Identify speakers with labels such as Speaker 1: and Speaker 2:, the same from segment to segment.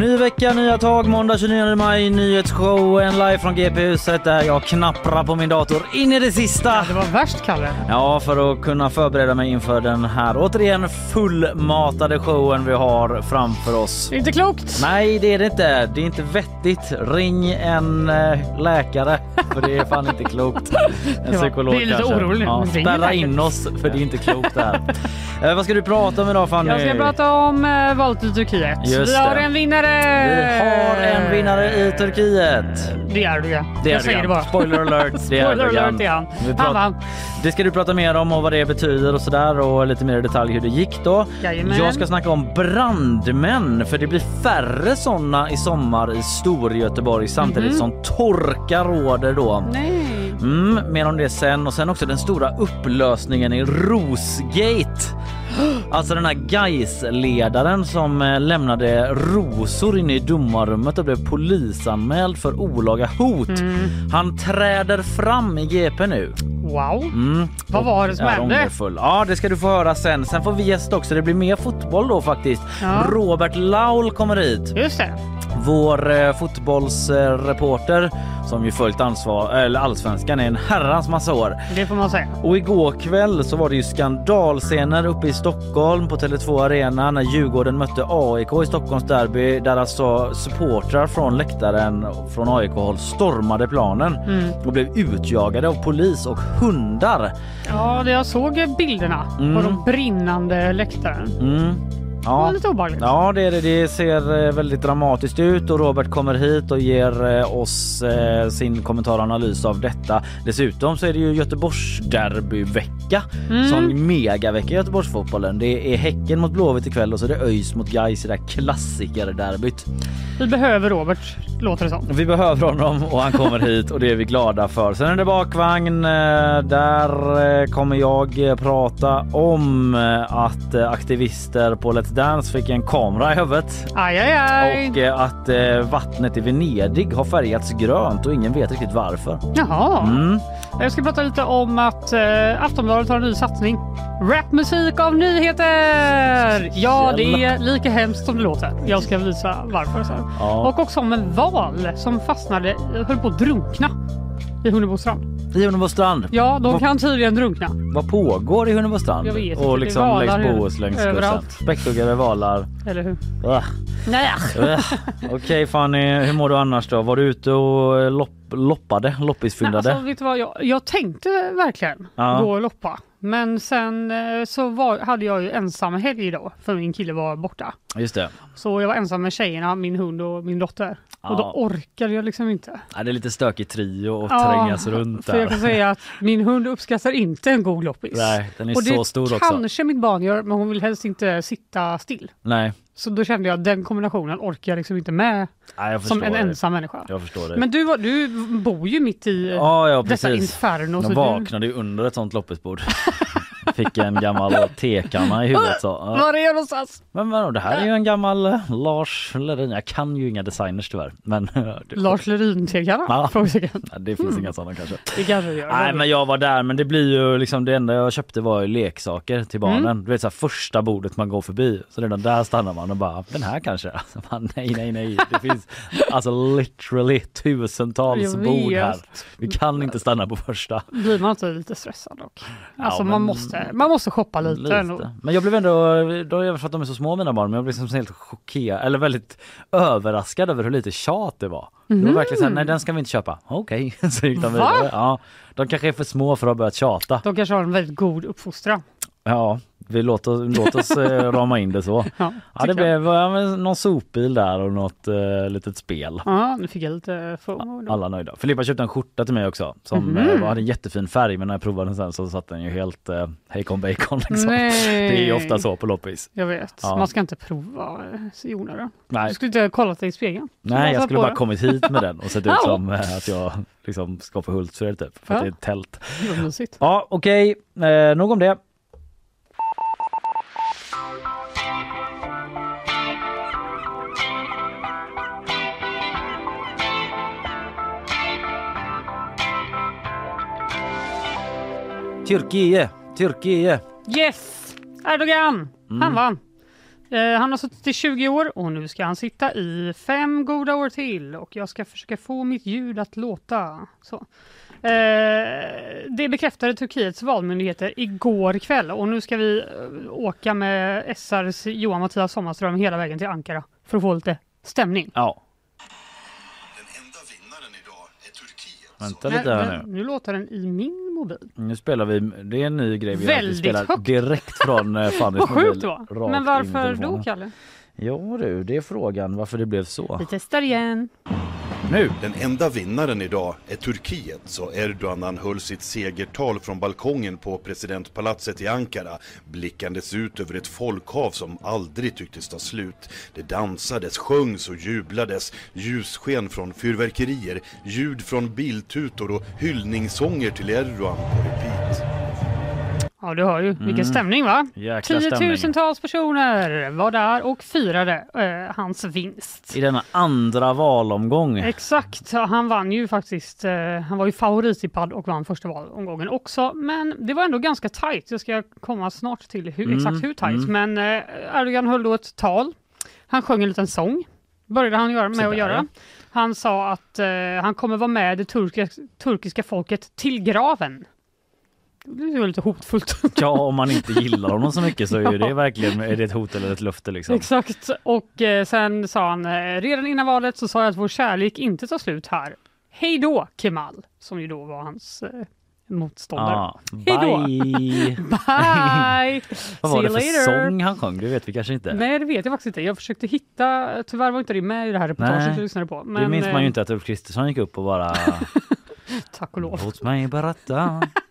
Speaker 1: Ny vecka, nya tag. Måndag 29 maj, nyhetsshowen live från GP-huset där jag knapprar på min dator in i det sista.
Speaker 2: Det var värst Kalle.
Speaker 1: Ja, för att kunna förbereda mig inför den här återigen fullmatade showen vi har framför oss.
Speaker 2: Inte klokt.
Speaker 1: Nej, det är det inte. Det är inte vettigt. Ring en eh, läkare, för det är fan inte klokt. En
Speaker 2: Ja,
Speaker 1: psykolog
Speaker 2: det är lite
Speaker 1: kanske.
Speaker 2: orolig.
Speaker 1: Ja, spärra in oss, för det är inte klokt det här. Eh, vad ska du prata om idag Fanny?
Speaker 2: Jag ska prata om eh, valet i Turkiet.
Speaker 1: Just
Speaker 2: Vi har en vinnare!
Speaker 1: Vi har en vinnare i Turkiet.
Speaker 2: Det är det ju.
Speaker 1: Det är
Speaker 2: Jag säger det bara.
Speaker 1: Spoiler alert, det är Erdogan.
Speaker 2: alert, han.
Speaker 1: Vi
Speaker 2: Han
Speaker 1: pratar-
Speaker 2: vann.
Speaker 1: Det ska du prata mer om och vad det betyder och sådär och lite mer i detalj hur det gick då.
Speaker 2: Jajamän.
Speaker 1: Jag ska snacka om brandmän för det blir färre sådana i sommar i Storgöteborg samtidigt som torka råder då.
Speaker 2: Nej.
Speaker 1: Mm, mer om det sen och sen också den stora upplösningen i Rosgate. Alltså den här Gais-ledaren som eh, lämnade rosor inne i domarrummet och blev polisanmäld för olaga hot.
Speaker 2: Mm.
Speaker 1: Han träder fram i GP nu.
Speaker 2: Wow.
Speaker 1: Mm.
Speaker 2: Vad var det som hände?
Speaker 1: Ja, det ska du få höra sen. Sen får vi gäst också. Det blir mer fotboll då faktiskt.
Speaker 2: Ja.
Speaker 1: Robert Laul kommer hit.
Speaker 2: Just det.
Speaker 1: Vår eh, fotbollsreporter som ju följt ansvar, eller allsvenskan i en herrans massa år.
Speaker 2: Det får man säga.
Speaker 1: Och igår kväll så var det ju skandalscener uppe i Stockholm på Tele2 Arena när Djurgården mötte AIK i Stockholms derby där alltså supportrar från läktaren från AIK-håll stormade planen
Speaker 2: Mm.
Speaker 1: och blev utjagade av polis och hundar.
Speaker 2: Ja, jag såg bilderna
Speaker 1: Mm.
Speaker 2: på de brinnande läktaren.
Speaker 1: Mm.
Speaker 2: Det
Speaker 1: Ja.
Speaker 2: lite obehagligt.
Speaker 1: Ja, det, är det, det ser eh, väldigt dramatiskt ut och Robert kommer hit och ger eh, oss eh, sin kommentar och analys av detta. Dessutom så är det ju Göteborgs derbyvecka.
Speaker 2: Mm.
Speaker 1: Sån megavecka i Göteborgsfotbollen. Det är Häcken mot Blåvitt ikväll och så är det ÖIS mot Gais i det där klassikerderbyt.
Speaker 2: Vi behöver Robert, låter det som.
Speaker 1: Vi behöver honom och han kommer hit och det är vi glada för. Sen är det bakvagn. Där kommer jag prata om att aktivister på Let's Dance fick en kamera i huvudet
Speaker 2: Aj, aj, aj.
Speaker 1: och eh, att eh, vattnet i Venedig har färgats grönt och ingen vet riktigt varför.
Speaker 2: Jaha.
Speaker 1: Mm.
Speaker 2: Jag ska prata lite om att eh, Aftonbladet har en ny satsning. Rapmusik av nyheter! Ja, det är lika hemskt som det låter. Jag ska visa varför sen.
Speaker 1: Ja.
Speaker 2: Och också om en val som fastnade, höll på att drunkna i Hunnebostrand.
Speaker 1: I Hunnebostrand.
Speaker 2: Ja, de
Speaker 1: Vad-
Speaker 2: kan tydligen drunkna.
Speaker 1: Vad pågår i Hunnebostrand?
Speaker 2: Jag vet inte,
Speaker 1: Och
Speaker 2: det
Speaker 1: liksom
Speaker 2: valar
Speaker 1: längs Bohuslänskusten.
Speaker 2: överallt.
Speaker 1: Späckhuggare, valar.
Speaker 2: Eller hur?
Speaker 1: Ugh.
Speaker 2: Nej.
Speaker 1: Ugh. Okej Fanny, hur mår du annars då? Var du ute och eh, lopp, loppade? Loppisfyndade?
Speaker 2: Alltså, vet du vad? Jag, jag tänkte verkligen
Speaker 1: Ja.
Speaker 2: gå och loppa. Men sen eh, så var, hade jag ju ensam helg idag för min kille var borta.
Speaker 1: Just det.
Speaker 2: Så jag var ensam med tjejerna, min hund och min dotter. Och då
Speaker 1: Ja.
Speaker 2: orkade jag liksom inte.
Speaker 1: Ja, det är lite stökig trio och
Speaker 2: Ja,
Speaker 1: trängas runt
Speaker 2: För jag
Speaker 1: där.
Speaker 2: kan säga att min hund uppskattar inte en god loppis.
Speaker 1: Nej, den är
Speaker 2: och det
Speaker 1: så stor också.
Speaker 2: kanske mitt barn gör, men hon vill helst inte sitta still.
Speaker 1: Nej,
Speaker 2: Så då kände jag att den kombinationen orkar jag liksom inte med
Speaker 1: Nej
Speaker 2: som en
Speaker 1: det.
Speaker 2: ensam människa.
Speaker 1: Jag förstår det.
Speaker 2: Men du, var- du bor ju mitt i
Speaker 1: ja, ja
Speaker 2: detta
Speaker 1: precis.
Speaker 2: inferno.
Speaker 1: De
Speaker 2: du-
Speaker 1: vaknade ju under ett sånt loppisbord. Fick en gammal tekanna i huvudet så. Ja.
Speaker 2: Var är jag någonstans?
Speaker 1: Men vadå, det här är ju en gammal eh, Lars Lerin. Jag kan ju inga designers tyvärr. Men det-
Speaker 2: Lars?
Speaker 1: Ja.
Speaker 2: Frågetecken.
Speaker 1: Ja, det finns inga sådana kanske.
Speaker 2: Det kanske gör.
Speaker 1: Nej men jag var där men det blir ju liksom det enda jag köpte var ju leksaker till barnen.
Speaker 2: Mm.
Speaker 1: Du vet så här, första bordet man går förbi så redan där stannar man och bara den här kanske. Alltså, man, nej nej nej det finns alltså literally tusentals bord här. Vi kan inte stanna på första.
Speaker 2: Blir man inte lite stressad dock? Alltså
Speaker 1: men-
Speaker 2: man, måste, man måste shoppa lite, ändå.
Speaker 1: Lite. Men jag blev ändå, då är för att de är så små mina barn, men jag blev liksom helt chockerad eller väldigt överraskad över hur lite tjat det var. Det var verkligen såhär, nej den ska vi inte köpa. Okej, så gick de vidare. Ja, de kanske är för små för att ha börjat tjata.
Speaker 2: De kanske har en väldigt god uppfostran.
Speaker 1: Ja, vi låter, låt oss eh, rama in det så.
Speaker 2: Ja,
Speaker 1: Ja, det
Speaker 2: jag.
Speaker 1: blev ja, men någon sopbil där och något eh, litet spel.
Speaker 2: Ja, nu fick jag lite FOMO. då.
Speaker 1: Alla nöjda. Filippa köpte en skjorta till mig också som
Speaker 2: Mhm.
Speaker 1: eh, hade en jättefin färg men när jag provade den sen så satt den ju helt eh, hejkon bacon liksom.
Speaker 2: Nej.
Speaker 1: Det är ju ofta så på loppis.
Speaker 2: Jag vet.
Speaker 1: Ja.
Speaker 2: Man ska inte prova eh, i onödan.
Speaker 1: Nej,
Speaker 2: Du skulle inte ha kollat dig i spegeln.
Speaker 1: nej jag skulle bara
Speaker 2: den.
Speaker 1: kommit hit med den och sett ut som eh, att jag liksom ska på Hultsfred typ för att
Speaker 2: Ja.
Speaker 1: det är ett tält.
Speaker 2: Det.
Speaker 1: Ja okej, eh, nog om det. Turkiet, Turkiet.
Speaker 2: Yes! Erdogan!
Speaker 1: Mm.
Speaker 2: Han vann. Eh, han har suttit i 20 år och nu ska han sitta i fem goda år till och jag ska försöka få mitt ljud att låta så. Eh, det bekräftade Turkiets valmyndigheter igår kväll och nu ska vi eh, åka med SRs Johan Mattias Sommarström hela vägen till Ankara för att få lite stämning.
Speaker 1: Ja,
Speaker 3: Den enda vinnaren idag är Turkiet.
Speaker 1: vänta lite här nu.
Speaker 2: nu låter den i min mobil.
Speaker 1: Nu spelar vi, det är en ny grej vi
Speaker 2: Väldigt
Speaker 1: spelar
Speaker 2: högt.
Speaker 1: direkt från eh, Fannys
Speaker 2: Vad sjukt
Speaker 1: mobil
Speaker 2: var.
Speaker 1: rakt
Speaker 2: Men
Speaker 1: in i
Speaker 2: varför
Speaker 1: telefonen.
Speaker 2: då Kalle?
Speaker 1: Jo du, det är frågan varför det blev så.
Speaker 2: Vi testar igen.
Speaker 1: Nu!
Speaker 3: Den enda vinnaren idag är Turkiet, sa Erdogan när han höll sitt segertal från balkongen på presidentpalatset i Ankara, blickandes ut över ett folkhav som aldrig tycktes ta slut. Det dansades, sjöngs och jublades, ljussken från fyrverkerier, ljud från biltutor och hyllningssånger till Erdogan på repeat.
Speaker 2: Ja, du hör ju. Vilken stämning va?
Speaker 1: Mm. Jäkla stämning.
Speaker 2: Tiotusentals personer var där och firade eh, hans vinst.
Speaker 1: I denna andra valomgång.
Speaker 2: Exakt, han vann ju faktiskt. Eh, han var ju favorittippad och vann första valomgången också. Men det var ändå ganska tajt. Jag ska komma snart till hur,
Speaker 1: Mm,
Speaker 2: exakt hur tajt.
Speaker 1: mm.
Speaker 2: Men eh, Erdogan höll då ett tal. Han sjöng en liten sång. Började han göra med att göra. Han sa att eh, han kommer vara med det turkiska, turkiska folket till graven. Det är lite hotfullt.
Speaker 1: Ja, om man inte gillar honom så mycket så är det verkligen är det ett hot eller ett löfte liksom.
Speaker 2: Exakt. Och eh, sen sa han, eh, redan innan valet så sa jag att vår kärlek inte tar slut här. Hej då Kemal, som ju då var hans eh, motståndare.
Speaker 1: Ah,
Speaker 2: Hej då.
Speaker 1: bye!
Speaker 2: Bye!
Speaker 1: Vad var det för
Speaker 2: later.
Speaker 1: sång han sjöng? Det vet vi kanske inte.
Speaker 2: Nej, det vet jag faktiskt inte. Jag försökte hitta, tyvärr var inte det med i det här reportaget
Speaker 1: Nej.
Speaker 2: jag lyssnade på.
Speaker 1: det
Speaker 2: Men
Speaker 1: minns man ju inte att Ulf Kristersson gick upp och bara
Speaker 2: tack och lov.
Speaker 1: Låt mig berätta.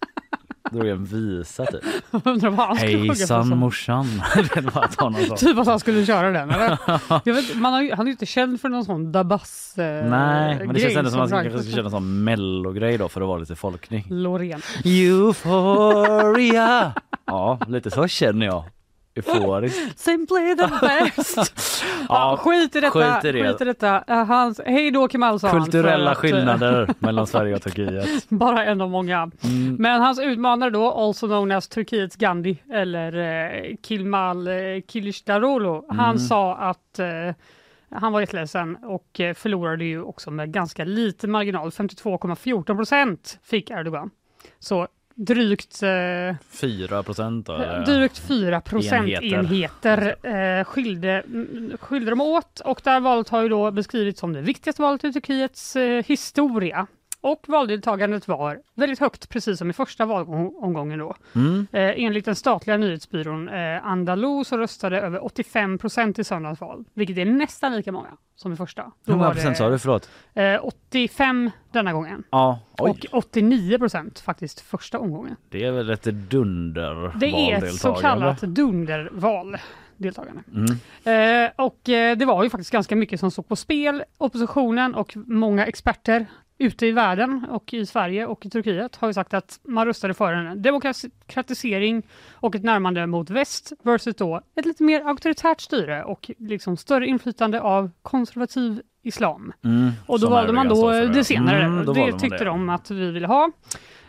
Speaker 1: Drog en visa typ.
Speaker 2: Undrar vad han skulle sjunga för
Speaker 1: Hejsan morsan.
Speaker 2: Typ att han skulle köra den eller? jag vet, man har, han är ju inte känd för någon sån dabass eh,
Speaker 1: Nej, men det känns ändå som att man kanske ska köra en sån mellogrej då för att vara lite folkning.
Speaker 2: Loreen.
Speaker 1: Euphoria! Ja, lite så känner jag. Euforisk.
Speaker 2: Simply the best. ja, skit i detta.
Speaker 1: skit i det.
Speaker 2: Skit i detta. Uh, hans, hej då Kemal sa han,
Speaker 1: Kulturella
Speaker 2: för att, eh,
Speaker 1: skillnader mellan Sverige och Turkiet.
Speaker 2: Bara en av många.
Speaker 1: Mm.
Speaker 2: Men hans utmanare då, also known as Turkiets Gandhi eller eh, Kilmal eh, Kilicdaroglu, han
Speaker 1: Mm.
Speaker 2: sa att eh, han var jätteledsen och eh, förlorade ju också med ganska liten marginal. 52,14 procent fick Erdogan. Så drygt eh,
Speaker 1: 4 procent?
Speaker 2: Drygt 4 procentenheter eh, skilde, mm, skilde de åt och det här valet har ju då beskrivits som det viktigaste valet i Turkiets eh, historia. Och valdeltagandet var väldigt högt, precis som i första valomgången då.
Speaker 1: Mm.
Speaker 2: Eh, enligt den statliga nyhetsbyrån eh, Andalou så röstade över 85 procent i söndagens val, vilket är nästan lika många som i första.
Speaker 1: Hur många procent sa du? Förlåt?
Speaker 2: Eh, 85 denna gången
Speaker 1: Ja, oj.
Speaker 2: och 89 procent faktiskt första omgången.
Speaker 1: Det är väl ett dunder
Speaker 2: Det är ett så kallat dunderval. Deltagande.
Speaker 1: Mm.
Speaker 2: Eh, och eh, det var ju faktiskt ganska mycket som stod på spel. Oppositionen och många experter ute i världen och i Sverige och i Turkiet har ju sagt att man röstade för en demokratisering och ett närmande mot väst versus då ett lite mer auktoritärt styre och liksom större inflytande av konservativ islam.
Speaker 1: Mm.
Speaker 2: Och då valde man då det senare.
Speaker 1: Mm,
Speaker 2: det tyckte
Speaker 1: det.
Speaker 2: de att vi ville ha.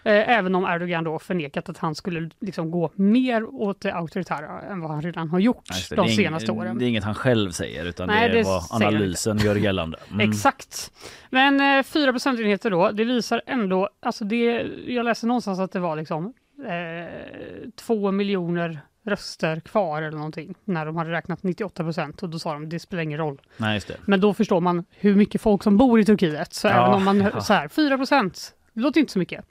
Speaker 2: Eh, även om Erdogan då förnekat att han skulle liksom gå mer åt det auktoritära än vad han redan har gjort
Speaker 1: det.
Speaker 2: de senaste åren.
Speaker 1: Det är inget han själv säger utan
Speaker 2: Nej,
Speaker 1: det är
Speaker 2: det
Speaker 1: vad analysen gör gällande. Mm.
Speaker 2: Exakt. Men eh, 4 procentenheter då, det visar ändå, alltså det, jag läste någonstans att det var liksom eh, två miljoner röster kvar eller någonting när de hade räknat 98 procent och då sa de det spelar ingen roll.
Speaker 1: Nej.
Speaker 2: Men då förstår man hur mycket folk som bor i Turkiet. Så
Speaker 1: Ja,
Speaker 2: även om man
Speaker 1: ja.
Speaker 2: så här 4 procent, det låter inte så mycket.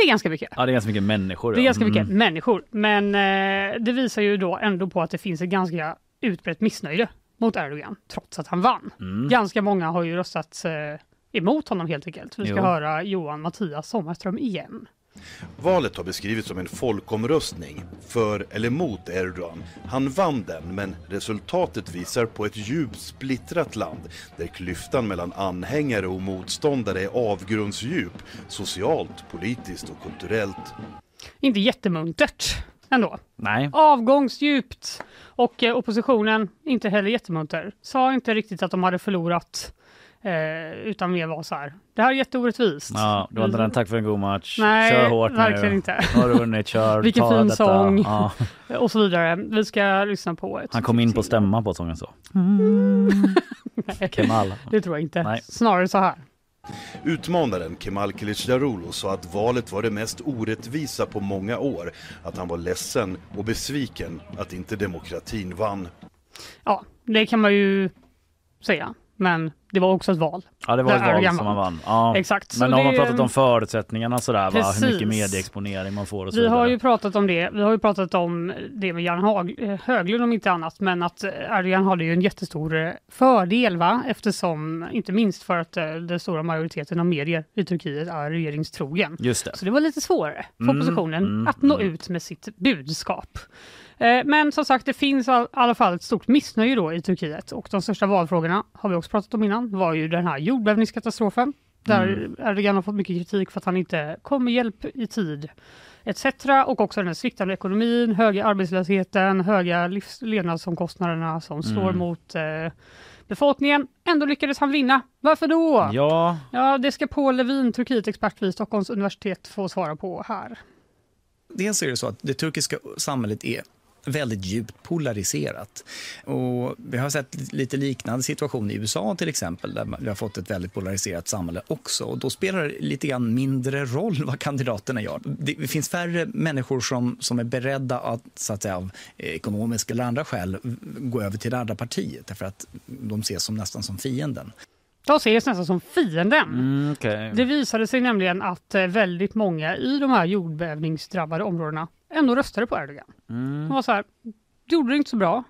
Speaker 2: Det är ganska mycket.
Speaker 1: Ja, det är ganska mycket människor.
Speaker 2: Det är
Speaker 1: ja.
Speaker 2: ganska mycket
Speaker 1: Mm.
Speaker 2: människor. Men eh, det visar ju då ändå på att det finns ett ganska utbrett missnöje mot Erdogan, trots att han vann.
Speaker 1: Mm.
Speaker 2: Ganska många har ju röstat eh, emot honom helt enkelt. Vi ska
Speaker 1: Jo.
Speaker 2: höra Johan Mattias Sommarström igen.
Speaker 3: Valet har beskrivits som en folkomröstning för eller mot Erdogan. Han vann den, men resultatet visar på ett djupt splittrat land där klyftan mellan anhängare och motståndare är avgrundsdjup, socialt, politiskt och kulturellt.
Speaker 2: Inte jättemuntert ändå.
Speaker 1: Nej.
Speaker 2: Avgångsdjupt. Och eh, oppositionen, inte heller jättemunter. Sa inte riktigt att de hade förlorat, eh, utan mer var så här. Det här är jätteorättvist.
Speaker 1: Ja, var inte den tack för en god match.
Speaker 2: Nej,
Speaker 1: Kör hårt
Speaker 2: verkligen
Speaker 1: nu.
Speaker 2: inte.
Speaker 1: Nu har du vunnit, kör.
Speaker 2: Vilken fin
Speaker 1: detta.
Speaker 2: sång.
Speaker 1: Ja.
Speaker 2: Och så vidare. Vi ska lyssna på ett.
Speaker 1: Han kom in på stämma på sången så. Kemal.
Speaker 2: Det tror jag inte.
Speaker 1: Nej.
Speaker 2: Snarare så här.
Speaker 3: Utmanaren Kemal Kılıçdaroğlu sa att valet var det mest orättvisa på många år, att han var ledsen och besviken att inte demokratin vann.
Speaker 2: Ja, det kan man ju säga. Men det var också ett val.
Speaker 1: Ja, det var ett val
Speaker 2: Erdogan
Speaker 1: som han vann. Ja.
Speaker 2: Exakt.
Speaker 1: Men
Speaker 2: Så
Speaker 1: har man
Speaker 2: det-
Speaker 1: pratat om förutsättningarna sådär, va? hur mycket medieexponering man får och så
Speaker 2: Vi
Speaker 1: vidare.
Speaker 2: har ju pratat om det. Vi har ju pratat om det med Jan Hag- eh, Höglund om inte annat, men att eh, Erdogan hade ju en jättestor eh, fördel, va? eftersom, inte minst för att den stora majoriteten av medier i Turkiet är regeringstrogen.
Speaker 1: Just det.
Speaker 2: Så det var lite svårare för
Speaker 1: Mm,
Speaker 2: oppositionen
Speaker 1: mm,
Speaker 2: att nå
Speaker 1: mm.
Speaker 2: ut med sitt budskap. Men som sagt, det finns i alla fall ett stort missnöje då i Turkiet och de största valfrågorna har vi också pratat om innan, var ju den här jordbävningskatastrofen där
Speaker 1: Mm.
Speaker 2: Erdogan har fått mycket kritik för att han inte kom med hjälp i tid etc. Och också den sviktande ekonomin, höga arbetslösheten, höga livs- levnadsomkostnaderna som slår
Speaker 1: Mm.
Speaker 2: mot eh, befolkningen. Ändå lyckades han vinna. Varför då?
Speaker 1: Ja,
Speaker 2: Ja, det ska Paul Levin, Turkiet-expert vid Stockholms universitet, få svara på här.
Speaker 4: Dels är det så att det turkiska samhället är väldigt djupt polariserat. Och vi har sett lite liknande situation i USA till exempel, där vi har fått ett väldigt polariserat samhälle också. Och då spelar det lite grann mindre roll vad kandidaterna gör. Det finns färre människor som, som är beredda att, så att säga, av ekonomiska eller andra skäl gå över till det andra partiet, därför att de ses som nästan som fienden.
Speaker 2: De ses nästan som fienden.
Speaker 1: mm, okej.
Speaker 2: Det visade sig nämligen att eh, väldigt många i de här jordbävningsdrabbade områdena ändå röstade på Erdogan.
Speaker 1: Mm.
Speaker 2: De var så här, du gjorde det inte så bra,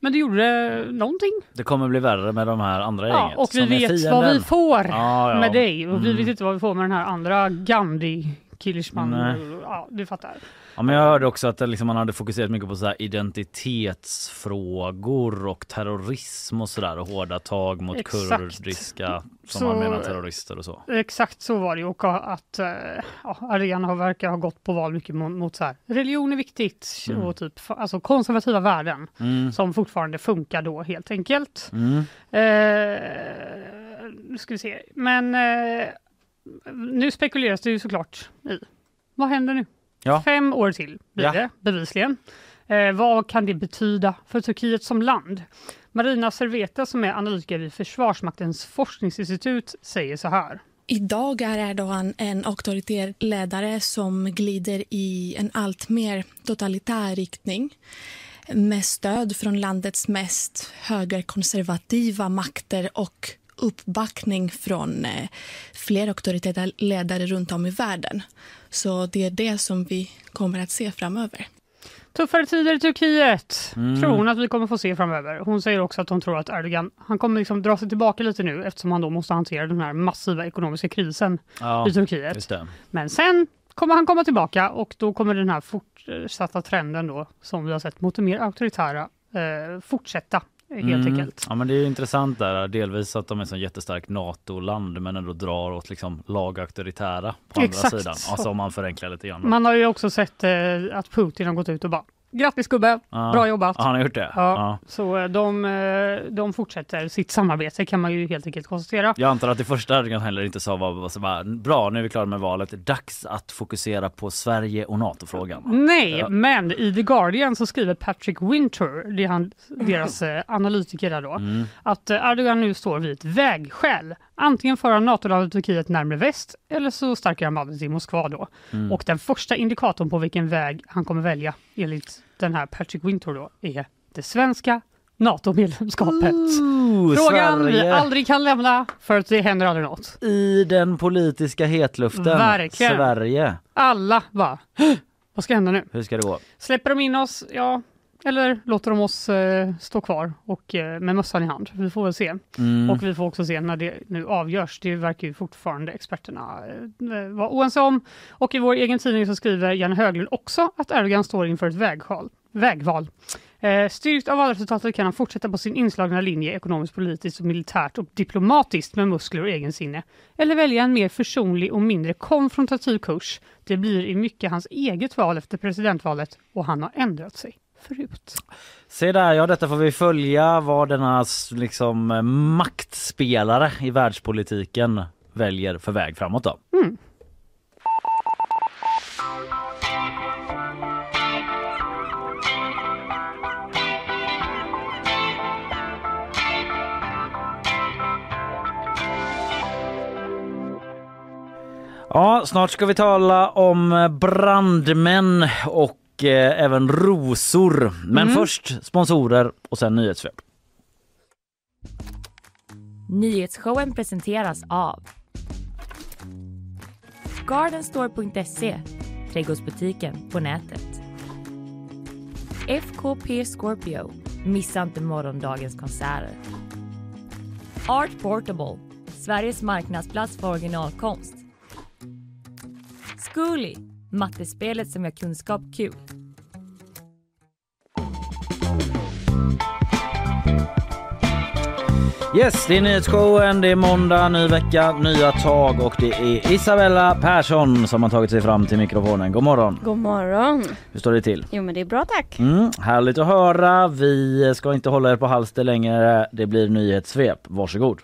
Speaker 2: men du gjorde någonting.
Speaker 1: Det kommer bli värre med de här andra
Speaker 2: Ja,
Speaker 1: gänget.
Speaker 2: och vi vet vad vi får
Speaker 1: Ja, ja.
Speaker 2: med dig och vi
Speaker 1: Mm.
Speaker 2: vet inte vad vi får med den här andra Gandhi Kilishman.
Speaker 1: Nej.
Speaker 2: Ja, du fattar.
Speaker 1: Ja, men jag hörde också att liksom, man hade fokuserat mycket på så här identitetsfrågor och terrorism och sådär och hårda tag mot
Speaker 2: Exakt.
Speaker 1: kurdiska som
Speaker 2: Så-
Speaker 1: man menar terrorister och så.
Speaker 2: Exakt så var det och att eh, ja, har verkar ha gått på val mycket mot, mot så här, religion är viktigt
Speaker 1: Mm.
Speaker 2: och typ alltså konservativa värden
Speaker 1: Mm.
Speaker 2: som fortfarande funkar då helt enkelt.
Speaker 1: Mm.
Speaker 2: Eh, nu ska vi se. Men eh, nu spekuleras det ju såklart i vad händer nu?
Speaker 1: Ja.
Speaker 2: Fem år till blir
Speaker 1: Ja.
Speaker 2: det bevisligen. Eh, vad kan det betyda för Turkiet som land? Marina Serveta som är analytiker vid Försvarsmaktens forskningsinstitut säger så här.
Speaker 5: Idag är Erdogan en auktoritär ledare som glider i en allt mer totalitär riktning med stöd från landets mest högerkonservativa makter och uppbackning från eh, fler auktoritära ledare runt om i världen. Så det är det som vi kommer att se framöver.
Speaker 2: Tuffare tider i Turkiet
Speaker 1: Mm.
Speaker 2: tror hon att vi kommer få se framöver. Hon säger också att hon tror att Erdogan han kommer liksom dra sig tillbaka lite nu eftersom han då måste hantera den här massiva ekonomiska krisen
Speaker 1: Ja,
Speaker 2: i Turkiet.
Speaker 1: just det.
Speaker 2: Men sen kommer han komma tillbaka och då kommer den här fortsatta trenden då som vi har sett mot det mer auktoritära eh, fortsätta helt
Speaker 1: Mm.
Speaker 2: enkelt.
Speaker 1: Ja men det är intressant där, delvis att de är så jättestarkt NATO-land men ändå drar åt liksom lagauktoritära på
Speaker 2: Exakt
Speaker 1: andra sidan.
Speaker 2: så.
Speaker 1: Alltså om man förenklar lite grann.
Speaker 2: Man har ju också sett eh, att Putin har gått ut och bara grattis gubbe,
Speaker 1: Ja.
Speaker 2: bra jobbat.
Speaker 1: Ja, han har gjort det?
Speaker 2: Ja, Så eh, de, eh, de fortsätter sitt samarbete kan man ju helt enkelt konstatera.
Speaker 1: Jag antar att det första Erdogan heller inte sa var, var så bara, bra nu är vi klara med valet, dags att fokusera på Sverige och NATO-frågan.
Speaker 2: Nej,
Speaker 1: Ja.
Speaker 2: men i The Guardian så skriver Patrick Winter, det är han, deras eh, analytiker där då,
Speaker 1: Mm.
Speaker 2: att Erdogan nu står vid ett vägskäl. Antingen för NATO-landet Turkiet närmare väst eller så stärker han bandet i Moskva då.
Speaker 1: Mm.
Speaker 2: Och den första indikatorn på vilken väg han kommer välja enligt den här Patrick Winter då är det svenska NATO-medlemskapet.
Speaker 1: Ooh,
Speaker 2: Frågan vi
Speaker 1: Sverige
Speaker 2: aldrig kan lämna för att det händer aldrig något.
Speaker 1: i den politiska hetluften.
Speaker 2: Verkligen.
Speaker 1: Sverige.
Speaker 2: Alla bara, "Hå! vad ska hända nu?
Speaker 1: Hur ska det gå?
Speaker 2: Släpper de in oss? Ja. Eller låter de oss eh, stå kvar och eh, med mössan i hand? Vi får väl se.
Speaker 1: Mm.
Speaker 2: Och vi får också se när det nu avgörs. Det verkar ju fortfarande experterna eh, vara oense om. Och i vår egen tidning så skriver Janne Höglund också att Erdogan står inför ett vägval. vägval. Eh, styrkt av valresultatet kan han fortsätta på sin inslagna linje ekonomiskt, politiskt, och militärt och diplomatiskt med muskler och egensinne. Eller välja en mer försonlig och mindre konfrontativ kurs. Det blir i mycket hans eget val efter presidentvalet och han har ändrat sig förut.
Speaker 1: Se där, ja detta får vi följa vad denna liksom eh, maktspelare i världspolitiken väljer för väg framåt då. Ja, snart ska vi tala om brandmän och eh, även rosor. Men först sponsorer och sen nyhetssvep.
Speaker 6: Nyhetsshowen presenteras av Gardenstore.se Trädgårdsbutiken på nätet. FKP Scorpio Missa inte morgondagens konserter. Art Portable Sveriges marknadsplats för originalkonst. Zcooly Mattespelet som gör kunskap kul.
Speaker 1: Yes, det är nyhetsshowen, det är måndag, ny vecka, nya tag och det är Isabella Persson som har tagit sig fram till mikrofonen. God morgon!
Speaker 7: God morgon.
Speaker 1: Hur står det till?
Speaker 7: Jo men det är bra tack.
Speaker 1: Mm, härligt att höra. Vi ska inte hålla er på halster längre. Det blir nyhetssvep. Varsågod.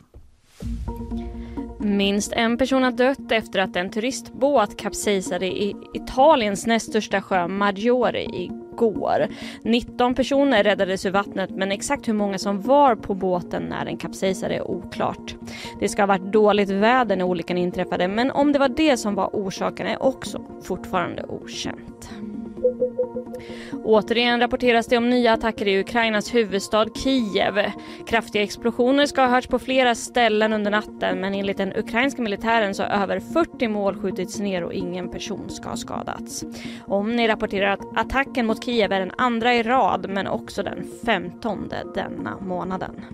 Speaker 7: Minst en person har dött efter att en turistbåt kapsejsade i Italiens näst största sjö Maggiore igår. 19 personer räddades ur vattnet men exakt hur många som var på båten när den kapsejsade är oklart. Det ska ha varit dåligt väder när olyckan inträffade men om det var det som var orsaken är också fortfarande okänt. Återigen rapporteras det om nya attacker i Ukrainas huvudstad Kiev. Kraftiga explosioner ska ha hörts på flera ställen under natten men enligt den ukrainska militären så har över 40 mål skjutits ner och ingen person ska ha skadats. Omni rapporterar att attacken mot Kiev är den andra i rad men också den femtonde denna månaden.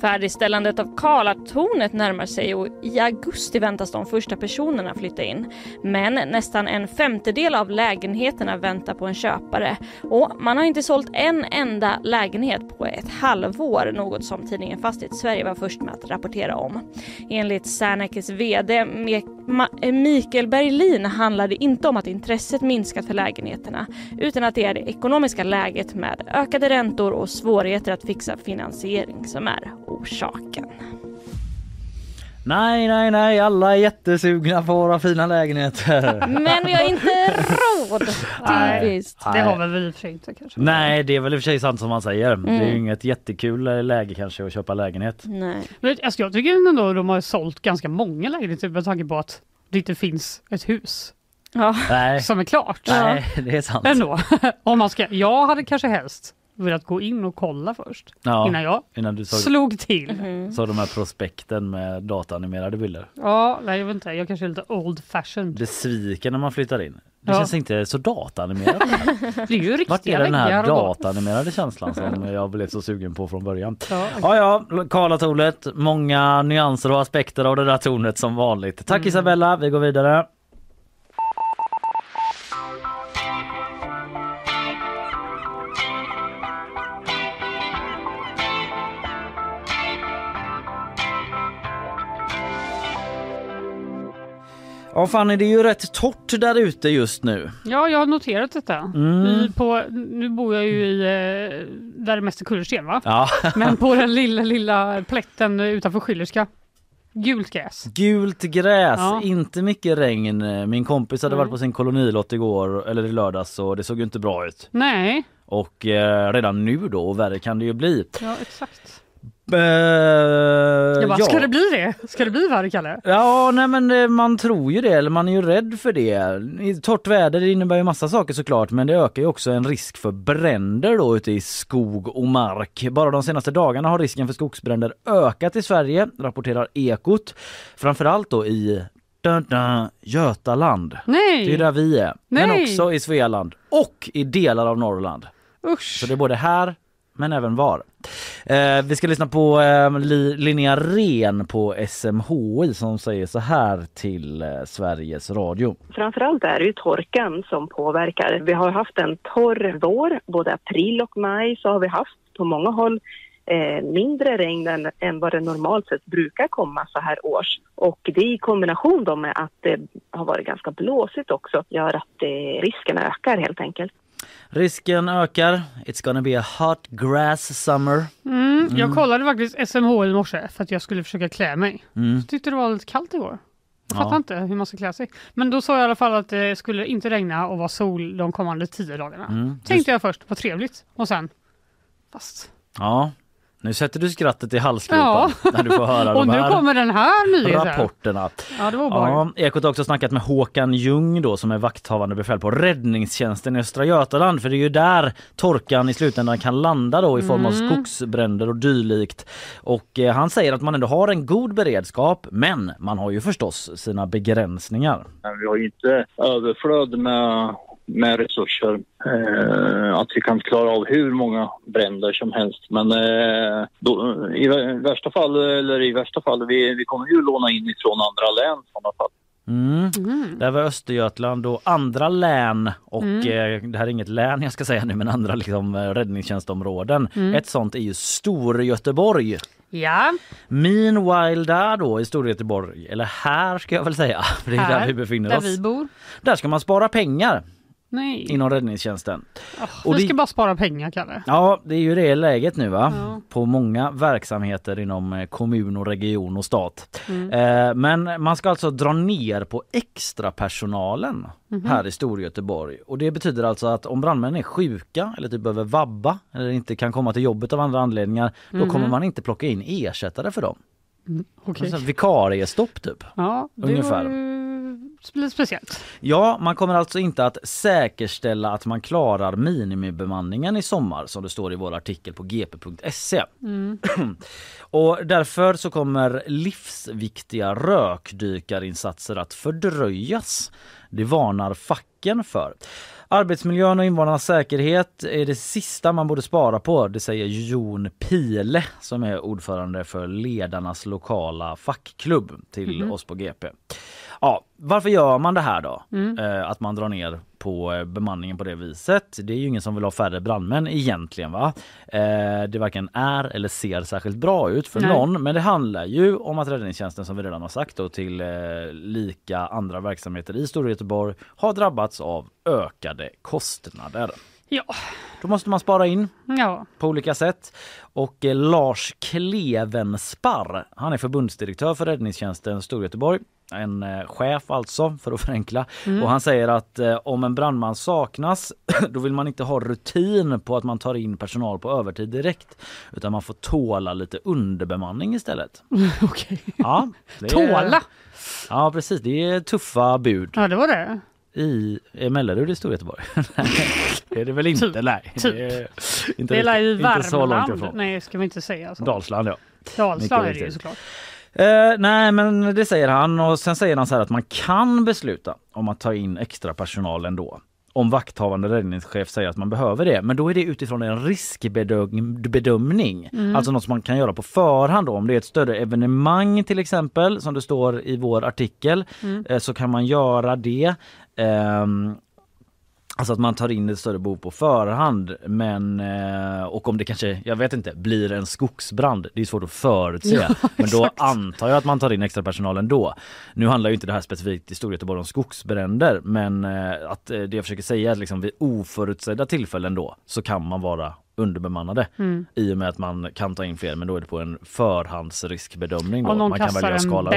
Speaker 7: Färdigställandet av Karlatornet närmar sig och i augusti väntas de första personerna flytta in. Men nästan en femtedel av lägenheterna väntar på en köpare och man har inte sålt en enda lägenhet på ett halvår, något som tidningen Fastighet Sverige var först med att rapportera om. Enligt Sernekes VD Mikael Berlin handlar det inte om att intresset minskat för lägenheterna utan att det är det ekonomiska läget med ökade räntor och svårigheter att fixa finansiering som är orsaken.
Speaker 1: Nej, nej, nej. Alla är jättesugna på våra fina lägenheter.
Speaker 7: Men vi har inte råd!
Speaker 2: Nej.
Speaker 7: Typiskt.
Speaker 2: Det har vi väl i och för sig inte kanske.
Speaker 1: Nej, det är väl i och för sig sant som man säger. Det är
Speaker 7: Mm.
Speaker 1: ju inget jättekul eh, läge kanske att köpa lägenhet.
Speaker 7: Nej.
Speaker 2: Men, alltså, jag tycker ändå de har sålt ganska många lägenheter med tanke på att det inte finns ett hus
Speaker 7: Ja.
Speaker 1: Nej,
Speaker 2: som är klart.
Speaker 1: nej det är sant.
Speaker 2: Ändå. Om man ska, jag hade kanske helst velat gå in och kolla först
Speaker 1: Ja,
Speaker 2: innan jag
Speaker 1: innan du såg,
Speaker 2: slog till.
Speaker 7: Mhm.
Speaker 1: såg de här prospekten med dataanimerade bilder.
Speaker 2: Ja, nej, jag vet inte. Jag kanske är lite old fashioned.
Speaker 1: Besviken när man flyttar in. Det
Speaker 2: Ja.
Speaker 1: känns inte så dataanimerat.
Speaker 2: Det är ju
Speaker 1: Vart
Speaker 2: riktiga
Speaker 1: är den här dataanimerade känslan som jag blev så sugen på från början?
Speaker 2: Ja,
Speaker 1: Ja, ja, Karlatornet. Många nyanser och aspekter av det där tornet som vanligt. Tack Isabella, vi går vidare. Ja Fanny, det är ju rätt torrt där ute just nu.
Speaker 2: ja, jag har noterat detta.
Speaker 1: Mm.
Speaker 2: På, nu bor jag ju i eh, där det mest är kullersten va?
Speaker 1: Ja,
Speaker 2: Men på den lilla, lilla plätten utanför Schillerska. Gult gräs.
Speaker 1: gult gräs,
Speaker 2: Ja.
Speaker 1: inte mycket regn. Min kompis hade
Speaker 2: Nej.
Speaker 1: varit på sin kolonilott igår, eller i lördags, och det såg ju inte bra ut.
Speaker 2: Nej,
Speaker 1: Och eh, redan nu då, och värre kan det ju bli.
Speaker 2: ja exakt.
Speaker 1: Eh,
Speaker 2: Jag bara,
Speaker 1: ja.
Speaker 2: ska det bli det? Ska det bli värre Kalle?
Speaker 1: Ja, nej men eh, man tror ju det, eller man är ju rädd för det. Torrt väder det innebär ju massa saker såklart, men det ökar ju också en risk för bränder då ute i skog och mark. Bara de senaste dagarna har risken för skogsbränder ökat i Sverige, rapporterar Ekot. Framförallt då i dun, dun, Götaland.
Speaker 2: Nej!
Speaker 1: Det är där vi är. Men
Speaker 2: Nej.
Speaker 1: också i Svealand och i delar av Norrland.
Speaker 2: Usch!
Speaker 1: Så det är både här men även var. Eh, vi ska lyssna på eh, Linnea Ren på SMHI som säger så här till eh, Sveriges Radio.
Speaker 8: Framförallt är det ju torkan som påverkar. Vi har haft en torr vår, både april och maj så har vi haft på många håll eh, mindre regn än, än vad det normalt sett brukar komma så här års. Och det i kombination då med att det har varit ganska blåsigt också gör att eh, risken ökar helt enkelt.
Speaker 1: Risken ökar. It's gonna be a hot grass summer.
Speaker 2: Mm, jag kollade faktiskt SMH i morse för att jag skulle försöka klä mig.
Speaker 1: Mm.
Speaker 2: Tyckte det var lite kallt igår. Jag
Speaker 1: Ja.
Speaker 2: fattar inte hur man ska klä sig. Men då sa jag i alla fall att det skulle inte regna och vara sol de kommande tio dagarna.
Speaker 1: Mm.
Speaker 2: Tänkte jag först, vad trevligt. Och sen, fast.
Speaker 1: Ja, nu sätter du skrattet i halsgropen när du får höra
Speaker 2: och
Speaker 1: de
Speaker 2: nu
Speaker 1: här
Speaker 2: kommer den här nyheten.
Speaker 1: rapporterna.
Speaker 2: Ja, det var.
Speaker 1: Ja, Ekot har också snackat med Håkan Ljung då som är vakthavande befäl på räddningstjänsten i Östra Götaland för det är ju där torkan i slutändan kan landa då i form av
Speaker 2: Mm.
Speaker 1: skogsbränder och dylikt. Och eh, han säger att man ändå har en god beredskap men man har ju förstås sina begränsningar.
Speaker 9: Men vi har ju inte överflöd med, med resurser. Eh, att vi kan klara av hur många bränder som helst. Men eh, då, i vä- värsta fall, eller i värsta fall, vi, vi kommer ju låna in ifrån andra län i sådana fall.
Speaker 1: Mm.
Speaker 2: Mm.
Speaker 1: Det här var Östergötland och andra län och eh, det här är inget län jag ska säga nu men andra liksom, eh, räddningstjänstområden.
Speaker 2: Mm.
Speaker 1: Ett sånt är ju Storgöteborg.
Speaker 2: Ja,
Speaker 1: Meanwhile där då i Storgöteborg, eller här ska jag väl säga, det är
Speaker 2: här,
Speaker 1: där vi befinner
Speaker 2: där
Speaker 1: oss.
Speaker 2: vi bor.
Speaker 1: Där ska man spara pengar
Speaker 2: Nej,
Speaker 1: inom räddningstjänsten.
Speaker 2: Åh,
Speaker 1: och
Speaker 2: vi
Speaker 1: det-
Speaker 2: ska bara spara pengar Kalle.
Speaker 1: Ja, det är ju det läget nu va?
Speaker 2: Ja.
Speaker 1: På många verksamheter inom eh, kommun och region och stat.
Speaker 2: Mm.
Speaker 1: Eh, men man ska alltså dra ner på extra personalen
Speaker 2: Mhm.
Speaker 1: här i Storgöteborg. Och det betyder alltså att om brandmän är sjuka eller typ behöver vabba eller inte kan komma till jobbet av andra anledningar, då
Speaker 2: Mhm.
Speaker 1: kommer man inte plocka in ersättare för dem.
Speaker 2: Okej.
Speaker 1: Alltså, vikariestopp typ.
Speaker 2: Ja, det
Speaker 1: ungefär.
Speaker 2: var ju speciellt.
Speaker 1: Ja, man kommer alltså inte att säkerställa att man klarar minimibemanningen i sommar som det står i vår artikel på gp.se.
Speaker 2: Mm.
Speaker 1: Och därför så kommer livsviktiga rökdykarinsatser att fördröjas. Det varnar facken för. Arbetsmiljön och invånarnas säkerhet är det sista man borde spara på, det säger Jon Pile som är ordförande för ledarnas lokala fackklubb till oss på GP. Ja, varför gör man det här då? Eh, att man drar ner på eh, bemanningen på det viset. Det är ju ingen som vill ha färre brandmän egentligen va. Eh, det varken är eller ser särskilt bra ut för
Speaker 2: Nej.
Speaker 1: någon. Men det handlar ju om att räddningstjänsten som vi redan har sagt då till eh, lika andra verksamheter i Stora Göteborg har drabbats av ökade kostnader.
Speaker 2: Ja,
Speaker 1: Då måste man spara in
Speaker 2: ja.
Speaker 1: på olika sätt. Och Lars Klevensparr, han är förbundsdirektör för räddningstjänsten Storgöteborg. En eh, chef alltså, för att förenkla. Och han säger att eh, om en brandman saknas, då vill man inte ha rutin på att man tar in personal på övertid direkt. Utan man får tåla lite underbemanning istället.
Speaker 2: okej.
Speaker 1: Ja, är-
Speaker 2: Tåla!
Speaker 1: Ja precis, det är tuffa bud
Speaker 2: Ja, det var det.
Speaker 1: i i Mellerud i Storgöteborg. Nej, det är det väl inte?
Speaker 2: Typ.
Speaker 1: Nej,
Speaker 2: Typ.
Speaker 1: det är inte,
Speaker 2: Det är i Värmland. Nej, ska vi inte säga så.
Speaker 1: Dalsland ja.
Speaker 2: Dalsland är det ju såklart.
Speaker 1: Eh, nej men det säger han och sen säger han så här att man kan besluta om att ta in extra personal ändå. Om vakthavande räddningschef säger att man behöver det. Men då är det utifrån en riskbedömning. Alltså något som man kan göra på förhand då. Om det är ett större evenemang till exempel som det står i vår artikel eh, så kan man göra det. Ehm, Alltså att man tar in ett större behov på förhand men eh, och om det kanske, jag vet inte, blir en skogsbrand. Det är svårt att förutse.
Speaker 2: Ja,
Speaker 1: men då antar jag att man tar in extra personal ändå. Nu handlar ju inte det här specifikt i Storgöteborg om skogsbränder men eh, att eh, det jag försöker säga är att liksom vid oförutsedda tillfällen då så kan man vara underbemannade
Speaker 2: Mm.
Speaker 1: i och med att man kan ta in fler men då är det på en förhandsriskbedömning.
Speaker 2: Om någon
Speaker 1: man kan
Speaker 2: kastar
Speaker 1: välja att
Speaker 2: en
Speaker 1: skala upp.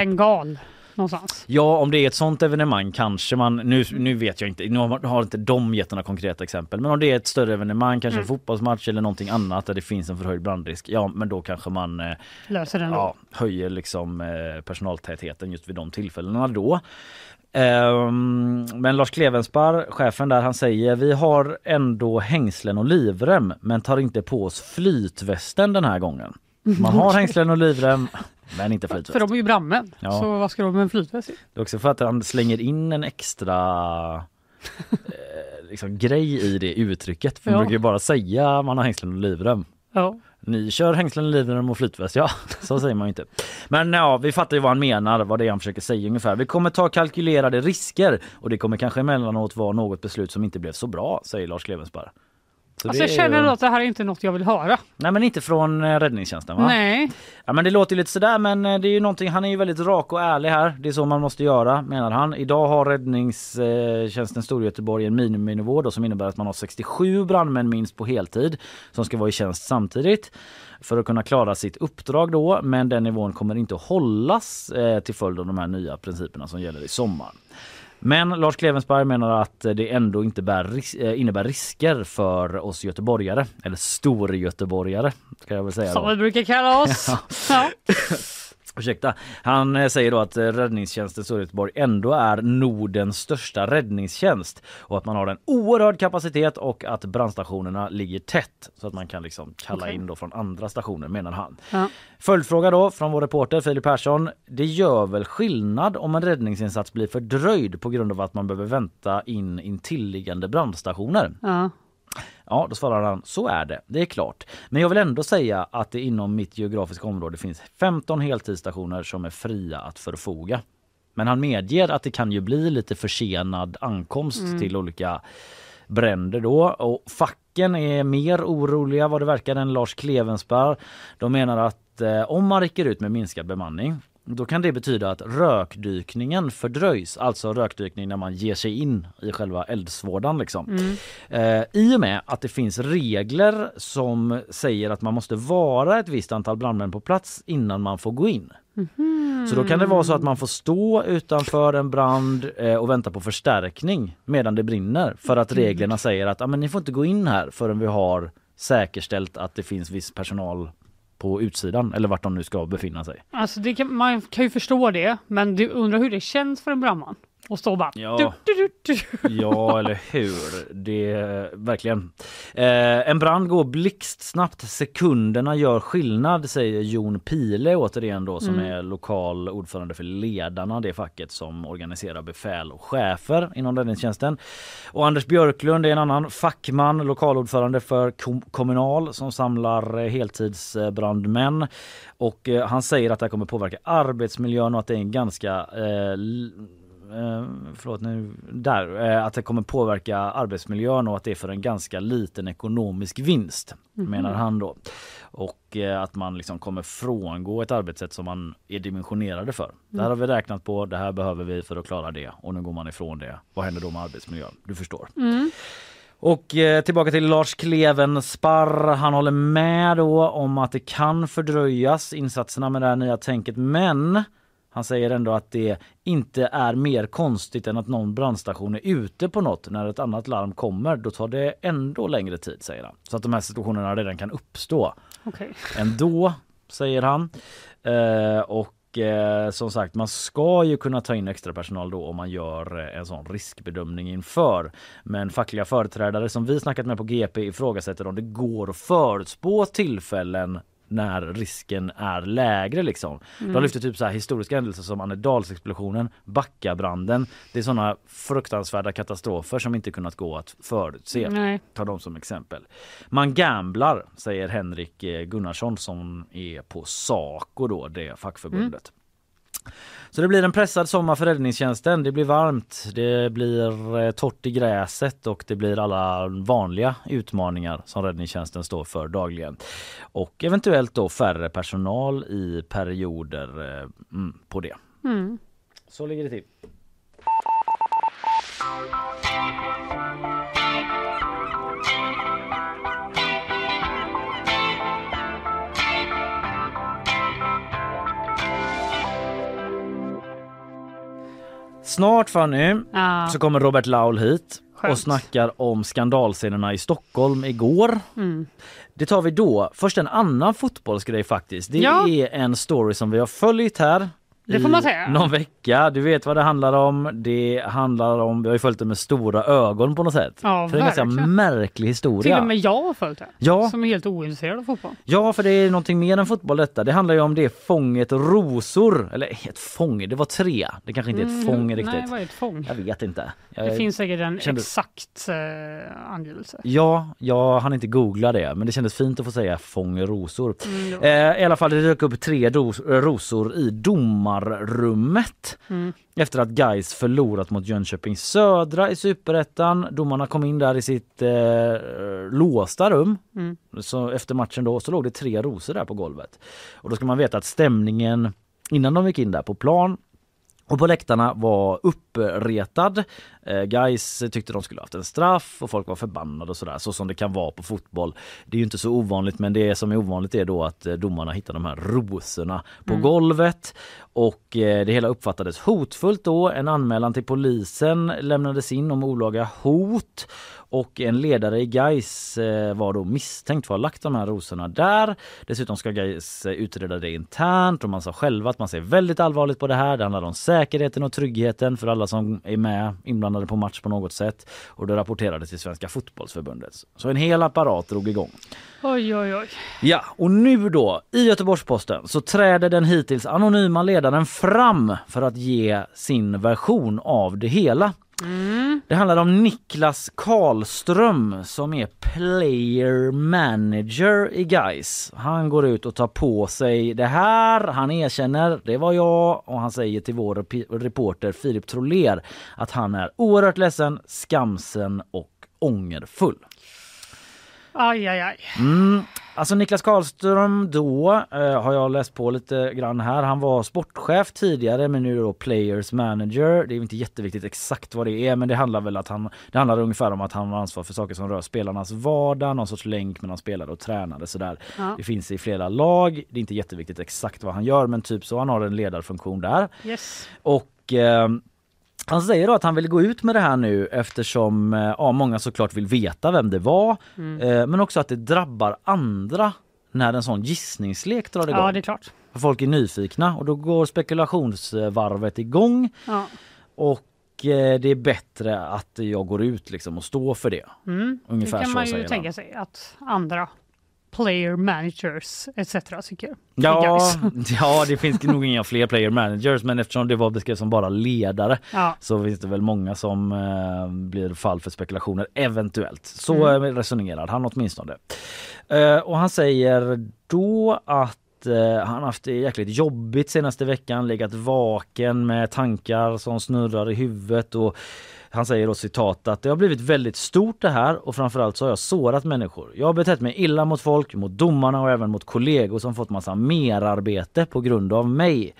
Speaker 2: Någonstans.
Speaker 1: Ja, om det är ett sånt evenemang kanske man, nu, nu vet jag inte, nu har, har inte de gett några konkreta exempel, men om det är ett större evenemang, kanske
Speaker 2: Mm.
Speaker 1: en fotbollsmatch eller någonting annat där det finns en förhöjd brandrisk, ja men då kanske man eh,
Speaker 2: Löser den då.
Speaker 1: ja, höjer liksom eh, personaltätheten just vid de tillfällena då. Ehm, men Lars Klevenspar, chefen där, han säger vi har ändå hängslen och livrem men tar inte på oss flytvästen den här gången. Man har hängslen och livrem men inte flytväst.
Speaker 2: För de är ju brandmän.
Speaker 1: Ja.
Speaker 2: Så vad ska de med en flytväst i?
Speaker 1: Det är också för att han slänger in en extra eh, liksom, grej i det uttrycket. För man
Speaker 2: Ja.
Speaker 1: brukar ju bara säga man har hängslen och livrem.
Speaker 2: Ja.
Speaker 1: Ni kör hängslen, livrem och flytväst. Ja, så säger man ju inte. Men ja, vi fattar ju vad han menar, vad det är han försöker säga ungefär. Vi kommer ta kalkylerade risker och det kommer kanske emellanåt vara något beslut som inte blev så bra, säger Lars Klevensberg. Så
Speaker 2: Alltså jag känner
Speaker 1: ju-
Speaker 2: att det här är inte något jag vill höra.
Speaker 1: Nej men inte från eh, räddningstjänsten va?
Speaker 2: Nej.
Speaker 1: Ja men det låter lite sådär men eh, det är ju någonting, han är ju väldigt rak och ärlig här. Det är så man måste göra menar han. Idag har räddningstjänsten Storgöteborg en miniminivå då, som innebär att man har 67 brandmän minst på heltid som ska vara i tjänst samtidigt för att kunna klara sitt uppdrag då. Men den nivån kommer inte att hållas eh, till följd av de här nya principerna som gäller i sommar. Men Lars Klevensberg menar att det ändå inte bär, eh, innebär risker för oss göteborgare, eller storgöteborgare ska jag väl säga.
Speaker 2: Som
Speaker 1: Då.
Speaker 2: vi brukar kalla oss. ja.
Speaker 1: Ursäkta. Han eh, säger då att eh, räddningstjänsten Storgöteborg ändå är Nordens största räddningstjänst och att man har en oerhörd kapacitet och att brandstationerna ligger tätt så att man kan liksom kalla
Speaker 2: Okej.
Speaker 1: in då från andra stationer menar han.
Speaker 2: Ja.
Speaker 1: Följdfråga då från vår reporter Filip Persson. Det gör väl skillnad om en räddningsinsats blir fördröjd på grund av att man behöver vänta in intilliggande brandstationer?
Speaker 2: Ja.
Speaker 1: Ja, då svarar han så är det. Det är klart. Men jag vill ändå säga att det inom mitt geografiska område finns 15 heltidsstationer som är fria att förfoga. Men han medger att det kan ju bli lite försenad ankomst
Speaker 2: Mm.
Speaker 1: till olika bränder då och facken är mer oroliga vad det verkar än Lars Klevensberg. De menar att eh, om man rycker ut med minskad bemanning då kan det betyda att rökdykningen fördröjs, alltså rökdykning när man ger sig in i själva eldsvådan. Liksom.
Speaker 2: Mm.
Speaker 1: Eh, I och med att det finns regler som säger att man måste vara ett visst antal brandmän på plats innan man får gå in. Så då kan det vara så att man får stå utanför en brand eh, och vänta på förstärkning medan det brinner för att reglerna säger att ah, men ni får inte gå in här förrän vi har säkerställt att det finns viss personal på utsidan eller vart de nu ska befinna sig.
Speaker 2: Alltså det kan, man kan ju förstå det, men du undrar hur det känns för en brandman och bara...
Speaker 1: Ja.
Speaker 2: Du, du, du.
Speaker 1: Ja, eller hur? Det verkligen. Eh, en brand går blixtsnabbt. Sekunderna gör skillnad, säger Jon Pile återigen då som
Speaker 2: Mm.
Speaker 1: är lokal ordförande för Ledarna, det facket som organiserar befäl och chefer inom räddningstjänsten. Och Anders Björklund är en annan fackman, lokalordförande för Kom- Kommunal som samlar eh, heltidsbrandmän. Och eh, han säger att det kommer påverka arbetsmiljön och att det är en ganska eh, eh, förlåt nu, där, eh, att det kommer påverka arbetsmiljön och att det är för en ganska liten ekonomisk vinst
Speaker 2: Mhm.
Speaker 1: menar han då. Och eh, att man liksom kommer frångå ett arbetssätt som man är dimensionerade för. Det här har vi räknat på, det här behöver vi för att klara det och nu går man ifrån det. Vad händer då med arbetsmiljön? Du förstår.
Speaker 2: Mm.
Speaker 1: Och eh, tillbaka till Lars Klevensparr. Han håller med då om att det kan fördröjas insatserna med det här nya tänket men han säger ändå att det inte är mer konstigt än att någon brandstation är ute på något när ett annat larm kommer. Då tar det ändå längre tid säger han. Så att de här situationerna redan kan uppstå
Speaker 2: Okej.
Speaker 1: ändå, säger han. Eh, och eh, som sagt, man ska ju kunna ta in extra personal då om man gör eh, en sån riskbedömning inför. Men fackliga företrädare som vi snackat med på GP ifrågasätter om det går att förutspå tillfällen när risken är lägre liksom. De lyfter typ så här historiska händelser som Annedalsexplosionen, Backabranden. Det är sådana fruktansvärda katastrofer som inte kunnat gå att förutse.
Speaker 2: Nej.
Speaker 1: Ta dem som exempel. Man gamblar, säger Henrik eh, Gunnarsson som är på Saco då, det fackförbundet. Så det blir en pressad sommar för räddningstjänsten. Det blir varmt, det blir eh, torrt i gräset och det blir alla vanliga utmaningar som räddningstjänsten står för dagligen. Och eventuellt då färre personal i perioder eh, mm, på det.
Speaker 2: Mm.
Speaker 1: Så ligger det till. Snart Fanny
Speaker 2: Ja.
Speaker 1: så kommer Robert Laul hit
Speaker 2: Skönt.
Speaker 1: och snackar om skandalscenerna i Stockholm igår.
Speaker 2: Mm.
Speaker 1: Det tar vi då. Först en annan fotbollsgrej faktiskt. Det
Speaker 2: Ja.
Speaker 1: är en story som vi har följt här.
Speaker 2: Det får man säga.
Speaker 1: Någon vecka. Du vet vad det handlar om. Det handlar om, vi har ju följt det med stora ögon på något sätt.
Speaker 2: Ja,
Speaker 1: för det är en ganska märklig historia.
Speaker 2: Till och med jag har följt det.
Speaker 1: Ja.
Speaker 2: Som är helt ointresserad av fotboll.
Speaker 1: Ja, för det är någonting mer än fotboll detta. Det handlar ju om det fånget rosor. Eller ett fång, det var tre. Det kanske inte är ett
Speaker 2: Mm,
Speaker 1: fång
Speaker 2: Nej,
Speaker 1: riktigt.
Speaker 2: vad är ett fång?
Speaker 1: Jag vet inte.
Speaker 2: Det
Speaker 1: Jag,
Speaker 2: finns säkert en
Speaker 1: kände-
Speaker 2: exakt eh, angivelse.
Speaker 1: Ja, jag hann inte googla det, men det kändes fint att få säga fång rosor.
Speaker 2: Mm.
Speaker 1: Eh, I alla fall, det dök upp tre ros- rosor i domarrummet.
Speaker 2: Mm.
Speaker 1: Efter att Gais förlorat mot Jönköping Södra i Superettan. Domarna kom in där i sitt eh, låsta rum.
Speaker 2: Mm.
Speaker 1: Så efter matchen då så låg det tre rosor där på golvet. Och då ska man veta att stämningen innan de gick in där på plan och på läktarna var uppretad. Eh, guys tyckte de skulle haft en straff och folk var förbannade och sådär så som det kan vara på fotboll. Det är ju inte så ovanligt men det som är ovanligt är då att eh, domarna hittar de här rosorna på
Speaker 2: Mm.
Speaker 1: golvet och eh, det hela uppfattades hotfullt då. En anmälan till polisen lämnades in om olaga hot och en ledare i Gais eh, var då misstänkt för att ha lagt de här rosorna där. Dessutom ska Gais eh, utreda det internt och man sa själva att man ser väldigt allvarligt på det här. Det handlar om säkerheten och tryggheten för alla som är med inblandade på match på något sätt och det rapporterades till Svenska fotbollsförbundet. Så en hel apparat drog igång.
Speaker 2: Oj, oj, oj.
Speaker 1: Ja, och nu då i Göteborgs-Posten så träder den hittills anonyma ledaren fram för att ge sin version av det hela. Det handlar om Niklas Karlström som är player manager i Gais. Han går ut och tar på sig det här. Han erkänner, det var jag och han säger till vår reporter Filip Troler att han är oerhört ledsen, skamsen och ångerfull.
Speaker 2: Aj, aj, aj.
Speaker 1: Mm. Alltså Niklas Karlström då eh, har jag läst på lite grann här. Han var sportchef tidigare men nu är då players manager. Det är inte jätteviktigt exakt vad det är men det handlar väl att han det handlar ungefär om att han har ansvar för saker som rör spelarnas vardag, någon sorts länk mellan spelare och tränare sådär.
Speaker 2: Ja.
Speaker 1: Det finns i flera lag. Det är inte jätteviktigt exakt vad han gör men typ så han har en ledarfunktion där.
Speaker 2: Yes.
Speaker 1: Och eh, han säger då att han vill gå ut med det här nu eftersom eh, ja, många såklart vill veta vem det var.
Speaker 2: Mm.
Speaker 1: Eh, men också att det drabbar andra när en sån gissningslek drar igång.
Speaker 2: Ja, det är klart.
Speaker 1: För Folk är nyfikna och då går spekulationsvarvet igång
Speaker 2: Ja.
Speaker 1: och eh, det är bättre att jag går ut liksom och står för det.
Speaker 2: Mm.
Speaker 1: Ungefär
Speaker 2: det kan
Speaker 1: så
Speaker 2: man ju tänka sig att andra player managers etc. tycker.
Speaker 1: Ja, ja, det finns nog inga fler player managers men eftersom det var beskrivet som bara ledare
Speaker 2: Ja.
Speaker 1: så finns det väl många som eh, blir fall för spekulationer eventuellt. Så
Speaker 2: Mm.
Speaker 1: eh, resonerar han åtminstone. Eh, och han säger då att eh, han haft det jäkligt jobbigt senaste veckan, legat vaken med tankar som snurrar i huvudet och han säger då citat att det har blivit väldigt stort det här och framförallt så har jag sårat människor. Jag har betett mig illa mot folk, mot domarna och även mot kollegor som fått massa merarbete på grund av mig.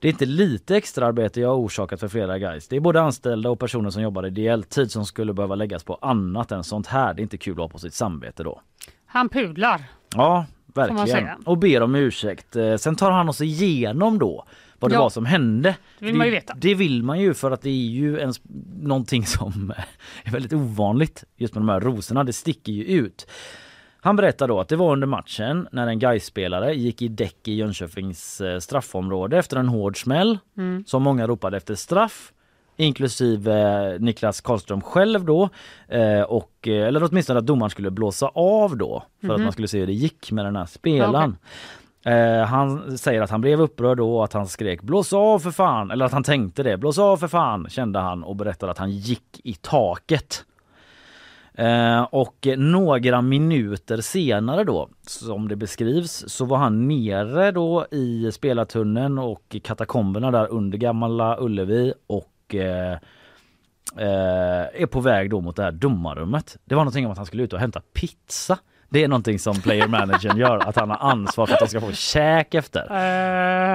Speaker 1: Det är inte lite extraarbete jag har orsakat för flera guys. Det är både anställda och personer som jobbar ideellt tid som skulle behöva läggas på annat än sånt här. Det är inte kul att ha på sitt samvete då.
Speaker 2: Han pudlar.
Speaker 1: Ja, verkligen. Och ber om ursäkt. Eh, Sen tar han oss igenom då vad det
Speaker 2: Ja.
Speaker 1: var som hände.
Speaker 2: Det vill man ju veta.
Speaker 1: Det vill man ju för att det är ju en, någonting som är väldigt ovanligt just med de här rosorna. Det sticker ju ut. Han berättar då att det var under matchen när en Gais-spelare gick i däck i Jönköpings eh, straffområde efter en hård smäll
Speaker 2: Mm.
Speaker 1: som många ropade efter straff inklusive eh, Niklas Karlström själv då eh, och eller åtminstone att domaren skulle blåsa av då för att
Speaker 2: Mhm.
Speaker 1: man skulle se hur det gick med den här spelaren. Eh, han säger att han blev upprörd då och att han skrek blås av för fan eller att han tänkte det blås av för fan kände han och berättade att han gick i taket. Eh, och några minuter senare då, som det beskrivs, så var han nere då i spelartunneln och katakomberna där under Gamla Ullevi och eh, eh, är på väg då mot det här domarrummet. Det var någonting om att han skulle ut och hämta pizza. Det är någonting som player managern gör, att han har ansvar för att de ska få käk efter.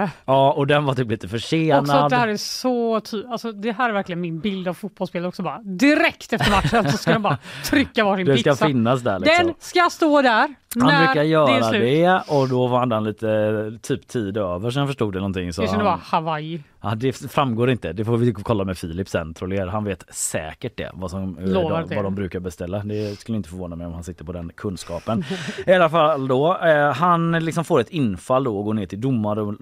Speaker 2: Eh,
Speaker 1: Ja, och den var typ lite försenad.
Speaker 2: också det här är så ty- alltså det här är verkligen min bild av fotbollsspelare också bara. Direkt efter matchen så ska de bara trycka varsin
Speaker 1: Det ska
Speaker 2: pizza.
Speaker 1: finnas där liksom.
Speaker 2: Den ska stå där.
Speaker 1: Han
Speaker 2: När
Speaker 1: brukar
Speaker 2: det
Speaker 1: göra
Speaker 2: slut.
Speaker 1: det, och då var han lite typ tid över så förstod det någonting. Så
Speaker 2: Det
Speaker 1: han,
Speaker 2: bara Hawaii.
Speaker 1: ja, det framgår inte, det får vi kolla med Filip sen Troller. Han vet säkert det, vad, som, eh, de,
Speaker 2: det.
Speaker 1: vad de brukar beställa. Det skulle inte förvåna mig om han sitter på den kunskapen. I alla fall då, eh, han liksom får ett infall då och går ner till domarrum,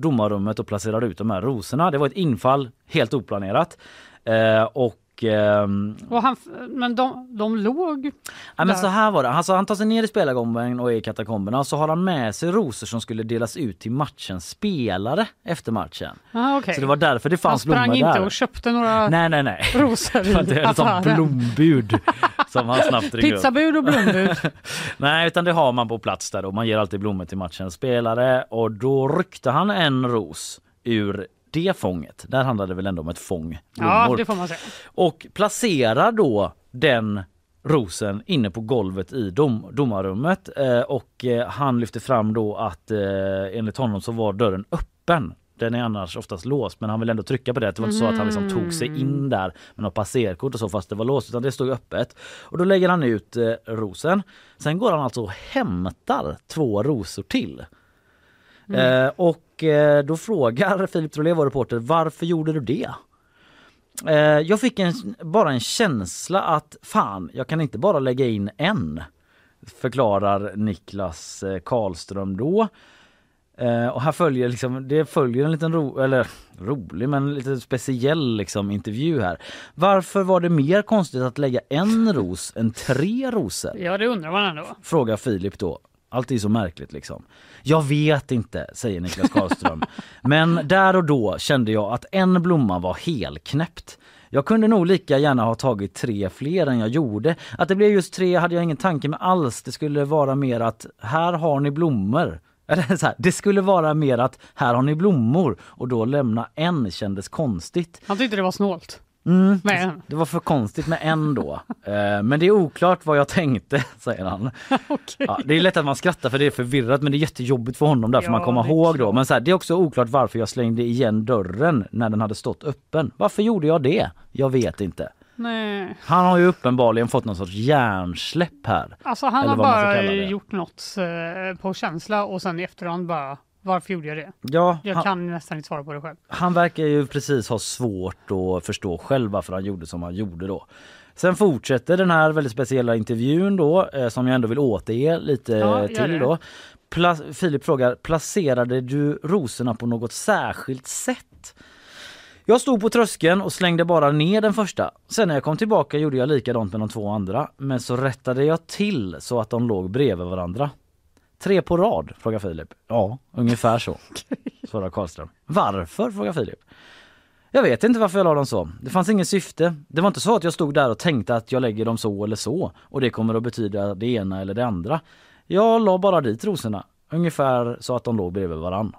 Speaker 1: domarrummet och placerar ut de här rosorna. Det var ett infall, helt oplanerat. Eh, och ehm,
Speaker 2: Och han, men de, de låg
Speaker 1: Ja, men
Speaker 2: där.
Speaker 1: så här var det. Alltså, han tar sig ner i spelargången och är i katakomberna och så har han med sig rosor som skulle delas ut till matchens spelare efter matchen.
Speaker 2: Ah, okej.
Speaker 1: Så det var därför det
Speaker 2: Han
Speaker 1: fanns blommor
Speaker 2: sprang inte
Speaker 1: där.
Speaker 2: och köpte några
Speaker 1: Nej, nej, nej.
Speaker 2: rosor
Speaker 1: Det
Speaker 2: i
Speaker 1: ett sånt
Speaker 2: affären.
Speaker 1: blombud som han snabbt.
Speaker 2: Pizzabud och blombud.
Speaker 1: Nej, utan det har man på plats där då. Man ger alltid blommor till matchens spelare och då ryckte han en ros ur det fånget. Där handlade det väl ändå om ett fång
Speaker 2: ja,
Speaker 1: blommor.
Speaker 2: det får man säga.
Speaker 1: och placerar då den rosen inne på golvet i dom, domarrummet eh, och eh, han lyfter fram då att eh, enligt honom så var dörren öppen. Den är annars oftast låst men han vill ändå trycka på det. Det var inte så att han liksom tog sig in där med något passerkort och så fast det var låst utan det stod öppet. Och då lägger han ut eh, rosen. Sen går han alltså och hämtar två rosor till. Eh, och eh, då frågar Filip Trolé, vår reporter, varför gjorde du det? Eh, jag fick en, bara en känsla att fan, jag kan inte bara lägga in en. Förklarar Niklas eh, Karlström då. Och här följer liksom, det följer en liten ro, eller rolig men lite speciell liksom intervju här. Varför var det mer konstigt att lägga en ros än tre rosor?
Speaker 2: Ja, det undrar man ändå.
Speaker 1: Frågar Filip då. Allt är så märkligt liksom. Jag vet inte, säger Niklas Karlström. Men där och då kände jag att en blomma var helknäppt. Jag kunde nog lika gärna ha tagit tre fler än jag gjorde. Att det blev just tre hade jag ingen tanke med alls. Det skulle vara mer att här har ni blommor. Eller så här, det skulle vara mer att här har ni blommor och då lämna en kändes konstigt.
Speaker 2: Han tyckte det var snålt.
Speaker 1: Mm. Det var för konstigt med en då. Eh, men det är oklart vad jag tänkte, säger han. Ja, det är lätt att man skrattar för det är förvirrat men det är jättejobbigt för honom där
Speaker 2: Ja,
Speaker 1: man komma
Speaker 2: det är
Speaker 1: ihåg då. Men så här, det är också oklart varför jag slängde igen dörren när den hade stått öppen. Varför gjorde jag det? Jag vet inte.
Speaker 2: Nej.
Speaker 1: Han har ju uppenbarligen fått någon sorts hjärnsläpp här.
Speaker 2: Alltså han har
Speaker 1: man
Speaker 2: bara gjort något eh, på känsla och sen i efterhand bara varför gjorde jag det?
Speaker 1: Ja,
Speaker 2: Jag
Speaker 1: han,
Speaker 2: kan nästan inte svara på det själv.
Speaker 1: han verkar ju precis ha svårt att förstå själv varför han gjorde som han gjorde då. Sen fortsätter den här väldigt speciella intervjun då eh, som jag ändå vill återge lite
Speaker 2: Ja,
Speaker 1: eh, till då. Pla- Filip frågar, placerade du rosorna på något särskilt sätt? Jag stod på tröskeln och slängde bara ner den första. Sen när jag kom tillbaka gjorde jag likadant med de två andra. Men så rättade jag till så att de låg bredvid varandra. Tre på rad? frågar Filip. Ja, ungefär så. Svarar Karlström. Varför? frågar Filip. Jag vet inte varför jag la dem så. Det fanns inget syfte. Det var inte så att jag stod där och tänkte att jag lägger dem så eller så och det kommer att betyda det ena eller det andra. Jag la bara dit rosorna. Ungefär så att de låg bredvid varann.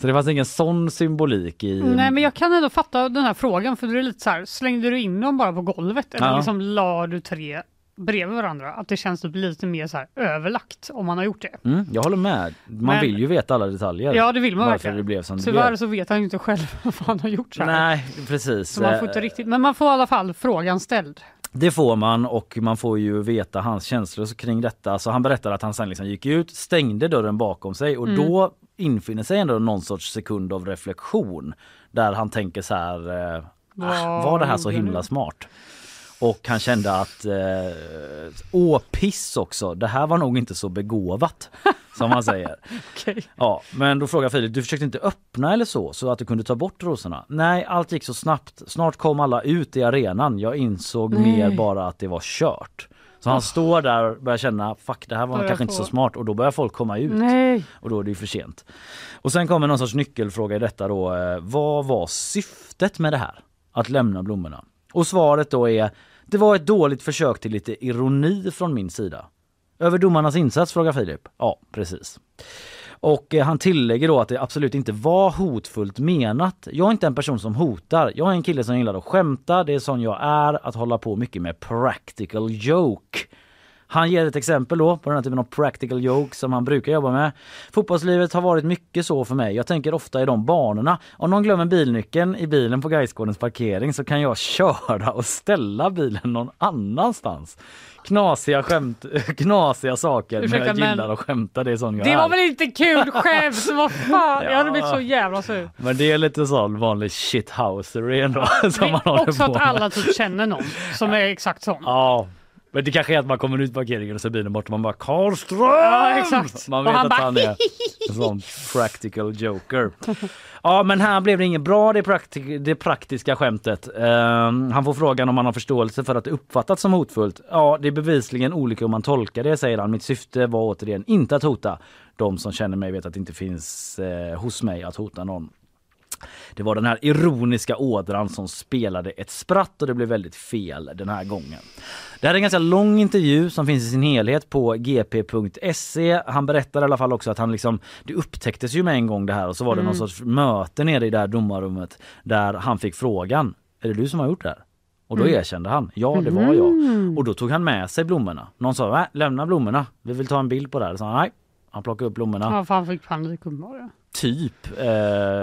Speaker 1: Så det fanns ingen sån symbolik i...
Speaker 2: Nej men jag kan ändå fatta den här frågan för det är lite så här, slängde du in dem bara på golvet eller
Speaker 1: Ja.
Speaker 2: liksom la du tre bredvid varandra? Att det känns typ lite mer så här överlagt om man har gjort det.
Speaker 1: Mm, jag håller med. Man
Speaker 2: Men-
Speaker 1: vill ju veta alla detaljer.
Speaker 2: Ja det vill man verkligen.
Speaker 1: det blev som det
Speaker 2: Tyvärr
Speaker 1: blev.
Speaker 2: så vet han ju inte själv vad han har gjort så här.
Speaker 1: Nej, precis.
Speaker 2: Så man får inte riktigt, men man får i alla fall frågan ställd.
Speaker 1: Det får man och man får ju veta hans känslor kring detta. Så han berättar att han sen liksom gick ut, stängde dörren bakom sig och
Speaker 2: Mm.
Speaker 1: då infinner sig ändå någon sorts sekund av reflektion. Där han tänker så här, eh, ah, var det här så himla smart? Och han kände att, eh, åh piss också, det här var nog inte så begåvat. Som han säger.
Speaker 2: Okej.
Speaker 1: Ja, men då frågar Filip, du försökte inte öppna eller så, så att du kunde ta bort rosorna? Nej, allt gick så snabbt. Snart kom alla ut i arenan. Jag insåg
Speaker 2: Nej.
Speaker 1: mer bara att det var kört. Så han står där och börjar känna, fuck det här var
Speaker 2: Börjar
Speaker 1: kanske inte så smart och då börjar folk komma ut.
Speaker 2: Nej.
Speaker 1: Och då är det ju för sent. Och sen kommer någon sorts nyckelfråga i detta då. eh, Vad var syftet med det här? Att lämna blommorna? Och svaret då är, det var ett dåligt försök till lite ironi från min sida. Över domarnas insats frågar Filip. Ja, precis. Och eh, han tillägger då att det absolut inte var hotfullt menat. Jag är inte en person som hotar. Jag är en kille som gillar att skämta. Det är sån jag är. Att hålla på mycket med practical joke. Han ger ett exempel då på den här typen av practical joke som han brukar jobba med. Fotbollslivet har varit mycket så för mig. Jag tänker ofta i de banorna. Om någon glömmer bilnyckeln i bilen på Gaisgårdens parkering så kan jag köra och ställa bilen någon annanstans. Knasiga skämt, knasiga saker
Speaker 2: Ursäkta,
Speaker 1: men jag gillar
Speaker 2: men-
Speaker 1: att skämta, det är sån jag
Speaker 2: Det
Speaker 1: är.
Speaker 2: var väl inte kul skämt? Vad fan? Jag hade blivit så jävla sur.
Speaker 1: Men det är lite sån vanlig shithousery ändå som man håller
Speaker 2: också
Speaker 1: på
Speaker 2: att alla typ känner någon som är exakt sån.
Speaker 1: Ja, men det kanske är att man kommer ut på parkeringen och så bilen bort och man bara Karlström!
Speaker 2: Ja, exakt.
Speaker 1: Man vet
Speaker 2: han
Speaker 1: att
Speaker 2: bara,
Speaker 1: han är en sån practical joker. Ja, men här blev det inget bra det, prakti- det praktiska skämtet. Ehm, han får frågan om han har förståelse för att det uppfattats som hotfullt. Ja, det är bevisligen olika om man tolkar det, säger han. Mitt syfte var återigen inte att hota. De som känner mig vet att det inte finns eh, hos mig att hota någon. Det var den här ironiska ådran som spelade ett spratt och det blev väldigt fel den här gången. Det här är en ganska lång intervju som finns i sin helhet på gp.se. Han berättar i alla fall också att han liksom, det upptäcktes ju med en gång det här och så var det någon sorts möte nere i det här domarrummet där han fick frågan, är det du som har gjort det här? Och då erkände han, ja det var jag. Och då tog han med sig blommorna. Någon sa, lämna blommorna, vi vill ta en bild på det här. Så han, nej, han plockade upp blommorna.
Speaker 2: Ja, fan fick panik uppenbarligen.
Speaker 1: Typ. Eh,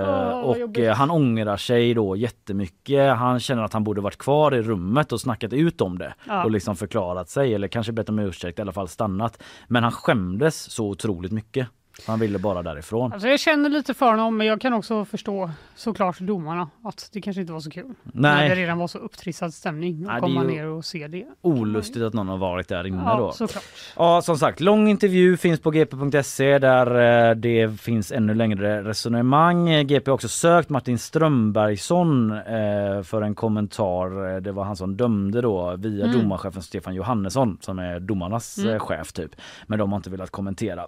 Speaker 2: vad
Speaker 1: och
Speaker 2: jobbigt.
Speaker 1: eh, han ångrar sig då jättemycket. Han känner att han borde varit kvar i rummet och snackat ut om det.
Speaker 2: Ja.
Speaker 1: Och liksom förklarat sig eller kanske bett om ursäkt, i alla fall stannat. Men han skämdes så otroligt mycket. Han ville bara därifrån.
Speaker 2: Alltså jag känner lite för honom men jag kan också förstå såklart domarna att det kanske inte var så kul. När det
Speaker 1: Nej,
Speaker 2: redan var så upptrissad stämning.
Speaker 1: Nej,
Speaker 2: att komma ner och se det.
Speaker 1: olustigt att någon har varit där inne
Speaker 2: Ja,
Speaker 1: då.
Speaker 2: såklart.
Speaker 1: Ja, som sagt, lång intervju finns på gp.se där eh, det finns ännu längre resonemang. Eh, GP har också sökt Martin Strömbergsson eh, för en kommentar. Det var han som dömde då via
Speaker 2: Mm.
Speaker 1: domarchefen Stefan Johannesson som är domarnas
Speaker 2: Mm.
Speaker 1: chef typ. Men de har inte velat kommentera.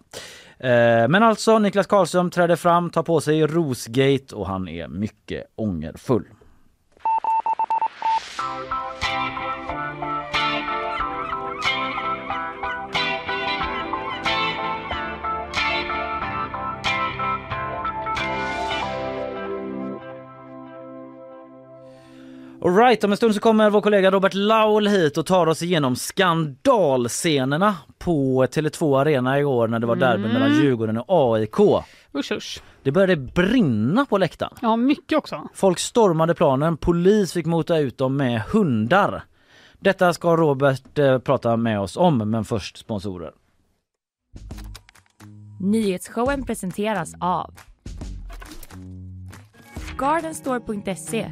Speaker 1: Eh, men alltså Niklas Karlström trädde fram, tar på sig Rosgate och han är mycket ångerfull. Alright, om en stund så kommer vår kollega Robert Laul hit och tar oss igenom skandalscenerna på Tele2 Arena igår när det var derby
Speaker 2: Mm.
Speaker 1: mellan Djurgården och AIK.
Speaker 2: Usch usch.
Speaker 1: Det började brinna på läktaren.
Speaker 2: Ja, mycket också.
Speaker 1: Folk stormade planen, polis fick mota ut dem med hundar. Detta ska Robert eh, prata med oss om, men först sponsorer.
Speaker 6: Nyhetsshowen presenteras av Gardenstore.se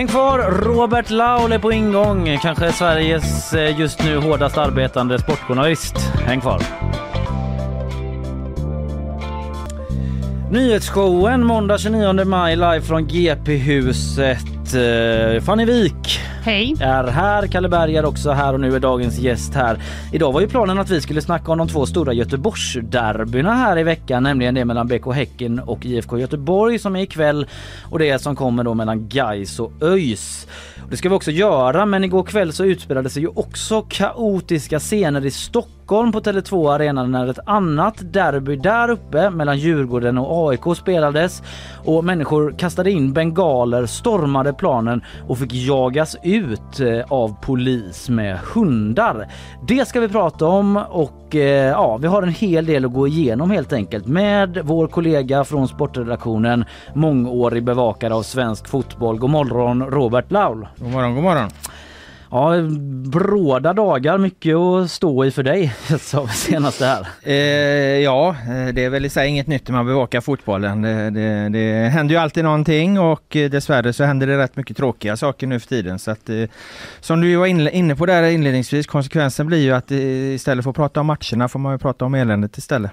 Speaker 1: Häng kvar, Robert Laul är på ingång. Kanske Sveriges eh, just nu hårdast arbetande sportjournalist. Häng kvar. Nyhetsshowen måndag 29 maj live från GP-huset. Eh, Fanny Wik
Speaker 2: Hej.
Speaker 1: är här. Kalle Berg är också här och nu är dagens gäst här. Idag var ju planen att vi skulle snacka om de två stora Göteborgsderbyna här i veckan, nämligen det mellan BK Häcken och IFK Göteborg som är ikväll och det som kommer då mellan Gais och ÖIS. Det ska vi också göra, men igår kväll så utspelade sig ju också kaotiska scener i Stockholm på Tele2 Arena när ett annat derby där uppe mellan Djurgården och AIK spelades och människor kastade in bengaler, stormade planen och fick jagas ut eh, av polis med hundar. Det ska vi prata om och eh, ja, vi har en hel del att gå igenom helt enkelt med vår kollega från sportredaktionen, mångårig bevakare av svensk fotboll. God morgon Robert Laul.
Speaker 10: God morgon, god morgon.
Speaker 1: Ja, bråda dagar, mycket att stå i för dig sa vi senast det här.
Speaker 10: Eh, ja, eh, det är väl i sig inget nytt när man bevakar fotbollen. Det, det, det händer ju alltid någonting och eh, dessvärre så händer det rätt mycket tråkiga saker nu för tiden. Så att, eh, som du var inne på där inledningsvis, konsekvensen blir ju att eh, istället för att prata om matcherna får man ju prata om eländet istället.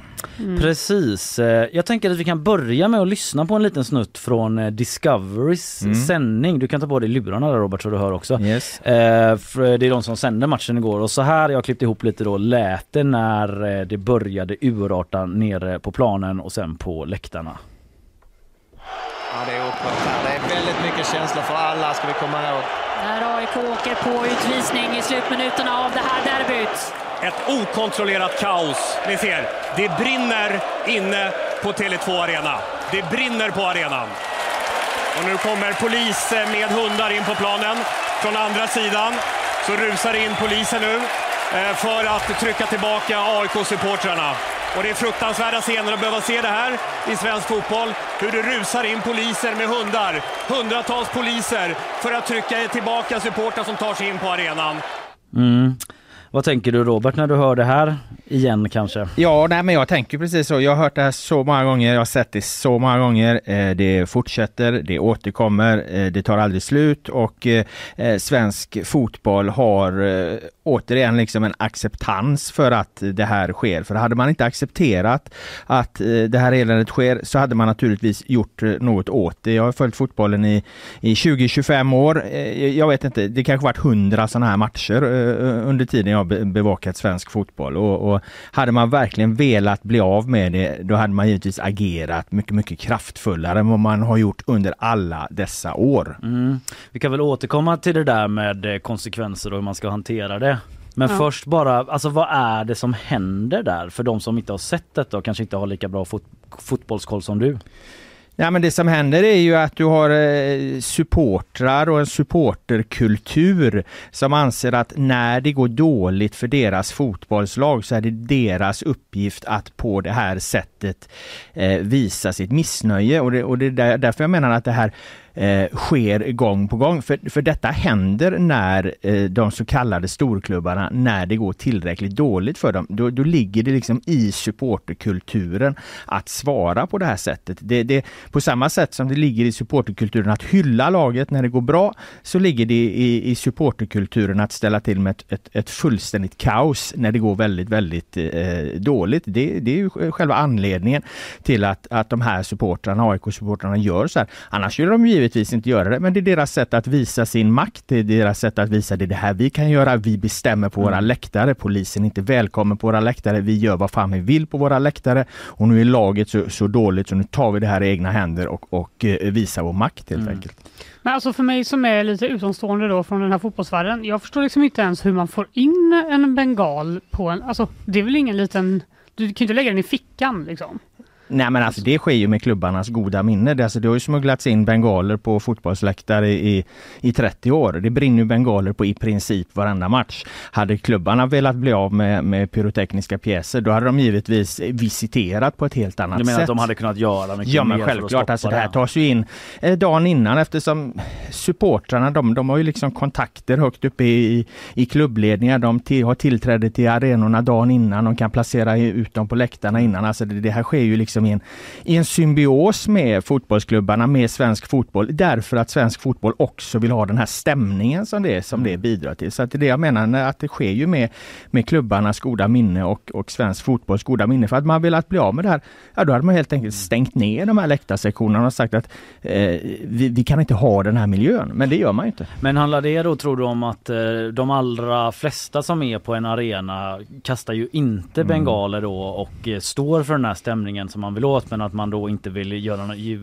Speaker 1: Precis. Eh, Jag tänker att vi kan börja med att lyssna på en liten snutt från Discoverys
Speaker 10: Mm.
Speaker 1: sändning. Du kan ta på dig lurarna där Robert så du hör också.
Speaker 10: Yes.
Speaker 1: Eh, för det är de som sände matchen igår och så här, jag har klippt ihop lite då, lät det när eh, det började urarta nere på planen och sen på läktarna.
Speaker 11: Ja, det känslor för alla, ska vi komma ihåg.
Speaker 12: När AIK åker på utvisning i slutminuterna av det här derbyt.
Speaker 13: Ett okontrollerat kaos. Ni ser, det brinner inne på Tele2 Arena. Det brinner på arenan. Och nu kommer polis med hundar in på planen. Från andra sidan så rusar in polisen nu eh, för att trycka tillbaka AIK-supportrarna. Och det är fruktansvärda scener att behöva se det här i svensk fotboll. Hur det rusar in poliser med hundar. Hundratals poliser för att trycka tillbaka supportrar som tar sig in på arenan.
Speaker 1: Mm. Vad tänker du Robert när du hör det här igen kanske?
Speaker 10: Ja, nej, men jag tänker precis så. Jag har hört det här så många gånger. Jag har sett det så många gånger. Eh, det fortsätter, det återkommer, eh, det tar aldrig slut och eh, eh svensk fotboll har eh, återigen liksom en acceptans för att det här sker. För hade man inte accepterat att eh, det här eländet sker så hade man naturligtvis gjort något åt det. Jag har följt fotbollen i, i 20-25 år. Jag vet inte, det kanske varit 100 sådana här matcher under tiden jag bevakat svensk fotboll. Och, och hade man verkligen velat bli av med det, då hade man givetvis agerat mycket, mycket kraftfullare än vad man har gjort under alla dessa år.
Speaker 1: Mm. Vi kan väl återkomma till det där med konsekvenser och hur man ska hantera det. Men ja. först bara, alltså vad är det som händer där för de som inte har sett detta och kanske inte har lika bra fot fotbollskoll som du?
Speaker 10: Ja, men det som händer är ju att du har eh, supportrar och en supporterkultur som anser att när det går dåligt för deras fotbollslag så är det deras uppgift att på det här sättet eh, visa sitt missnöje. Och det, och det är därför jag menar att det här eh, sker gång på gång. För, för detta händer när eh, de så kallade storklubbarna, när det går tillräckligt dåligt för dem. Då, då ligger det liksom i supporterkulturen att svara på det här sättet. Det, det, på samma sätt som det ligger i supporterkulturen att hylla laget när det går bra, så ligger det i, i supporterkulturen att ställa till med ett, ett, ett fullständigt kaos när det går väldigt, väldigt eh, dåligt. Det, det är ju själva anledningen till att, att de här supportrarna, AIK-supportrarna gör så här. Annars skulle de givetvis givetvis inte göra det, men det är deras sätt att visa sin makt. Det är deras sätt att visa det, det här vi kan göra. Vi bestämmer på mm. våra läktare. Polisen är inte välkommen på våra läktare. Vi gör vad fan vi vill på våra läktare. Och nu är laget så, så dåligt så nu tar vi det här i egna händer och, och eh, visar vår makt helt mm. enkelt.
Speaker 2: Men alltså för mig som är lite utomstående då från den här fotbollsvärlden. Jag förstår liksom inte ens hur man får in en bengal på en, alltså det är väl ingen liten, du kan ju inte lägga den i fickan liksom.
Speaker 10: Nej men alltså det sker ju med klubbarnas goda minne. Det, alltså, det har ju smugglats in bengaler på fotbollsläktare i, i 30 år. Det brinner ju bengaler på i princip varenda match. Hade klubbarna velat bli av med, med pyrotekniska pjäser då hade de givetvis visiterat på ett helt annat sätt.
Speaker 1: Du menar att de hade kunnat göra mycket
Speaker 10: Ja men självklart. Alltså, det här tas ju in eh, dagen innan eftersom supportrarna de, de har ju liksom kontakter högt uppe i, i klubbledningar. De till, har tillträde till arenorna dagen innan. De kan placera ut dem på läktarna innan. Alltså det, det här sker ju liksom liksom i en, i en symbios med fotbollsklubbarna, med svensk fotboll, därför att svensk fotboll också vill ha den här stämningen som det, som det bidrar till. Så att det är det jag menar, att det sker ju med, med klubbarnas goda minne och, och svensk fotbolls goda minne. För att man velat bli av med det här, ja då hade man helt enkelt stängt ner de här läktarsektionerna och sagt att eh, vi, vi, kan inte ha den här miljön. Men det gör man inte.
Speaker 1: Men handlar det då tror du om att eh, de allra flesta som är på en arena kastar ju inte mm. bengaler då och eh, står för den här stämningen som man vill åt men att man då inte vill göra någon, ge,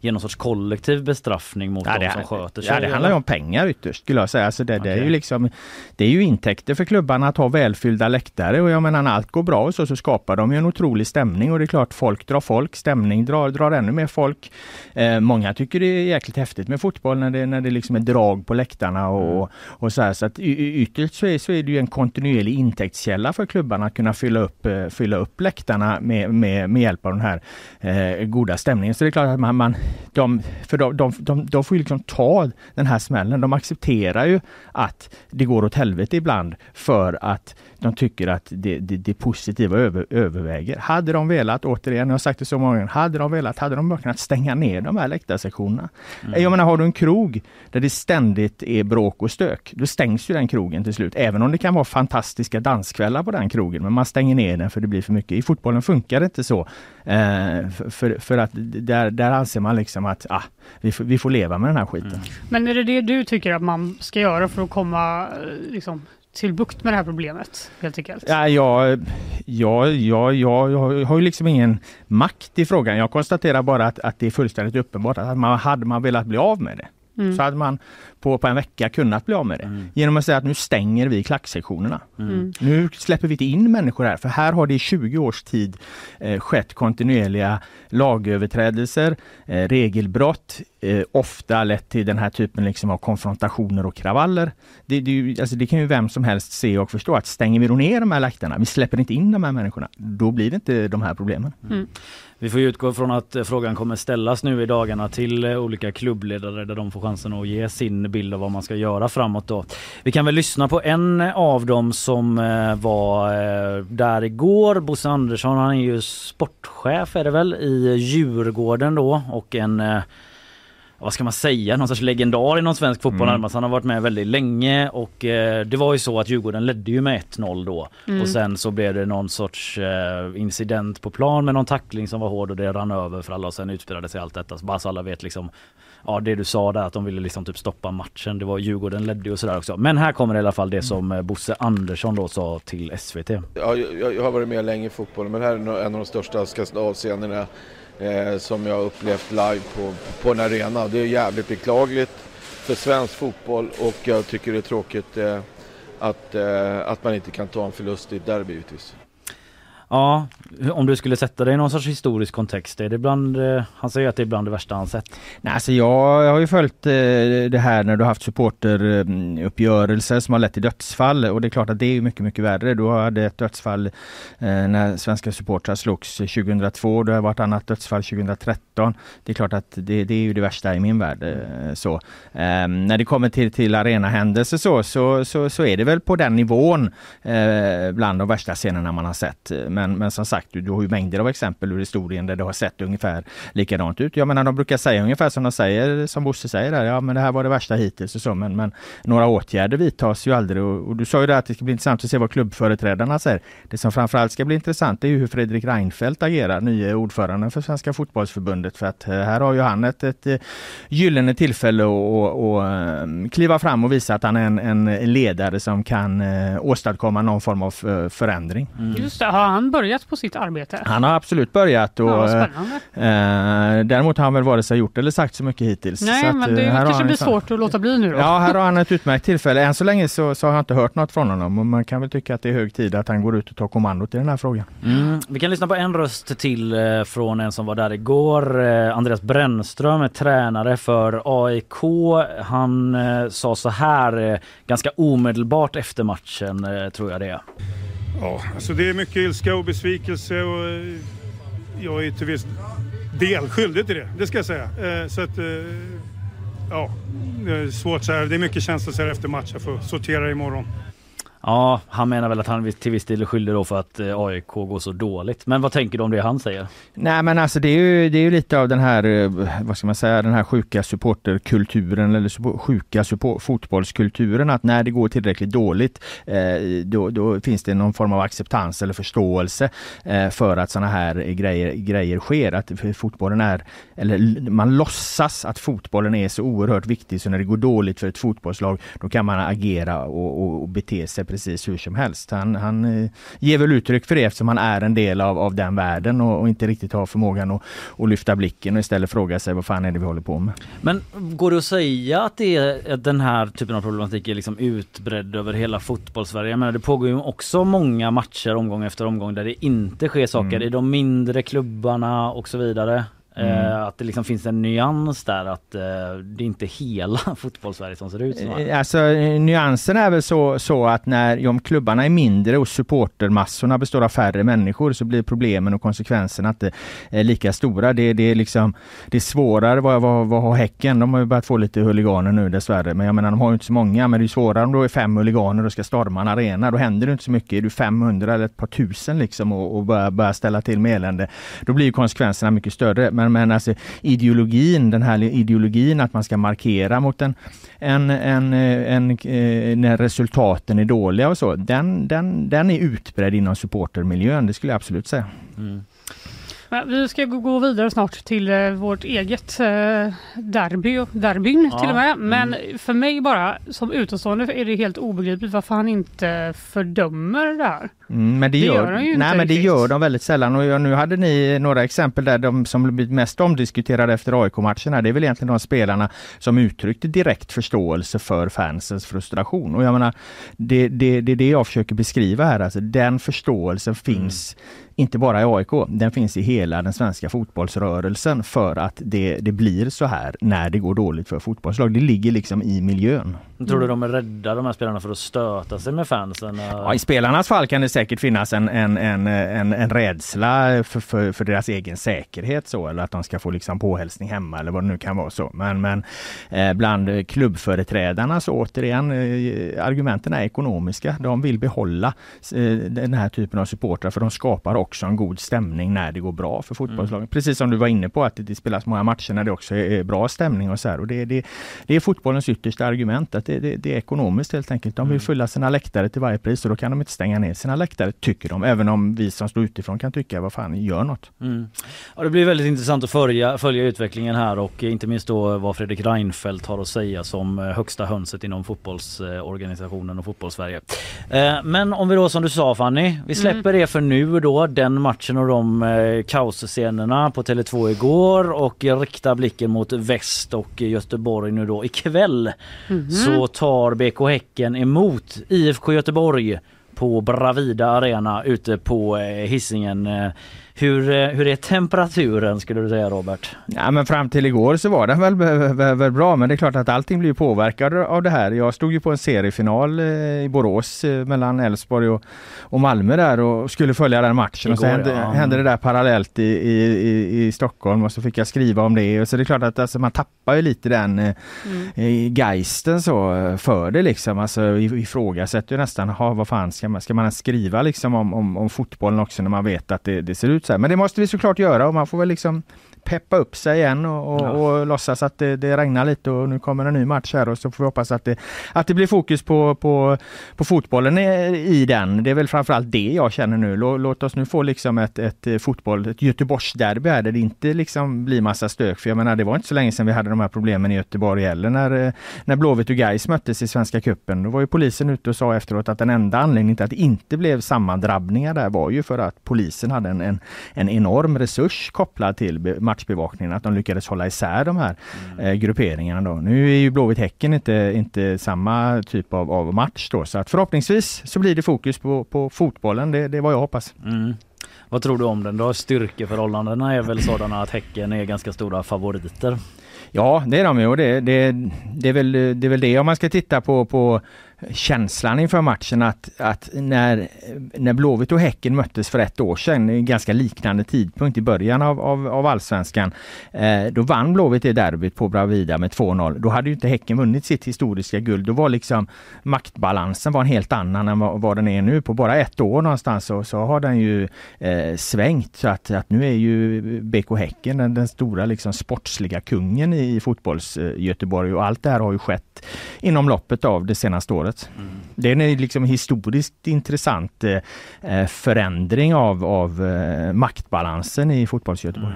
Speaker 1: ge någon sorts kollektiv bestraffning mot ja, de som sköter sig.
Speaker 10: Ja, det handlar ju om pengar ytterst skulle jag säga. Alltså det, okay. det, är ju liksom, det är ju intäkter för klubbarna att ha välfyllda läktare och jag menar när allt går bra och så, så skapar de ju en otrolig stämning och det är klart folk drar folk, stämning drar, drar ännu mer folk. Eh, många tycker det är jäkligt häftigt med fotboll när det, när det liksom är drag på läktarna och, mm. och så här. Så att ytterst så är, så är det ju en kontinuerlig intäktskälla för klubbarna att kunna fylla upp, eh, fylla upp läktarna med, med, med hjälp av den här eh, goda stämningen. Så det är klart att man, man de, för de, de, de, de får ju liksom ta den här smällen. De accepterar ju att det går åt helvete ibland för att de tycker att det, det, det positiva över, överväger. Hade de velat, återigen, jag har sagt det så många gånger, hade de velat, hade de bara kunnat stänga ner de här läktarsektionerna. Mm. Jag menar, har du en krog där det ständigt är bråk och stök, då stängs ju den krogen till slut. Även om det kan vara fantastiska danskvällar på den krogen, men man stänger ner den för det blir för mycket. I fotbollen funkar det inte så. Eh, för, för, att där, där anser man liksom att ah, vi, får, vi får leva med den här skiten. Mm.
Speaker 2: Men är det det du tycker att man ska göra för att komma eh, liksom, till bukt med det här problemet helt enkelt?
Speaker 10: Ja, jag, jag, jag, jag, jag har ju liksom ingen makt i frågan. Jag konstaterar bara att, att det är fullständigt uppenbart att man hade man velat bli av med det Mm. Så hade man på, på en vecka kunnat bli av med det. Mm. Genom att säga att nu stänger vi klacksektionerna. Mm. mm. Nu släpper vi inte in människor här, för här har det i 20 års tid eh, skett kontinuerliga lagöverträdelser, eh, regelbrott, eh, ofta lett till den här typen liksom av konfrontationer och kravaller. Det, det, alltså det kan ju vem som helst se och förstå att stänger vi då ner de här läktarna, vi släpper inte in de här människorna, då blir det inte de här problemen.
Speaker 1: Vi får utgå från att eh, frågan kommer ställas nu i dagarna till eh, olika klubbledare där de får chansen att ge sin bild av vad man ska göra framåt då. Vi kan väl lyssna på en eh, av dem som var där igår. Bosse Andersson, han är ju sportchef är det väl i Djurgården då och en vad ska man säga, någon sorts legendar inom svensk fotboll mm. närmast. Han har varit med väldigt länge och eh, det var ju så att Djurgården ledde ju med 1-0 då mm. och sen så blev det någon sorts eh, incident på plan med någon tackling som var hård och det rann över för alla och sen utspelade sig allt detta. Så bara så alla vet liksom Ja det du sa där att de ville liksom typ stoppa matchen. Det var Djurgården ledde ju och sådär också. Men här kommer i alla fall det som eh, Bosse Andersson då sa till SVT.
Speaker 14: Ja, jag, jag har varit med länge i fotbollen men det här är en av de största skandalscenerna eh, som jag upplevt live på, på en arena. Det är jävligt beklagligt för svensk fotboll och jag tycker det är tråkigt eh, att, eh, att man inte kan ta en förlust i ett derby givetvis.
Speaker 1: Ja, om du skulle sätta det i någon sorts historisk kontext, är det bland, eh, han säger att det är bland det värsta han sett.
Speaker 10: Nej, alltså jag, jag har ju följt eh, det här när du har haft supporteruppgörelser som har lett till dödsfall och det är klart att det är mycket, mycket värre. Du hade ett dödsfall eh, när svenska supportrar slogs 2002, det har varit annat dödsfall 2013. Det är klart att det, det är ju det värsta i min värld. Så. Ehm, när det kommer till, till arenahändelser så, så, så, så är det väl på den nivån bland de värsta scenerna man har sett. Men, men som sagt, du, du har ju mängder av exempel ur historien där det har sett ungefär likadant ut. Jag menar, de brukar säga ungefär som de säger, som Bosse säger där, ja men det här var det värsta hittills och så, men, men några åtgärder vidtas ju aldrig. Och, och du sa ju det att det ska bli intressant att se vad klubbföreträdarna säger. Det som framförallt ska bli intressant är ju hur Fredrik Reinfeldt agerar, nye ordföranden för Svenska fotbollsförbundet, för att eh, här har ju han ett, ett eh, gyllene tillfälle att eh, kliva fram och visa att han är en, en ledare som kan åstadkomma någon form av förändring.
Speaker 2: Mm. Just det, har han börjat på sitt arbete?
Speaker 10: Han har absolut börjat. Och, ja, eh, däremot har han väl vare sig gjort eller sagt så mycket hittills.
Speaker 2: Nej,
Speaker 10: så
Speaker 2: men det att, kanske blir svårt att låta bli nu då.
Speaker 10: Ja, här har han ett utmärkt tillfälle. Än så länge så, så har jag inte hört något från honom och man kan väl tycka att det är hög tid att han går ut och tar kommandot i den här frågan.
Speaker 1: Mm. Vi kan lyssna på en röst till eh, från en som var där igår. Eh, Andreas Brännström är tränare för AIK. Han eh, sa så här eh, ganska omedelbart efter matchen eh, tror jag det är.
Speaker 15: Ja, alltså det är mycket ilska och besvikelse och eh, jag är till viss del skyldig till det, det ska jag säga. Eh, så att, eh, ja, det är svårt så här. Det är mycket känslor så här efter match. Jag får sortera imorgon.
Speaker 1: Ja, han menar väl att han till viss del är skyldig då för att eh, AIK går så dåligt. Men vad tänker du om det han säger?
Speaker 10: Nej men alltså det är ju, det är ju lite av den här, eh, vad ska man säga, den här sjuka supporterkulturen eller sjuka support, fotbollskulturen att när det går tillräckligt dåligt eh, då, då, finns det någon form av acceptans eller förståelse för att sådana här grejer, grejer sker. Att fotbollen är, eller man låtsas att fotbollen är så oerhört viktig så när det går dåligt för ett fotbollslag då kan man agera och, och, och bete sig precis hur som helst. Han, han eh, ger väl uttryck för det eftersom han är en del av, av den världen och, och inte riktigt har förmågan att, att lyfta blicken och istället fråga sig vad fan är det vi håller på med.
Speaker 1: Men går det att säga att det är den här typen av problematik är liksom utbredd över hela fotbollssverige? Jag menar, det pågår ju också många matcher omgång efter omgång där det inte sker saker mm. i de mindre klubbarna och så vidare. Mm. Eh, att det liksom finns en nyans där att eh, det är inte hela fotbollssverige som ser ut så.
Speaker 10: Eh, alltså nyansen är väl så, så att när om klubbarna är mindre och supportermassorna består av färre människor så blir problemen och konsekvenserna inte lika stora. Det, det, är liksom det är svårare. Vad, vad, vad har Häcken? De har ju börjat få lite huliganer nu dessvärre. Men jag menar de har ju inte så många. Men det är svårare om du är fem huliganer och ska storma en arena. Då händer det inte så mycket. Är du 500 eller ett par tusen liksom och, och börjar, börjar ställa till med elände. Då blir konsekvenserna mycket större. Men men alltså ideologin, den här ideologin att man ska markera mot en, en, en, eh, en, en när resultaten är dåliga och så, den, den, den är utbredd inom supportermiljön, det skulle jag absolut säga. Mm.
Speaker 2: Vi ska gå- vidare snart till eh, vårt eget eh, derby, derbyn
Speaker 1: Ja.
Speaker 2: till och med. Men
Speaker 1: Mm.
Speaker 2: för mig bara som utomstående är det helt obegripligt varför han inte fördömer det här.
Speaker 10: Mm, men det,
Speaker 2: Det
Speaker 10: gör,
Speaker 2: gör de ju
Speaker 10: nej,
Speaker 2: inte
Speaker 10: men det
Speaker 2: riktigt.
Speaker 10: gör de väldigt sällan och nu hade ni några exempel där de som blivit mest omdiskuterade efter AIK-matchen här, det är väl egentligen de spelarna som uttryckte direkt förståelse för fansens frustration. Och jag menar, det, det, det är det jag försöker beskriva här, alltså den förståelsen finns inte bara i AIK, den finns i hela den svenska fotbollsrörelsen för att det, det blir så här när det går dåligt för fotbollslag. Det ligger liksom i miljön.
Speaker 1: Tror du de är rädda de här spelarna för att stöta sig med fansen?
Speaker 10: Ja, I spelarnas fall kan det säkert finnas en, en, en, en, en rädsla för, för, för deras egen säkerhet så eller att de ska få liksom påhälsning hemma eller vad det nu kan vara så. Men, men eh, bland klubbföreträdarna så återigen eh, argumenten är ekonomiska. De vill behålla eh, den här typen av supportrar för de skapar också en god stämning när det går bra för fotbollslagen. Precis som du var inne på att det spelas många matcher när det också är bra stämning och så här. Och det, det, det är fotbollens yttersta argument att det, det, det är ekonomiskt helt enkelt. De vill fylla sina läktare till varje pris och då kan de inte stänga ner sina läktare tycker de. Även om vi som står utifrån kan tycka vad fan, gör något.
Speaker 1: Mm. Ja, det blir väldigt intressant att följa, följa utvecklingen här och inte minst då vad Fredrik Reinfeldt har att säga som eh, högsta hönset inom fotbollsorganisationen och fotbollssverige. Eh, Men om vi då som du sa Fanny, vi släpper det för nu då, den matchen och de eh, kaosscenerna på Tele2 igår och riktar blicken mot väst och Göteborg nu då ikväll.
Speaker 2: Mhm.
Speaker 1: Så tar BK Häcken emot IFK Göteborg på Bravida Arena ute på eh, Hisingen. Eh, hur, eh, hur är temperaturen skulle du säga Robert?
Speaker 10: Ja, men fram till igår så var den väl, väl, väl, bra, men det är klart att allting blir påverkad av det här. Jag stod ju på en seriefinal eh, i Borås eh, mellan Elfsborg och, och Malmö där och skulle följa den matchen och så
Speaker 1: Igår,
Speaker 10: hände,
Speaker 1: ja.
Speaker 10: hände det där parallellt i, i, i, i Stockholm och så fick jag skriva om det. Och så det är klart att alltså, man tappar ju lite den i geisten så för det liksom. Alltså i- ifrågasätter ju nästan, "Jaha, vad fan ska man, ska man skriva liksom om, om, om fotbollen också när man vet att det, det ser ut så här. Men det måste vi såklart göra och man får väl liksom peppa upp sig igen och, och,
Speaker 1: Ja.
Speaker 10: och låtsas att det, det regnar lite och nu kommer en ny match här och så får vi hoppas att det, att det blir fokus på, på, på fotbollen i, i den. Det är väl framförallt det jag känner nu. Lå, låt oss nu få liksom ett, ett eh, fotboll, ett Göteborgsderby här där det inte liksom blir massa stök. För jag menar det var inte så länge sedan vi hade de här problemen i Göteborg heller när, eh, när Blåvitt och Gais möttes i Svenska cupen. Då var ju polisen ute och sa efteråt att den enda anledningen till att det inte blev sammandrabbningar där var ju för att polisen hade en, en, en enorm resurs kopplad till be- matchbevakningen. Att de lyckades hålla isär de här eh, grupperingarna då. Nu är ju Blåvitt Häcken inte, inte samma typ av, av match då. Så att förhoppningsvis så blir det fokus på, på fotbollen. Det, det är vad jag hoppas.
Speaker 1: Mm. Vad tror du om den då? Styrkeförhållandena är väl sådana att Häcken är ganska stora favoriter.
Speaker 10: Ja, det är de ju och det, det, det, är väl, det är väl det om man ska titta på, på känslan inför matchen att, att när, när Blåvitt och Häcken möttes för ett år sedan, en ganska liknande tidpunkt i början av, av, av allsvenskan, eh, då vann Blåvitt det derbyt på Bravida med 2-0. Då hade ju inte Häcken vunnit sitt historiska guld. Då var liksom maktbalansen var en helt annan än vad, vad den är nu. På bara ett år någonstans så, så har den ju eh, svängt så att, att nu är ju BK Häcken den, den stora liksom sportsliga kungen i fotbolls-Göteborg. Eh, och allt det här har ju skett inom loppet av det senaste året. Det är en liksom historiskt intressant eh, eh, förändring av, av eh, maktbalansen i fotbolls Göteborg.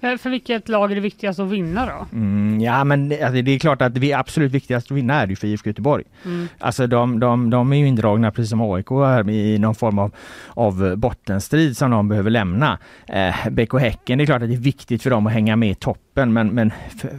Speaker 2: Eh, För vilket lag är det viktigast att vinna då?
Speaker 10: Mm, ja men det- alltså, det är klart att det absolut viktigaste att vinna är det ju för IFK Göteborg.
Speaker 2: Mm.
Speaker 10: Alltså de, de, de är ju indragna precis som AIK här i någon form av, av bottenstrid som de behöver lämna. Eh, BK Häcken, det är klart att det är viktigt för dem att hänga med i toppen men, men för,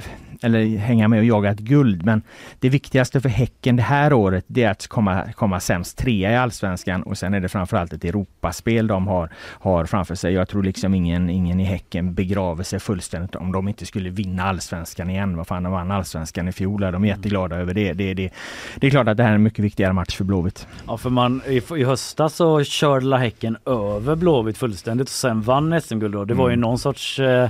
Speaker 10: eller hänga med och jaga ett guld. Men det viktigaste för Häcken det här året det är att komma, komma sämst trea i Allsvenskan och sen är det framförallt ett Europaspel de har, har framför sig. Jag tror liksom ingen, ingen i Häcken begraver sig fullständigt om de inte skulle vinna Allsvenskan igen. Vad fan, de vann Allsvenskan i fjol. De är jätteglada över det. Det, det. det är klart att det här är en mycket viktigare match för Blåvitt.
Speaker 1: Ja för man i, i höstas så körde Häcken över Blåvitt fullständigt och sen vann SM-guld. Det var ju
Speaker 10: Mm.
Speaker 1: någon sorts eh,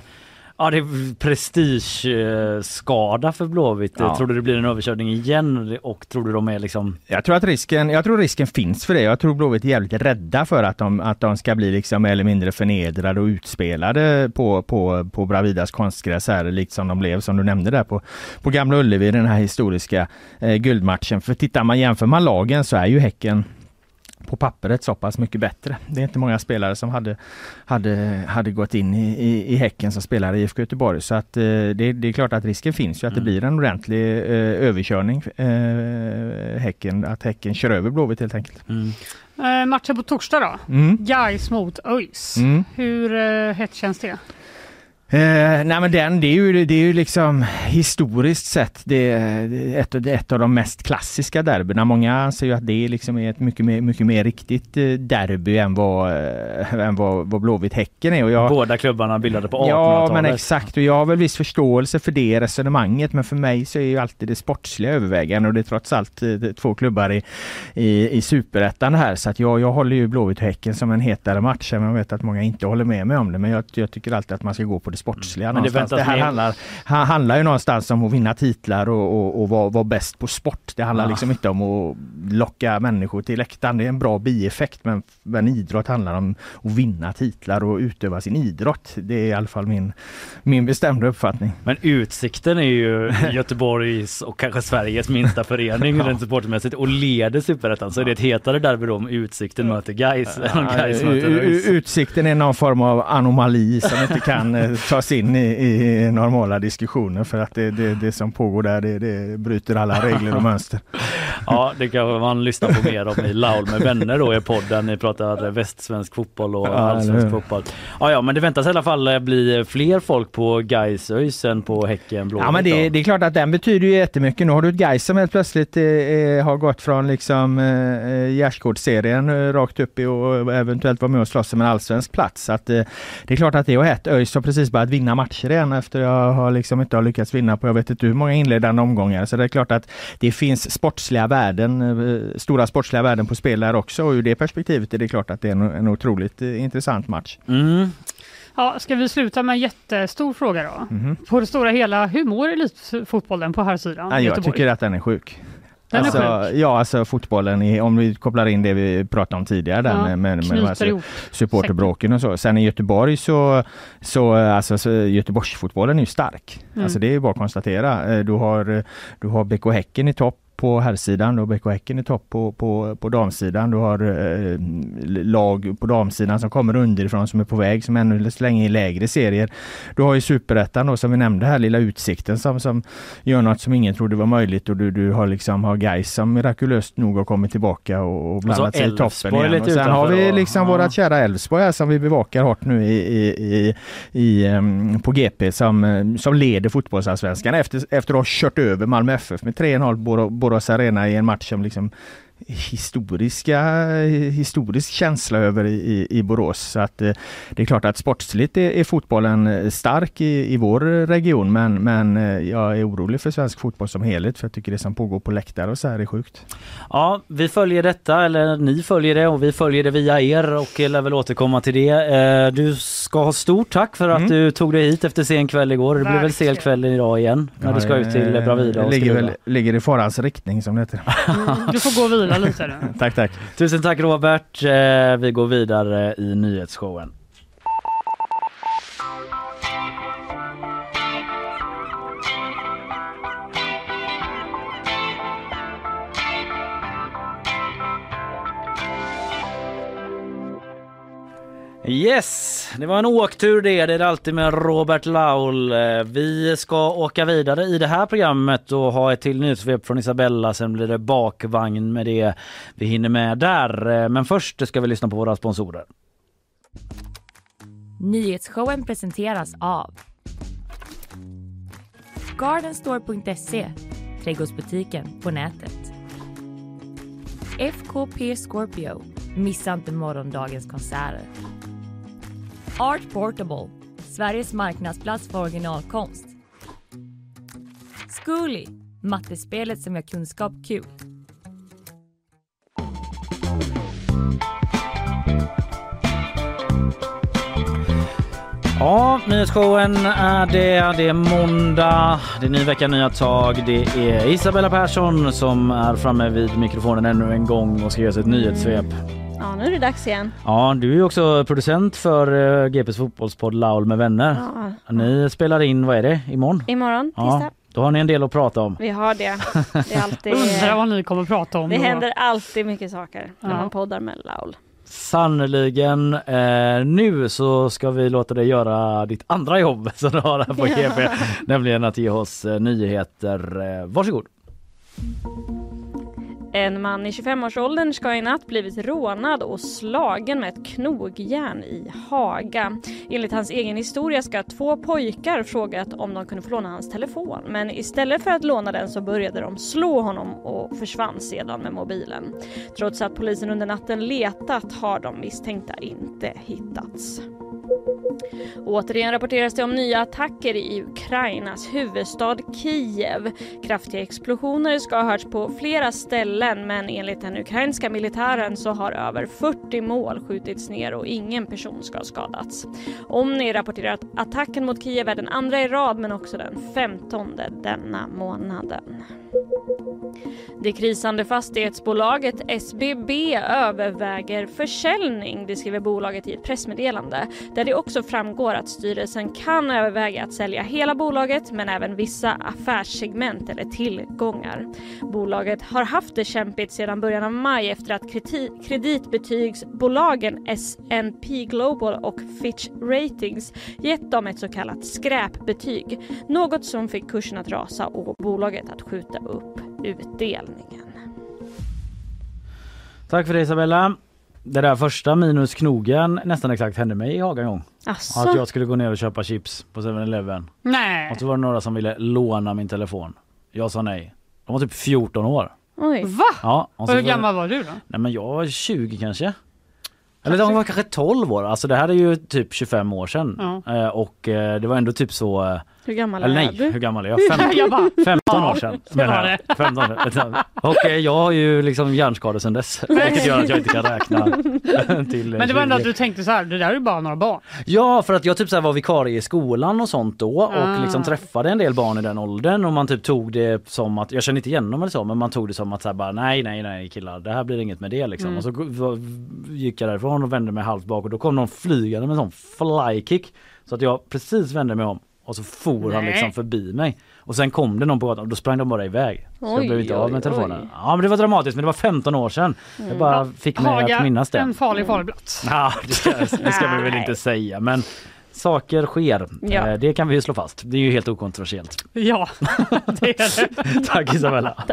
Speaker 1: Ja det är prestigeskada för Blåvitt.
Speaker 10: Ja.
Speaker 1: Tror du det blir en överkörning igen och tror du de är liksom
Speaker 10: Jag tror att risken, jag tror risken finns för det. Jag tror Blåvitt är jävligt rädda för att de, att de ska bli liksom mer eller mindre förnedrade och utspelade på, på, på Bravidas konstgräs här, likt som de blev, som du nämnde där på, på Gamla Ullevi, den här historiska eh, guldmatchen. För tittar man, jämför man lagen så är ju Häcken på pappret så pass mycket bättre. Det är inte många spelare som hade, hade, hade gått in i, i, i Häcken som spelar i IFK Göteborg. Så att eh, det, det är klart att risken finns ju att det blir en ordentlig eh, överkörning. Eh, häcken, att Häcken kör över Blåvitt helt enkelt.
Speaker 2: Eh, matchen på torsdag då?
Speaker 10: Mm.
Speaker 2: Gais mot ÖIS.
Speaker 10: Mm.
Speaker 2: Hur eh, hett känns det?
Speaker 10: Eh, nej men den, det är ju, det är ju liksom historiskt sett det ett, ett av de mest klassiska derbyna. Många anser ju att det liksom är ett mycket mer, mycket mer riktigt eh, derby än vad, eh, än vad, vad Blåvitt-Häcken är. Och jag,
Speaker 1: Båda klubbarna bildade på 1800-talet.
Speaker 10: Ja men exakt och jag har väl viss förståelse för det resonemanget men för mig så är ju alltid det sportsliga övervägande och det är trots allt eh, två klubbar i, i, i superettan här så att jag, jag håller ju Blåvitt och Häcken som en hetare match jag vet att många inte håller med mig om det men jag, jag tycker alltid att man ska gå på det sportsliga
Speaker 1: Men det.
Speaker 10: Det, här handlar, ha- handlar ju någonstans om att vinna titlar och, och, och vara, vara bäst på sport. Det handlar
Speaker 1: Ja.
Speaker 10: liksom inte om att locka människor till läktaren. Det är en bra bieffekt men, men idrott handlar om att vinna titlar och utöva sin idrott. Det är i alla fall min, min bestämda uppfattning.
Speaker 1: Men Utsikten är ju Göteborgs och kanske Sveriges minsta förening
Speaker 10: Ja.
Speaker 1: rent supportermässigt och leder superettan. Så är det ett hetare derby då om Utsikten möter Gais möter ÖIS.
Speaker 10: Utsikten är någon form av anomali som inte kan eh, tas in i, i normala diskussioner för att det, det, det som pågår där det, det bryter alla regler och mönster.
Speaker 1: Ja, det kan man lyssna på mer om i Laul med vänner då i podden. Ni pratar västsvensk fotboll och
Speaker 10: Ja,
Speaker 1: allsvensk fotboll. Ja, ja, men det väntas i alla fall bli fler folk på Gais ÖIS än på Häcken Blåvitt.
Speaker 10: Ja men det, det är klart att den betyder ju jättemycket. Nu har du ett Gais som helt plötsligt eh, eh, har gått från liksom eh, gärdsgårdsserien eh, rakt upp i och eventuellt vara med och slåss om en allsvensk plats. Så att, eh, det är klart att det är hett. ÖIS har precis börjat vinna matcher igen efter jag har liksom inte har lyckats vinna på jag vet inte hur många inledande omgångar. Så det är klart att det finns sportsliga värden, eh, stora sportsliga värden på spel där också och ur det perspektivet är det klart att det är en, en otroligt eh, intressant match.
Speaker 1: Mm.
Speaker 2: Ja, ska vi sluta med en jättestor fråga då?
Speaker 10: Mhm.
Speaker 2: På det stora hela, hur mår elitfotbollen på här sidan?
Speaker 10: Ja, jag tycker att den är sjuk.
Speaker 2: Den är
Speaker 10: alltså,
Speaker 2: sjuk?
Speaker 10: Ja, alltså fotbollen, är, om vi kopplar in det vi pratade om tidigare där
Speaker 2: Ja,
Speaker 10: med, med, med alltså, supporterbråken och så. Sen i Göteborg så, så alltså, så Göteborgsfotbollen är ju stark.
Speaker 2: Mm.
Speaker 10: Alltså det är bara att konstatera. Eh, Du har, du har BK Häcken i topp på herrsidan, har BK Häcken i topp på, på, på damsidan. Du har eh, lag på damsidan som kommer underifrån som är på väg, som ännu så länge är i lägre serier. Du har ju superettan då som vi nämnde här, lilla Utsikten som, som gör något som ingen trodde var möjligt och du, du har liksom har Gais som mirakulöst nog har kommit tillbaka och, och blandat sig i toppen igen.
Speaker 1: lite
Speaker 10: Och sen har vi
Speaker 1: och-
Speaker 10: liksom
Speaker 1: ja.
Speaker 10: vårat kära Elfsborg här som vi bevakar hårt nu i, i, i, i, ehm, på GP som, eh, som leder fotbollsallsvenskan efter, efter att ha kört över Malmö FF med 3-0 Bor- Borås Arena i en match som liksom historiska, historisk känsla över i, i, Borås. Så att eh, det är klart att sportsligt är, är fotbollen eh, stark i, i vår region men, men eh, jag är orolig för svensk fotboll som helhet för jag tycker det som pågår på läktare och så här är sjukt.
Speaker 1: Ja, vi följer detta, eller ni följer det och vi följer det via er och lär väl återkomma till det. Du ska ha stort tack för att
Speaker 10: Mm.
Speaker 1: du tog dig hit efter sen kväll igår. Det blir väl sen kväll idag igen när du ska ut till Bravida och
Speaker 10: ligger, väl, ligger i farans riktning som det heter.
Speaker 2: Du får gå och vila lite
Speaker 10: tack, tack.
Speaker 1: Tusen tack Robert. Eh, Vi går vidare i nyhetsshowen. Yes, det var en åktur det. Det är det alltid med Robert Laul. Eh, vi ska åka vidare i det här programmet och ha ett till nyhetssvep från Isabella. Sen blir det bakvagn med det vi hinner med där. Eh, men först ska vi lyssna på våra sponsorer.
Speaker 6: Nyhetsshowen presenteras av Gardenstore.se, trädgårdsbutiken på nätet. FKP Scorpio, missa inte morgondagens konserter. Art Portable, Sveriges marknadsplats för originalkonst. Zcooly, mattespelet som gör kunskap kul.
Speaker 1: Ja, nyhetsshowen är det. Det är måndag, det är ny vecka, nya tag. Det är Isabella Persson som är framme vid mikrofonen ännu en gång och ska ge oss ett nyhetssvep.
Speaker 7: Ja, nu är det dags igen.
Speaker 1: Ja, du är ju också producent för eh, GPs fotbollspodd Laul med vänner.
Speaker 7: Ja.
Speaker 1: Ni spelar in, vad är det, imorgon?
Speaker 7: Imorgon,
Speaker 1: Ja,
Speaker 7: tisdag.
Speaker 1: Då har ni en del att prata om.
Speaker 7: Vi har det. Det, är alltid,
Speaker 2: Undrar vad ni kommer prata om
Speaker 7: det
Speaker 2: då.
Speaker 7: händer alltid mycket saker när
Speaker 2: Ja.
Speaker 7: man poddar med Laul.
Speaker 1: Sannerligen. Eh, nu så ska vi låta dig göra ditt andra jobb som du har här på GP. nämligen att ge oss eh, nyheter. Eh, varsågod.
Speaker 7: En man i 25-årsåldern ska i natt blivit rånad och slagen med ett knogjärn i Haga. Enligt hans egen historia ska två pojkar frågat om de kunde få låna hans telefon. Men istället för att låna den så började de slå honom och försvann sedan med mobilen. Trots att polisen under natten letat har de misstänkta inte hittats. Återigen rapporteras det om nya attacker i Ukrainas huvudstad Kiev. Kraftiga explosioner ska ha hörts på flera ställen men enligt den ukrainska militären så har över 40 mål skjutits ner och ingen person ska ha skadats. Omni rapporterar att attacken mot Kiev är den andra i rad men också den femtonde denna månaden. Det krisande fastighetsbolaget SBB överväger försäljning, det skriver bolaget i ett pressmeddelande där det också framgår att styrelsen kan överväga att sälja hela bolaget men även vissa affärssegment eller tillgångar. Bolaget har haft det kämpigt sedan början av maj efter att kreditbetygsbolagen S&P Global och Fitch Ratings gett dem ett så kallat skräpbetyg, något som fick kursen att rasa och bolaget att skjuta upp utdelningen.
Speaker 1: Tack för det Isabella. Det där första minus knogen nästan exakt hände mig i Haga en gång.
Speaker 7: Asså?
Speaker 1: Att jag skulle gå ner och köpa chips på 7-Eleven.
Speaker 2: Nej.
Speaker 1: Och så var det några som ville låna min telefon. Jag sa nej. De var typ 14 år.
Speaker 7: Oj.
Speaker 2: Va?
Speaker 1: Ja, och
Speaker 2: Hur gammal var du då?
Speaker 1: Nej men jag var 20 kanske. Eller de var kanske 12 år. Alltså det här är ju typ 25 år sedan.
Speaker 2: Ja.
Speaker 1: Eh, och eh, det var ändå typ så... eh,
Speaker 7: Hur gammal
Speaker 1: Eller
Speaker 7: är
Speaker 1: nej,
Speaker 7: du?
Speaker 1: hur gammal är jag? Fem,
Speaker 2: Jag bara,
Speaker 1: 15 år
Speaker 2: ja,
Speaker 1: sedan.
Speaker 2: det var
Speaker 1: menar jag. 15 år sedan. Och eh, jag har ju liksom hjärnskador sedan dess. Vilket gör att jag inte kan räkna till eh,
Speaker 2: Men det var ändå
Speaker 1: 20.
Speaker 2: att du tänkte så här, det där är ju bara några barn.
Speaker 1: Ja, för att jag typ så här var vikarie i skolan och sånt då och
Speaker 2: Ah.
Speaker 1: liksom träffade en del barn i den åldern och man typ tog det som att, jag känner inte igen dem eller så, men man tog det som att så här bara nej, nej, nej killar, det här blir inget med det liksom.
Speaker 2: Mm.
Speaker 1: Och så g- v- gick jag därifrån och vände mig halvt bak och då kom någon flygande med en sån flykick så att jag precis vände mig om och så for han
Speaker 2: Nej.
Speaker 1: liksom förbi mig. Och sen kom det någon på gatan och då sprang de bara iväg. Så jag
Speaker 7: Oj,
Speaker 1: blev inte
Speaker 7: oj,
Speaker 1: av med telefonen.
Speaker 7: oj.
Speaker 1: Ja men det var dramatiskt men det var 15 år sedan. Jag bara fick mig
Speaker 2: Haga,
Speaker 1: att minnas det.
Speaker 2: en farlig, farlig.
Speaker 1: Ja, det ska, det ska vi väl inte säga men saker sker.
Speaker 7: Ja.
Speaker 1: Eh, Det kan vi ju slå fast. Det är ju helt okontroversiellt.
Speaker 2: Ja, det är det.
Speaker 1: Tack Isabella.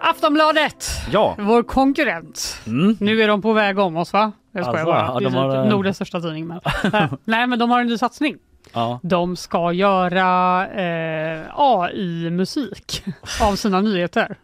Speaker 2: Aftonbladet,
Speaker 1: Ja.
Speaker 2: vår konkurrent.
Speaker 1: Mm.
Speaker 2: Nu är de på väg om oss va? Jag skojar
Speaker 1: Alltså,
Speaker 2: bara. Det är
Speaker 1: har,
Speaker 2: typ
Speaker 1: eh,
Speaker 2: Nordens största tidning. Men. Nej men de har en ny satsning.
Speaker 1: ja.
Speaker 2: De ska göra eh, AI-musik av sina nyheter.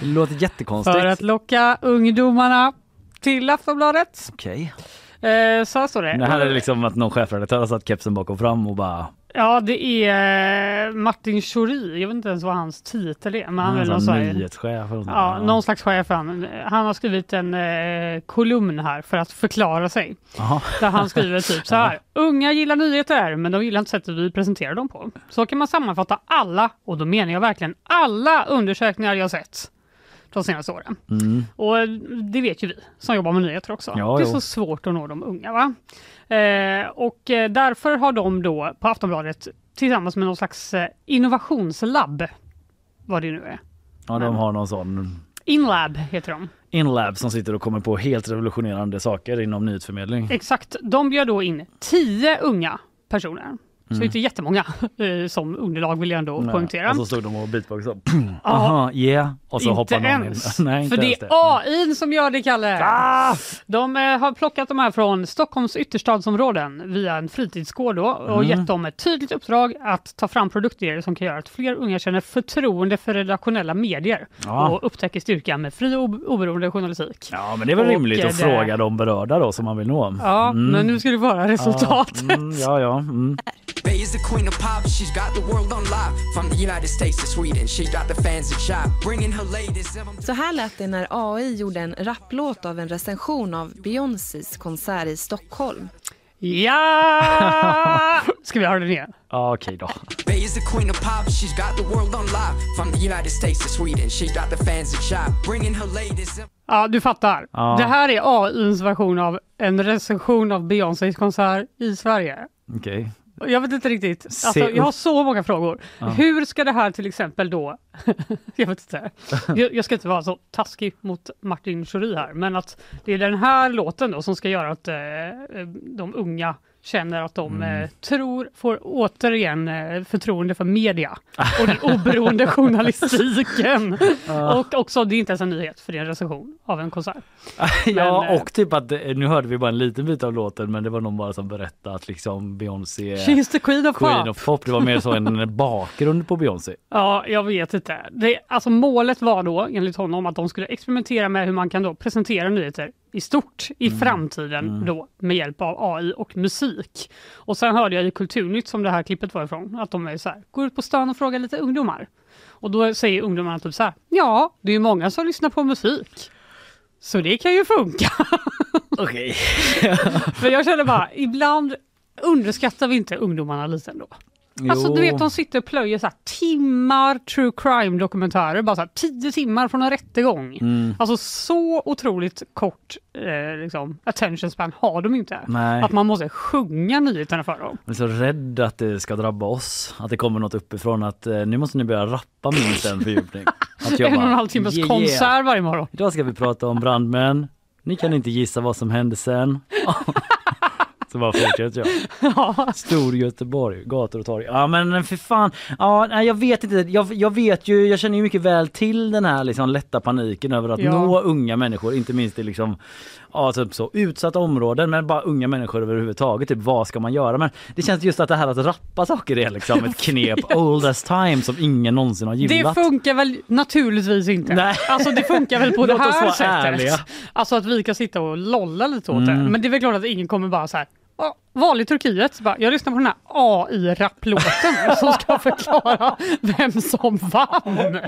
Speaker 1: Det låter jättekonstigt.
Speaker 2: För att locka ungdomarna till Aftonbladet.
Speaker 1: Okej.
Speaker 2: Eh, så här står det.
Speaker 1: Det här är liksom att någon chefredaktör har satt kepsen bakom fram och bara
Speaker 2: Ja, det är eh, Martin Schori. Jag vet inte ens vad hans titel är. Men han är någon
Speaker 1: nyhetschef. eller.
Speaker 2: Ja, någon slags chef. Han, han har skrivit en eh, kolumn här för att förklara sig.
Speaker 1: Jaha.
Speaker 2: Där han skriver typ så här. Unga gillar nyheter men de gillar inte sättet vi presenterar dem på. Så kan man sammanfatta alla, och då menar jag verkligen alla undersökningar jag sett de senaste åren.
Speaker 1: Mm.
Speaker 2: Och det vet ju vi som jobbar med nyheter också.
Speaker 1: Ja,
Speaker 2: det är
Speaker 1: jo.
Speaker 2: så svårt att nå de unga. Va? Eh, och eh, därför har de då på Aftonbladet tillsammans med någon slags eh, innovationslabb, vad det nu är.
Speaker 1: Ja, de har någon sån
Speaker 2: Inlab heter de.
Speaker 1: Inlab som sitter och kommer på helt revolutionerande saker inom nyhetsförmedling.
Speaker 2: Exakt. De bjöd då in tio unga personer. Så
Speaker 1: Mm.
Speaker 2: inte jättemånga eh, som underlag vill jag ändå
Speaker 1: Nej,
Speaker 2: poängtera.
Speaker 1: Och så stod de och beatboxade. Aha, yeah. Och så
Speaker 2: inte
Speaker 1: hoppade någon
Speaker 2: ens.
Speaker 1: in. Nej, inte
Speaker 2: För det är AI som gör det, Kalle.
Speaker 1: Ah!
Speaker 2: De eh, har plockat de här från Stockholms ytterstadsområden via en fritidsgård då, och
Speaker 1: Mm.
Speaker 2: gett dem ett tydligt uppdrag att ta fram produktidéer som kan göra att fler unga känner förtroende för redaktionella medier
Speaker 1: Ja.
Speaker 2: och upptäcker styrkan med fri och ob- oberoende journalistik.
Speaker 1: Ja, men det är väl
Speaker 2: Och,
Speaker 1: rimligt
Speaker 2: eh,
Speaker 1: att
Speaker 2: det-
Speaker 1: fråga de berörda då som man vill nå.
Speaker 2: Ja,
Speaker 1: Mm.
Speaker 2: men nu ska du höra resultatet.
Speaker 1: Ja, mm, ja, ja.
Speaker 16: Bay is the queen of pop, she's got the world on lock. From the United States to Sweden, she got the fans in shock. Bringing her latest album
Speaker 17: Så här lät det när AI gjorde en rapplåt av en recension av Beyoncés konsert i Stockholm.
Speaker 2: Ja! Ska vi höra den igen?
Speaker 1: Ja, okej då.
Speaker 16: Bay is the queen of pop, she's got the world on lock. From the United States to Sweden, she got the fans in shop. Bringing her latest...
Speaker 2: Ja, du fattar.
Speaker 1: Ja.
Speaker 2: Det här är AIns version av en recension av Beyoncés konsert i Sverige.
Speaker 1: Okej.
Speaker 2: Jag vet inte riktigt. Alltså, jag har så många frågor.
Speaker 1: Ja.
Speaker 2: Hur ska det här till exempel då... jag vet inte. Jag, jag ska inte vara så taskig mot Martin Schori här, men att det är den här låten då som ska göra att eh, de unga känner att de
Speaker 1: Mm.
Speaker 2: eh, tror, får återigen eh, förtroende för media och den oberoende journalistiken. Och också, det är inte ens en nyhet för det är en recension av en konsert.
Speaker 1: ja,
Speaker 2: Men, eh,
Speaker 1: och typ att nu hörde vi bara en liten bit av låten men det var någon bara som berättade att liksom Beyoncé
Speaker 2: She's the queen of
Speaker 1: Queen
Speaker 2: pop.
Speaker 1: of Pop. Det var mer så en bakgrund på Beyoncé.
Speaker 2: Ja, jag vet inte. Det, alltså målet var då enligt honom att de skulle experimentera med hur man kan då presentera nyheter i stort i
Speaker 1: Mm.
Speaker 2: framtiden då med hjälp av AI och musik. Och sen hörde jag i Kulturnytt som det här klippet var ifrån att de är så här, går ut på stan och frågar lite ungdomar. Och då säger ungdomarna typ så här, ja, det är ju många som lyssnar på musik. Så det kan ju funka.
Speaker 1: Okej.
Speaker 2: För jag känner bara, ibland underskattar vi inte ungdomarna lite ändå. Alltså
Speaker 1: Jo.
Speaker 2: du vet de sitter och plöjer så här, timmar true crime dokumentärer, bara så här, tio timmar från en rättegång.
Speaker 1: Mm.
Speaker 2: Alltså så otroligt kort eh, liksom, attention span har de inte.
Speaker 1: Nej.
Speaker 2: Att man måste sjunga nyheterna för dem.
Speaker 1: Jag är så rädd att det ska drabba oss. Att det kommer något uppifrån att eh, nu måste ni börja rappa minst en fördjupning. Att jag
Speaker 2: en och en halv timmes
Speaker 1: "Yeah,
Speaker 2: konsert varje morgon.
Speaker 1: Idag ska vi prata om brandmän. Ni kan inte gissa vad som hände sen. Så bara fortsätter jag. Stor Göteborg, gator och torg. Ja men för fan. Ja, nej, jag vet inte. Jag, jag vet ju, jag känner ju mycket väl till den här liksom lätta paniken över att
Speaker 2: Ja.
Speaker 1: nå unga människor, inte minst i liksom Ja, typ så utsatta områden men bara unga människor överhuvudtaget. Typ vad ska man göra? Men det känns just att det här att rappa saker är liksom ett knep old as time som ingen någonsin har
Speaker 2: Det
Speaker 1: gillat.
Speaker 2: funkar väl naturligtvis inte.
Speaker 1: Nej.
Speaker 2: Alltså det funkar väl på det här sättet.
Speaker 1: ärliga.
Speaker 2: Alltså att vi kan sitta och lolla lite åt
Speaker 1: Mm.
Speaker 2: det. Men det är väl klart att ingen kommer bara så här. "Ja, Vanligt Turkiet, bara, jag lyssnar på den här AI-rapplåten som ska förklara vem som vann.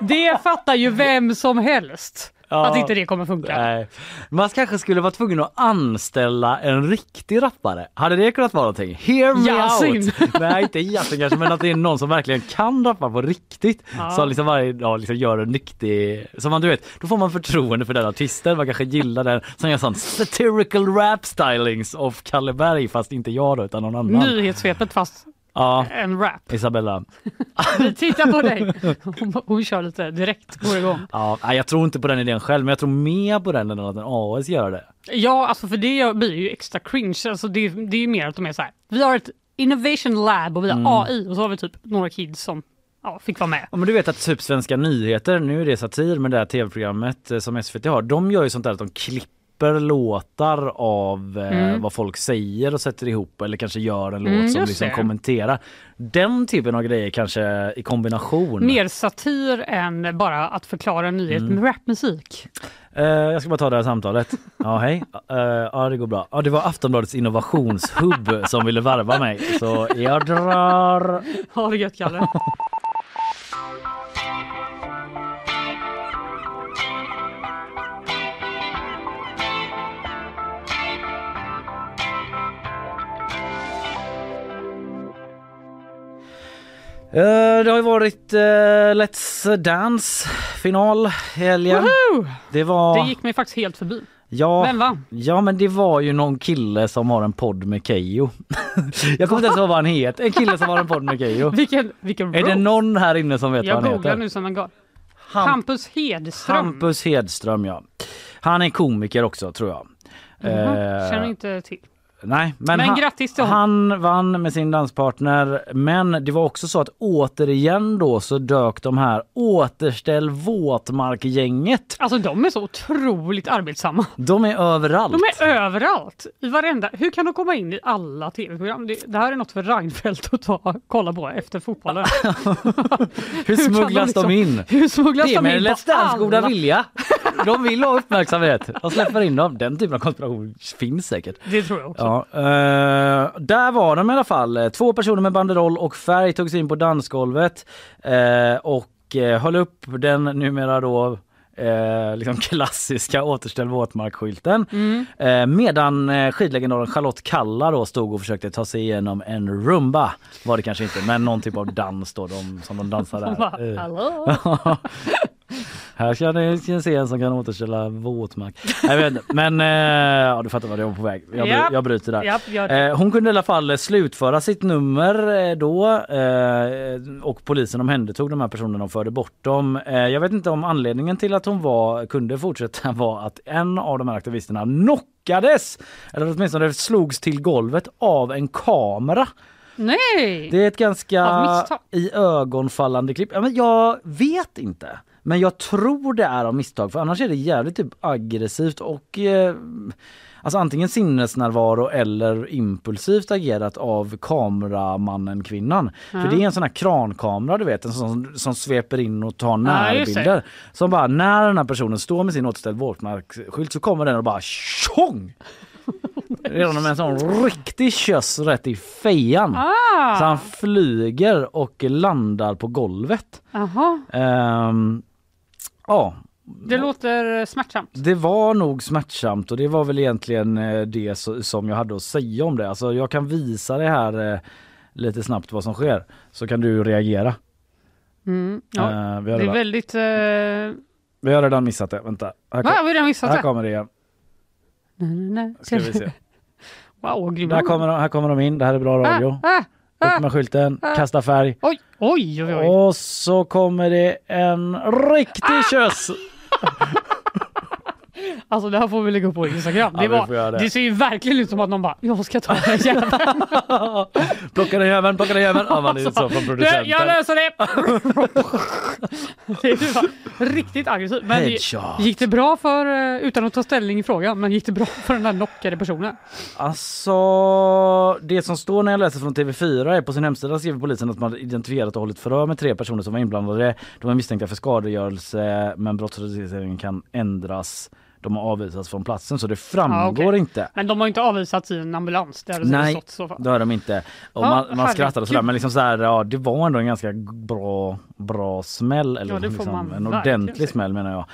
Speaker 2: Det fattar ju vem som helst
Speaker 1: Ja.
Speaker 2: att inte det kommer funka.
Speaker 1: Nej. Man kanske skulle vara tvungen att anställa en riktig rappare. Hade det kunnat vara någonting? Hear me
Speaker 2: Yasin.
Speaker 1: out! Nej inte Yasin kanske men att det är någon som verkligen kan rappa på riktigt.
Speaker 2: Ja.
Speaker 1: Som liksom varje dag liksom gör en nyttig... Som man du vet, då får man förtroende för den artisten. Man kanske gillar den som gör sån satirical rap stylings of Kalle Berg fast inte jag då utan någon annan.
Speaker 2: Nyhetssvepet fast
Speaker 1: Ja,
Speaker 2: en rap.
Speaker 1: Isabella.
Speaker 2: Tittar på dig. Hon, hon kör lite direkt, går igång.
Speaker 1: Ja, jag tror inte på den idén själv men jag tror mer på den än att en AS gör det.
Speaker 2: Ja, alltså för det blir ju extra cringe. Alltså det, det är ju mer att de är så här. Vi har ett innovation lab och vi har
Speaker 1: Mm.
Speaker 2: AI och så har vi typ några kids som ja, fick vara med.
Speaker 1: Ja, men du vet att typ Svenska nyheter, nu är det satir men det här tv-programmet eh, som SVT har, de gör ju sånt där att de klipper låtar av eh,
Speaker 2: Mm.
Speaker 1: vad folk säger och sätter ihop eller kanske gör en
Speaker 2: Mm,
Speaker 1: låt som
Speaker 2: just
Speaker 1: liksom
Speaker 2: det.
Speaker 1: kommenterar. Den typen av grejer kanske i kombination.
Speaker 2: Mer satir än bara att förklara en nyhet
Speaker 1: Mm.
Speaker 2: med rapmusik.
Speaker 1: Eh, jag ska bara ta det här samtalet. Ja hej, Eh, ja det går bra. Ja det var Aftonbladets innovationshubb som ville värva mig så jag drar.
Speaker 2: Ha det gött Kalle.
Speaker 1: Det har ju varit eh, Let's Dance final i helgen.
Speaker 2: Woho!
Speaker 1: Det var...
Speaker 2: Det gick mig faktiskt helt förbi.
Speaker 1: Ja,
Speaker 2: Vem vann?
Speaker 1: Ja men det var ju någon kille som har en podd med Keyyo. Jag kommer inte ens ihåg vad han heter. En kille som har en podd med Keyyo.
Speaker 2: Vilken, vilken
Speaker 1: Är det någon här inne som vet
Speaker 2: Jag
Speaker 1: vad han
Speaker 2: googlar
Speaker 1: heter?
Speaker 2: nu som en gal.
Speaker 1: Ham-
Speaker 2: Hampus Hedström.
Speaker 1: Hampus Hedström ja. Han är komiker också tror jag.
Speaker 2: Mhm,
Speaker 1: Eh,
Speaker 2: Känner inte till.
Speaker 1: Nej, men,
Speaker 2: Men
Speaker 1: han,
Speaker 2: grattis till honom.
Speaker 1: han vann med sin danspartner. Men det var också så att återigen då så dök de här återställ våtmark-gänget.
Speaker 2: Alltså de är så otroligt arbetsamma.
Speaker 1: De är överallt.
Speaker 2: De är överallt. I varenda. Hur kan de komma in i alla tv-program? Det, det här är något för Reinfeldt att ta, kolla på efter fotbollen.
Speaker 1: Hur smugglas
Speaker 2: de
Speaker 1: de
Speaker 2: liksom-
Speaker 1: in?
Speaker 2: Hur smugglas
Speaker 1: det är
Speaker 2: de
Speaker 1: med Let's Dance goda vilja. De vill ha uppmärksamhet. De släpper in dem. Den typen av konspiration finns säkert.
Speaker 2: Det tror jag också.
Speaker 1: Ja, eh, där var de i alla fall. Två personer med banderoll och färg tog sig in på dansgolvet eh, och eh, höll upp den numera då eh, liksom klassiska återställ våtmark-skylten.
Speaker 2: Mm.
Speaker 1: Eh, medan eh, skidlegendaren Charlotte Kalla då stod och försökte ta sig igenom en rumba. Var det kanske inte, men någon typ av dans då de, som de
Speaker 2: bara,
Speaker 1: där. Eh.
Speaker 2: hallå?
Speaker 1: Här ska ni se en som kan återställa våtmark. Jag vet inte, men eh, ja, du fattar vad jag var på väg. Jag, bry, jag bryter där.
Speaker 2: Japp, det.
Speaker 1: Eh, hon kunde i alla fall slutföra sitt nummer eh, då eh, och polisen omhändertog de här personerna och förde bort dem. Eh, jag vet inte om anledningen till att hon var, kunde fortsätta var att en av de här aktivisterna knockades eller åtminstone slogs till golvet av en kamera.
Speaker 2: Nej!
Speaker 1: Det är ett ganska i ögonfallande klipp. Jag vet inte. Men jag tror det är av misstag för annars är det jävligt typ aggressivt och eh, alltså antingen sinnesnärvaro eller impulsivt agerat av kameramannen kvinnan.
Speaker 2: Ja.
Speaker 1: För det är en sån här krankamera du vet, en sån som sveper in och tar närbilder. Som bara när den här personen står med sin återställd våtmarksskylt så kommer den och bara tjong! Redan med en sån riktig köss rätt i fejan.
Speaker 2: Ah.
Speaker 1: Så han flyger och landar på golvet. Ehm, ja,
Speaker 2: det låter smärtsamt.
Speaker 1: det var nog smärtsamt och det var väl egentligen eh, det som jag hade att säga om det. Alltså jag kan visa det här eh, lite snabbt vad som sker så kan du reagera.
Speaker 2: Mm, ja.
Speaker 1: Eh, vi, har
Speaker 2: det är
Speaker 1: redan,
Speaker 2: väldigt... Uh...
Speaker 1: vi har redan missat det. Vänta. Här,
Speaker 2: Va,
Speaker 1: kom,
Speaker 2: vi har redan missat
Speaker 1: här
Speaker 2: det?
Speaker 1: kommer det igen.
Speaker 2: Nej, nej, nej.
Speaker 1: Ska vi se.
Speaker 2: Wow, vad grym.
Speaker 1: Där kommer, de, här kommer de in. Det här är bra radio.
Speaker 2: Ah, ah,
Speaker 1: Upp med skylten,
Speaker 2: ah.
Speaker 1: kasta färg.
Speaker 2: Oj, oj, oj. oj.
Speaker 1: Och så kommer det en riktig
Speaker 2: Ah!
Speaker 1: köss.
Speaker 2: Alltså det här får vi lägga upp på Instagram.
Speaker 1: Ja,
Speaker 2: det,
Speaker 1: vi
Speaker 2: var,
Speaker 1: det.
Speaker 2: det. ser ju verkligen ut som att någon bara, jag ska ta den jäveln.
Speaker 1: Plocka den jäveln, plocka den jäveln. Ja, man är ju så från
Speaker 2: Du,
Speaker 1: producenten.
Speaker 2: jag löser det! det bara riktigt aggressivt. Men
Speaker 1: Headshot.
Speaker 2: gick det bra för, eh, utan att ta ställning i frågan, men gick det bra för den där knockade personen?
Speaker 1: Alltså, det som står när jag läser från TV4 är på sin hemsida skriver polisen att man identifierat och hållit förhör med tre personer som var inblandade. De är misstänkta för skadegörelse men brottsrubriceringen kan ändras. De har avvisats från platsen så det framgår
Speaker 2: Ja, okej.
Speaker 1: inte.
Speaker 2: Men de har inte avvisats i en ambulans. Det
Speaker 1: Nej,
Speaker 2: stått så
Speaker 1: det har de inte. Och
Speaker 2: Ja,
Speaker 1: man, man skrattar och sådär men liksom så här, ja, det var ändå en ganska bra, bra smäll. Eller
Speaker 2: Ja,
Speaker 1: liksom, en ordentlig smäll menar jag.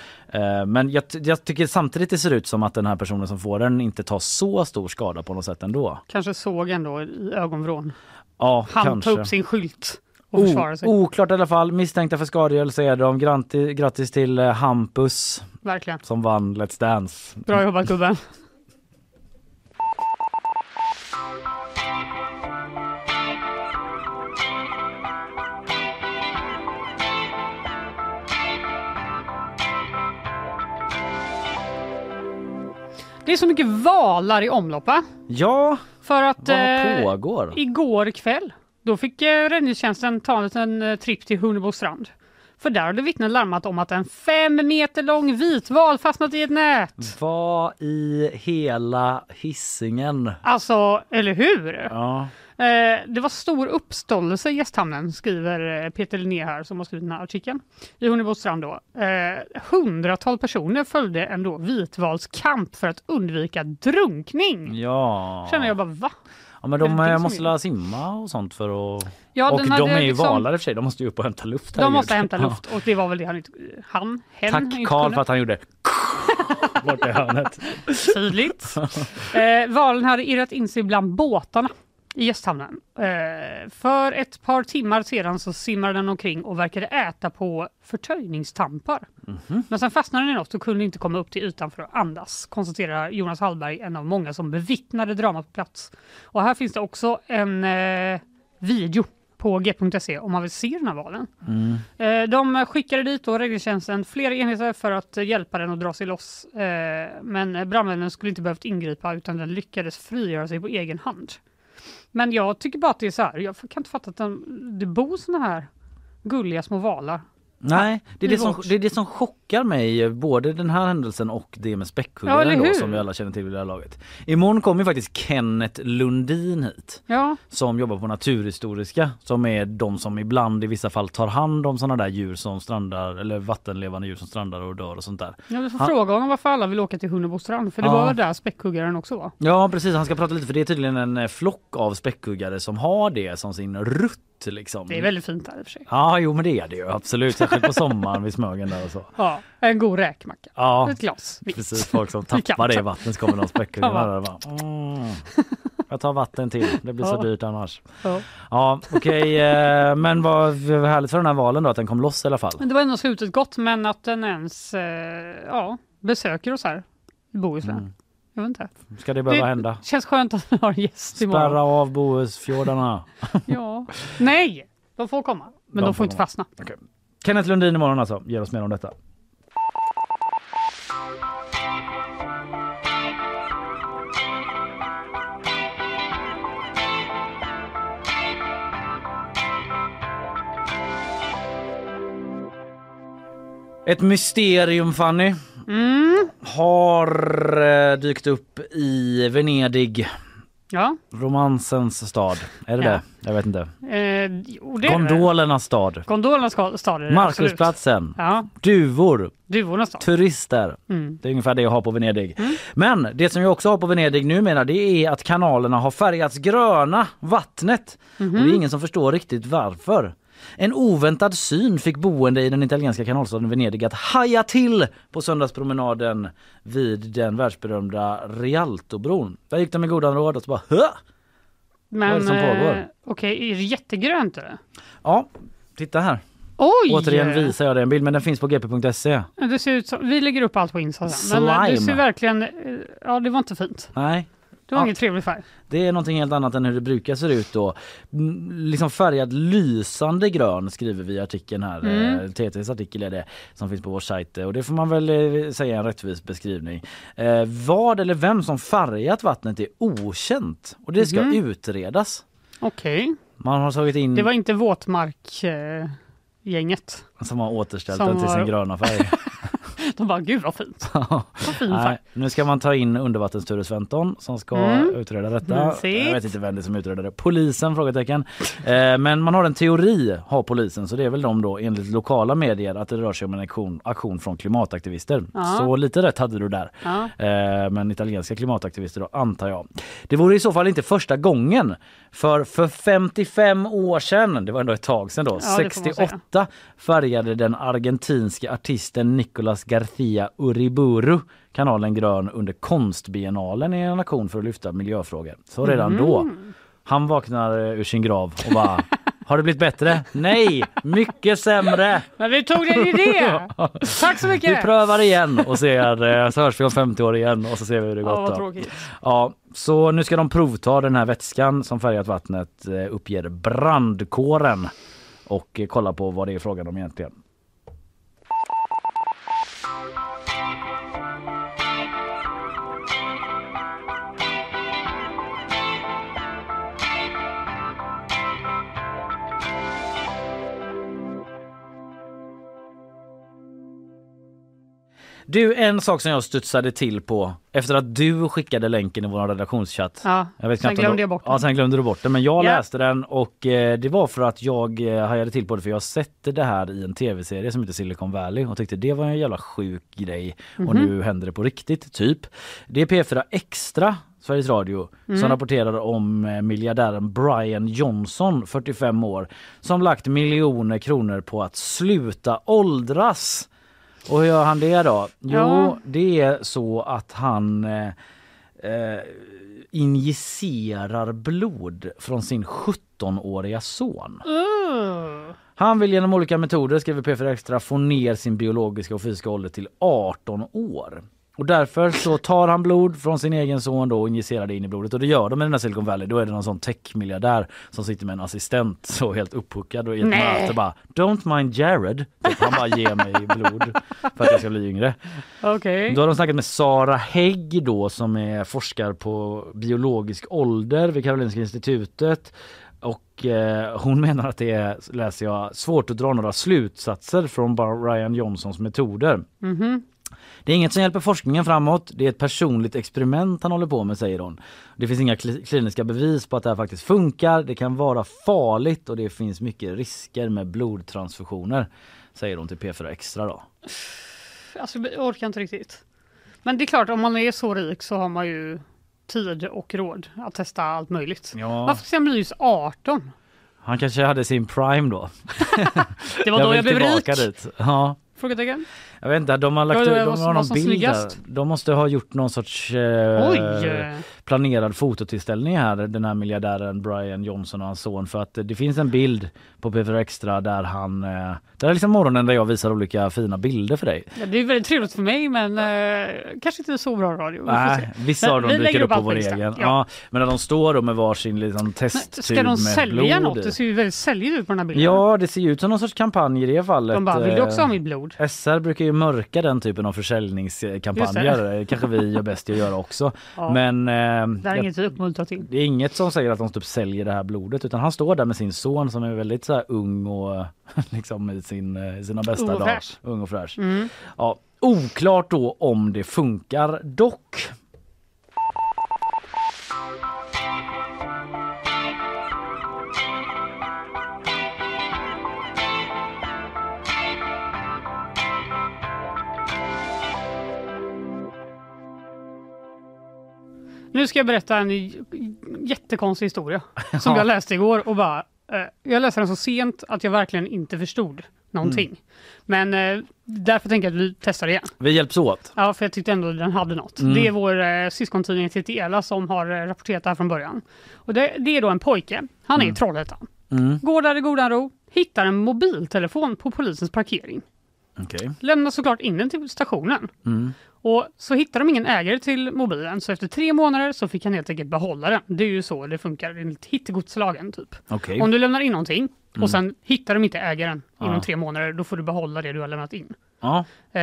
Speaker 1: Eh, men jag, jag tycker samtidigt det ser ut som att den här personen som får den inte tar så stor skada på något sätt ändå.
Speaker 2: Kanske såg ändå i ögonvrån.
Speaker 1: Ja,
Speaker 2: Han
Speaker 1: kanske.
Speaker 2: tog upp sin skylt och försvarade sig.
Speaker 1: Oklart i alla fall. Misstänkta för skadegörelse är de. Grattis till eh, Hampus
Speaker 2: Verkligen.
Speaker 1: som vann Let's Dance.
Speaker 2: Bra jobbat gubben. Det är så mycket valar i omlopp va?
Speaker 1: Ja,
Speaker 2: För att
Speaker 1: vad
Speaker 2: eh,
Speaker 1: pågår?
Speaker 2: igår kväll då fick eh, räddningstjänsten ta en eh, tripp till Hunnebo strand. För där hade vittnen larmat om att en fem meter lång vitval fastnat i ett nät.
Speaker 1: Vad i hela hissingen?
Speaker 2: Alltså, eller hur?
Speaker 1: Ja.
Speaker 2: Eh, det var stor uppståndelse i gästhamnen, skriver Peter Linné här som har skrivit den här artikeln. I Hunnebo strand då. Hundratal personer följde en då vitvalskamp för att undvika drunkning.
Speaker 1: Ja.
Speaker 2: Känner jag bara, va?
Speaker 1: Ja men de eh, måste
Speaker 2: är-
Speaker 1: lära simma och sånt för att...
Speaker 2: Ja,
Speaker 1: och
Speaker 2: den
Speaker 1: de
Speaker 2: hade
Speaker 1: är ju
Speaker 2: liksom-
Speaker 1: valar i och för sig, de måste ju upp och hämta luft.
Speaker 2: De
Speaker 1: herregud.
Speaker 2: måste hämta
Speaker 1: Ja.
Speaker 2: luft och det var väl det han inte... Han, hen,
Speaker 1: Tack Karl
Speaker 2: kunde.
Speaker 1: för att han gjorde borta i hörnet.
Speaker 2: Tydligt. Eh, valen hade irrat in sig bland båtarna i gästhamnen. Eh, för ett par timmar sedan så simmade den omkring och verkade äta på förtöjningstampar.
Speaker 1: Mhm.
Speaker 2: Men sen fastnade den i något och kunde inte komma upp till ytan för att andas, konstaterar Jonas Hallberg, en av många som bevittnade dramat på plats. Och här finns det också en eh, video på g.se om man vill se den här valen.
Speaker 1: Mm.
Speaker 2: Eh, De skickade dit då räddningstjänsten flera enheter för att hjälpa den att dra sig loss. Eh, Men brandmännen skulle inte behövt ingripa utan den lyckades frigöra sig på egen hand. Men jag tycker bara att det är så här, jag kan inte fatta att det bor såna här gulliga små valar.
Speaker 1: Nej, det är det, som, det är det som chockar mig, både den här händelsen och det med
Speaker 2: Ja,
Speaker 1: späckhuggaren
Speaker 2: eller
Speaker 1: då, som vi alla känner till vid det här laget. Imorgon kommer ju faktiskt Kenneth Lundin hit.
Speaker 2: Ja,
Speaker 1: som jobbar på Naturhistoriska som är de som ibland i vissa fall tar hand om sådana där djur som strandar eller vattenlevande djur som strandar och dör och sånt där.
Speaker 2: jag vill få
Speaker 1: Han-
Speaker 2: fråga honom varför alla vill åka till Hunnebo strand, för det
Speaker 1: Ja.
Speaker 2: var där späckhuggaren också var?
Speaker 1: Ja precis, han ska prata lite för det är tydligen en eh, flock av späckhuggare som har det som sin rutt liksom.
Speaker 2: Det är väldigt fint där i och för sig.
Speaker 1: Ja jo men det är det ju absolut. Särskilt på sommaren vid Smögen där och så.
Speaker 2: Ja, en god räkmacka.
Speaker 1: Ja,
Speaker 2: Ett glas vitt.
Speaker 1: precis. Folk som tappar det i vattnet så kommer och bara, mm. Jag tar vatten till, det blir så dyrt annars.
Speaker 2: Ja.
Speaker 1: Ja, okej, eh, men vad härligt för den här valen då, att den kom loss i alla fall.
Speaker 2: Men Det var ändå slutet gott, men att den ens eh, ja, besöker oss här i Bohuslän.
Speaker 1: Mm.
Speaker 2: Jag vet inte.
Speaker 1: Ska det behöva
Speaker 2: Det
Speaker 1: hända?
Speaker 2: känns skönt att vi har en gäst imorgon.
Speaker 1: Spärra av Bohusfjordarna.
Speaker 2: Ja. Nej, de får komma. Men de,
Speaker 1: De
Speaker 2: får inte
Speaker 1: komma.
Speaker 2: fastna.
Speaker 1: Kenneth Lundin imorgon alltså, ger oss mer om detta. Ett mysterium Fanny
Speaker 2: Mm.
Speaker 1: har eh, dykt upp i Venedig.
Speaker 2: Ja.
Speaker 1: Romansens stad. Är det
Speaker 2: Ja.
Speaker 1: det? Jag vet inte.
Speaker 2: Eh, jo, det.
Speaker 1: Gondolernas stad.
Speaker 2: Gondolernas stad är det, absolut.
Speaker 1: Markusplatsen.
Speaker 2: Ja,
Speaker 1: Duvor.
Speaker 2: duvornas stad.
Speaker 1: Turister.
Speaker 2: Mm.
Speaker 1: Det är ungefär det jag har på Venedig. Men det som jag också har på Venedig numera det är att kanalerna har färgats gröna, vattnet.
Speaker 2: Mhm.
Speaker 1: Och det är ingen som förstår riktigt varför. En oväntad syn fick boende i den italienska kanalstaden Venedig att haja till på söndagspromenaden vid den världsberömda Rialtobron. Där gick de med goda råd och så bara Hö!
Speaker 2: Men
Speaker 1: Vad är det som pågår?
Speaker 2: eh, okej, är det jättegrönt? Eller?
Speaker 1: Ja, titta här.
Speaker 2: Oj!
Speaker 1: Återigen visar jag dig en bild men den finns på gp.se.
Speaker 2: Det ser ut som, vi lägger upp allt på Insta sen. Men eh, det
Speaker 1: Slime.
Speaker 2: ser verkligen, eh, ja det var inte fint.
Speaker 1: Nej,
Speaker 2: Det var
Speaker 1: Ja.
Speaker 2: ingen trevlig färg.
Speaker 1: Det är någonting helt annat än hur det brukar se ut då. Mm, Liksom färgad lysande grön skriver vi i artikeln här.
Speaker 2: Mm.
Speaker 1: Eh, TTs artikel är det som finns på vår sajt och det får man väl eh, säga är en rättvis beskrivning. Eh, vad eller vem som färgat vattnet är okänt och det ska
Speaker 2: Mhm.
Speaker 1: utredas.
Speaker 2: Okej.
Speaker 1: Man har tagit in
Speaker 2: Det var inte våtmark-gänget.
Speaker 1: som har återställt
Speaker 2: som
Speaker 1: den till
Speaker 2: var-
Speaker 1: sin gröna färg.
Speaker 2: De bara, gud vad fint. Vad fin
Speaker 1: Nej, nu ska man ta in undervattensture Sventon som ska
Speaker 2: Mm.
Speaker 1: utreda detta.
Speaker 2: Mysigt.
Speaker 1: Jag vet inte vem det är som utreder det. Polisen? Frågetecken. Eh, men man har en teori, har polisen, så det är väl de då enligt lokala medier att det rör sig om en aktion, aktion från klimataktivister.
Speaker 2: Ja.
Speaker 1: Så lite rätt hade du där.
Speaker 2: Ja.
Speaker 1: Eh, men italienska klimataktivister då, antar jag. Det vore i så fall inte första gången. För för 55 år sedan, det var ändå ett tag sedan då,
Speaker 2: Ja, det får man säga.
Speaker 1: 68 färgade den argentinska artisten Nicolas Garcia Uriburu kanalen grön under konstbiennalen i en aktion för att lyfta miljöfrågor. Så redan
Speaker 2: Mhm.
Speaker 1: då, han vaknar eh, ur sin grav och bara har det blivit bättre? Nej, mycket sämre!
Speaker 2: Men vi tog din idé! Tack så mycket!
Speaker 1: Vi prövar igen och ser, eh, så hörs vi om 50 år igen och så ser vi hur det
Speaker 2: Ja,
Speaker 1: gått.
Speaker 2: tråkigt.
Speaker 1: Ja, så nu ska de provta den här vätskan som färgat vattnet eh, uppger brandkåren och kolla på vad det är frågan om egentligen. Du, en sak som jag studsade till på efter att du skickade länken i vår redaktionschatt.
Speaker 2: Ja,
Speaker 1: Jag vet
Speaker 2: sen
Speaker 1: om
Speaker 2: glömde
Speaker 1: du-
Speaker 2: jag bort
Speaker 1: Ja,
Speaker 2: den.
Speaker 1: sen glömde du bort den. Men jag
Speaker 2: Ja.
Speaker 1: läste den och eh, det var för att jag eh, hajade till på det för jag sett det här i en tv-serie som heter Silicon Valley och tyckte det var en jävla sjuk grej och
Speaker 2: Mhm.
Speaker 1: nu händer det på riktigt, typ. Det är P4 Extra Sveriges Radio
Speaker 2: Mm.
Speaker 1: som rapporterar om eh, miljardären Brian Johnson, 45 år, som lagt miljoner kronor på att sluta åldras. Och hur gör han det då? Jo,
Speaker 2: Ja.
Speaker 1: det är så att han eh, eh, injicerar blod från sin 17-åriga son.
Speaker 2: Uh.
Speaker 1: Han vill genom olika metoder, skriver P4 Extra, få ner sin biologiska och fysiska ålder till 18 år. Och därför så tar han blod från sin egen son då och injicerar det in i blodet. Och det gör de i den här Silicon Valley. Då är det någon sån techmiljardär som sitter med en assistent så helt upphookad och i ett
Speaker 2: Nej.
Speaker 1: möte bara Don't mind Jared. Typ, han bara ger mig blod för att jag ska bli yngre.
Speaker 2: Okej.
Speaker 1: Då har de snackat med Sara Hägg då som är forskare på biologisk ålder vid Karolinska institutet. Och eh, hon menar att det är, läser jag, svårt att dra några slutsatser från Brian Johnsons metoder.
Speaker 2: Mhm.
Speaker 1: Det är inget som hjälper forskningen framåt. Det är ett personligt experiment han håller på med, säger hon. Det finns inga kli- kliniska bevis på att det här faktiskt funkar. Det kan vara farligt och det finns mycket risker med blodtransfusioner, säger hon till P4 Extra då.
Speaker 2: Alltså, jag orkar inte riktigt. Men det är klart, om man är så rik så har man ju tid och råd att testa allt möjligt.
Speaker 1: Ja.
Speaker 2: Varför ska han bli just 18?
Speaker 1: Han kanske hade sin prime då.
Speaker 2: Det var då jag blev rik.
Speaker 1: Dit. Ja.
Speaker 2: Frågetecken?
Speaker 1: Jag vet inte, de har lagt
Speaker 2: Ja,
Speaker 1: de har någon bild där. De måste ha gjort någon sorts eh, planerad fototillställning här, den här miljardären Brian Johnson och hans son. För att eh, det finns en bild på P4 Extra där han, eh, det är liksom morgonen där jag visar olika fina bilder för dig.
Speaker 2: Ja, det är väldigt trevligt för mig men eh, kanske inte så bra radio. Vi
Speaker 1: Nej, vissa av dem dyker upp på vår egen. Ja.
Speaker 2: Ja.
Speaker 1: men när de står då med varsin liksom testtub
Speaker 2: Ska de
Speaker 1: med
Speaker 2: sälja
Speaker 1: blod
Speaker 2: något? Det ser ju väldigt säljigt ut på den här bilden.
Speaker 1: Ja, det ser ju ut som någon sorts kampanj i det fallet.
Speaker 2: De bara, vill du också ha
Speaker 1: Eh,
Speaker 2: mitt blod?
Speaker 1: SR brukar ju mörka den typen av försäljningskampanjer. kanske vi gör bäst i att göra också.
Speaker 2: Ja.
Speaker 1: Men eh,
Speaker 2: Det är
Speaker 1: jag-
Speaker 2: inget vi uppmuntrar till.
Speaker 1: det är inget som säger att de typ säljer det här blodet utan han står där med sin son som är väldigt så ung och liksom i sin, eh, sina bästa dagar. Ung och fräsch.
Speaker 2: Mm.
Speaker 1: Ja, oklart då om det funkar dock.
Speaker 2: Nu ska jag berätta en j- jättekonstig historia som
Speaker 1: Ja.
Speaker 2: jag läste igår och bara, eh, jag läste den så sent att jag verkligen inte förstod någonting.
Speaker 1: Mm.
Speaker 2: Men eh, därför tänker jag att vi testar igen.
Speaker 1: Vi hjälps åt.
Speaker 2: Ja, för jag tyckte ändå den hade något.
Speaker 1: Mm.
Speaker 2: Det är vår eh, syskontidning Titiela som har eh, rapporterat det här från början. Och det, det är då en pojke, han är i
Speaker 1: Mm.
Speaker 2: Trollhättan. Går där i godan ro, hittar en mobiltelefon på polisens parkering.
Speaker 1: Okej.
Speaker 2: Lämnar såklart in den till stationen.
Speaker 1: Mm.
Speaker 2: Och så hittar de ingen ägare till mobilen så efter tre månader så fick han helt enkelt behålla den. Det är ju så det funkar enligt hittegodslagen typ.
Speaker 1: Okej.
Speaker 2: Om du lämnar in någonting
Speaker 1: Mm.
Speaker 2: och sen hittar de inte ägaren inom
Speaker 1: Ja.
Speaker 2: tre månader då får du behålla det du har lämnat in.
Speaker 1: Ja.
Speaker 2: Eh,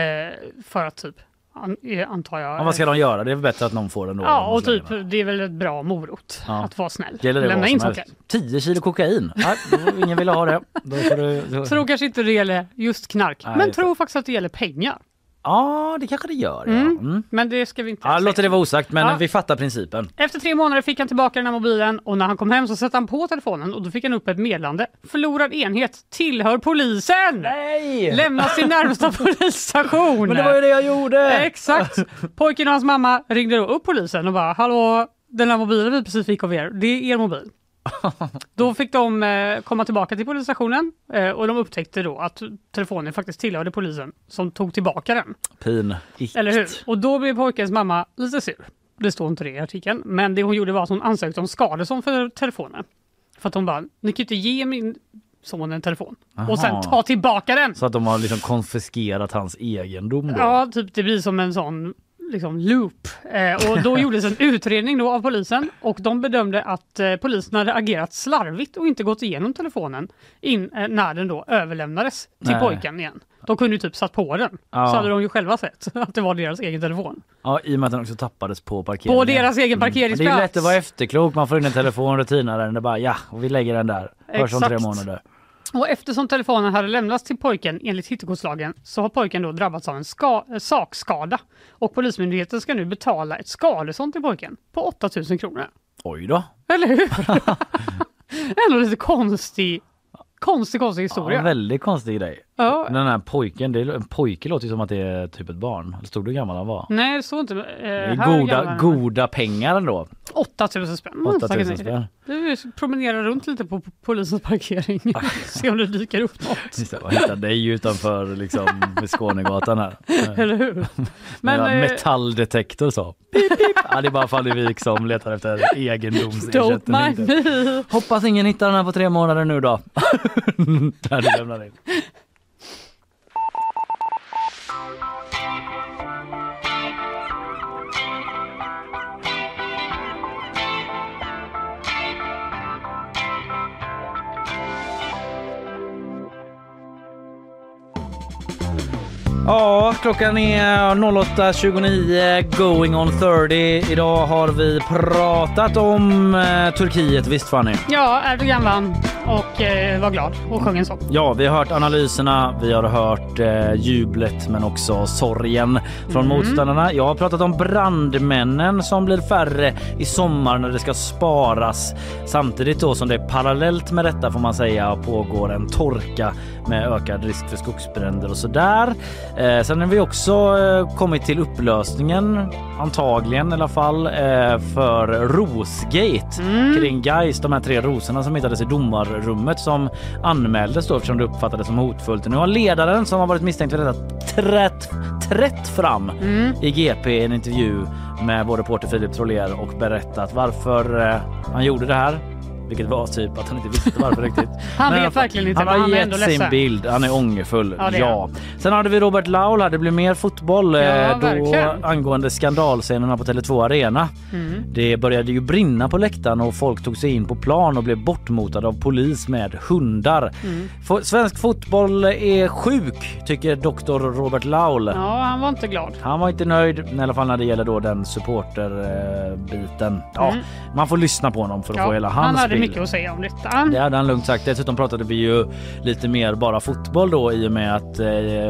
Speaker 2: för att typ, an, eh, antar jag...
Speaker 1: ja, vad ska de göra? Det är väl bättre att någon får den då.
Speaker 2: Ja, och typ det är väl ett bra morot
Speaker 1: Ja.
Speaker 2: att vara snäll.
Speaker 1: Gäller det
Speaker 2: Lämna in saker.
Speaker 1: helst. 10 kilo kokain. Nej, då, ingen ville ha det. Då får du, då...
Speaker 2: Tror kanske inte det gäller just knark,
Speaker 1: Nej,
Speaker 2: men tror faktiskt att det gäller pengar.
Speaker 1: Ja, det kanske det gör. Ja.
Speaker 2: Mm.
Speaker 1: Mm.
Speaker 2: Men det ska vi inte
Speaker 1: Ja,
Speaker 2: säga.
Speaker 1: låter det vara osagt, men
Speaker 2: Ja.
Speaker 1: vi fattar principen.
Speaker 2: Efter tre månader fick han tillbaka den här mobilen och när han kom hem så satte han på telefonen och då fick han upp ett meddelande. Förlorad enhet tillhör polisen!
Speaker 1: Nej!
Speaker 2: Lämnas till närmsta polisstation!
Speaker 1: Men det var ju det jag gjorde!
Speaker 2: Exakt! Pojken och hans mamma ringde då upp polisen och bara hallå, den här mobilen vi precis fick av er, det är er mobil. Då fick de eh, komma tillbaka till polisstationen eh, och de upptäckte då att telefonen faktiskt tillhörde polisen som tog tillbaka den.
Speaker 1: Pin. Ikt.
Speaker 2: Eller hur? Och då blev pojkens mamma lite sur. Det står inte det i artikeln. Men det hon gjorde var att hon ansökte om skadestånd för telefonen. För att hon bara, ni kan ju inte ge min son en telefon och sen
Speaker 1: Aha.
Speaker 2: ta tillbaka den.
Speaker 1: Så att de har liksom konfiskerat hans egendom då?
Speaker 2: Ja, typ det blir som en sån liksom loop. Eh, och då gjordes en utredning då av polisen och de bedömde att eh, polisen hade agerat slarvigt och inte gått igenom telefonen in, eh, när den då överlämnades till
Speaker 1: Nej.
Speaker 2: pojken igen. De kunde ju typ satt på den.
Speaker 1: Ja.
Speaker 2: Så hade de ju själva sett att det var deras egen telefon.
Speaker 1: Ja, i och med att den också tappades på parkeringen.
Speaker 2: På deras egen
Speaker 1: Mm. Det
Speaker 2: parkeringsplats.
Speaker 1: är lätt att vara efterklok. Man får in en telefon, rutinaren, det är bara ja, och vi lägger den där. Hörs om tre månader.
Speaker 2: Och eftersom telefonen hade lämnats till pojken enligt hittegodslagen så har pojken då drabbats av en ska- eh, sakskada. Och Polismyndigheten ska nu betala ett skadestånd till pojken på 8000 kronor.
Speaker 1: Oj då.
Speaker 2: Eller hur? Ändå lite konstig, konstig, konstig
Speaker 1: Ja,
Speaker 2: historia.
Speaker 1: en väldigt konstig grej.
Speaker 2: Ja.
Speaker 1: Den här pojken, det en pojke låter ju som att det är typ ett barn. Stod hur gammal han var.
Speaker 2: Nej, står inte. Eh,
Speaker 1: Det är goda, goda pengar ändå.
Speaker 2: 8000 spänn. Mm,
Speaker 1: 8000
Speaker 2: tackar nej.
Speaker 1: spänn.
Speaker 2: Du promenerar runt lite på polisens parkering. Se om det dyker upp något.
Speaker 1: Vad hittar dig utanför liksom Skånegatan här.
Speaker 2: Eller hur?
Speaker 1: Men,
Speaker 2: Men, eh,
Speaker 1: metalldetektor så. Ja, det är bara Fannevik som letar efter
Speaker 2: Don't
Speaker 1: egendomsersättning.
Speaker 2: mind me.
Speaker 1: Hoppas ingen hittar den här på tre månader nu då. Där du lämnar in. Ja, klockan är 08.29, going on 30. Idag har vi pratat om eh, Turkiet, visst Fanny?
Speaker 2: Ja, Erdogan vann och eh, var glad och sjöng en sång.
Speaker 1: Ja, vi har hört analyserna, vi har hört eh, jublet men också sorgen från
Speaker 2: Mm.
Speaker 1: motståndarna. Jag har pratat om brandmännen som blir färre i sommar när det ska sparas. Samtidigt då som det parallellt med detta får man säga pågår en torka med ökad risk för skogsbränder och sådär. Eh, sen har vi också eh, kommit till upplösningen, antagligen i alla fall, eh, för Rosgate
Speaker 2: Mm.
Speaker 1: kring Gais, de här tre rosorna som hittades i domarrummet som anmäldes då eftersom det uppfattades som hotfullt. Nu har ledaren som har varit misstänkt för detta trätt, trätt fram
Speaker 2: Mm.
Speaker 1: i GP i en intervju med vår reporter Filip Troler och berättat varför eh, han gjorde det här. Vilket var typ att han inte visste varför riktigt.
Speaker 2: Han vet verkligen inte,
Speaker 1: Han har
Speaker 2: han
Speaker 1: gett sin
Speaker 2: ledsen.
Speaker 1: bild. Han är ångerfull.
Speaker 2: Ja, är
Speaker 1: Ja. Sen hade vi Robert Laul här. Det blir mer fotboll
Speaker 2: Ja,
Speaker 1: eh, då
Speaker 2: verkligen.
Speaker 1: angående skandalscenerna på Tele2 Arena.
Speaker 2: Mm.
Speaker 1: Det började ju brinna på läktaren och folk tog sig in på plan och blev bortmotade av polis med hundar.
Speaker 2: Mm.
Speaker 1: Svensk fotboll är sjuk tycker doktor Robert Laul.
Speaker 2: Ja, han var inte glad.
Speaker 1: Han var inte nöjd, i alla fall när det gäller då den supporterbiten. Ja,
Speaker 2: Mm.
Speaker 1: Man får lyssna på honom för att
Speaker 2: Ja,
Speaker 1: få hela hans
Speaker 2: han
Speaker 1: bild.
Speaker 2: Mycket att säga om detta.
Speaker 1: Det hade han lugnt sagt. Dessutom pratade vi ju lite mer bara fotboll då i och med att eh,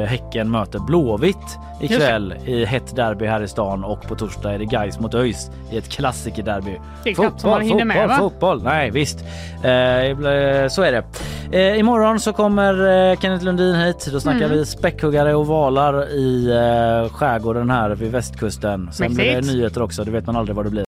Speaker 1: Häcken möter Blåvitt ikväll i hett derby här i stan och på torsdag är det Gais mot ÖIS i ett klassikerderby.
Speaker 2: Det är knappt man hinner med,
Speaker 1: fotboll,
Speaker 2: va?
Speaker 1: fotboll. Nej visst, eh, så är det. Eh, imorgon så kommer eh, Kenneth Lundin hit. Då snackar
Speaker 2: Mm.
Speaker 1: vi späckhuggare och valar i eh, skärgården här vid västkusten. Sen blir det nyheter också. Det vet man aldrig vad det blir.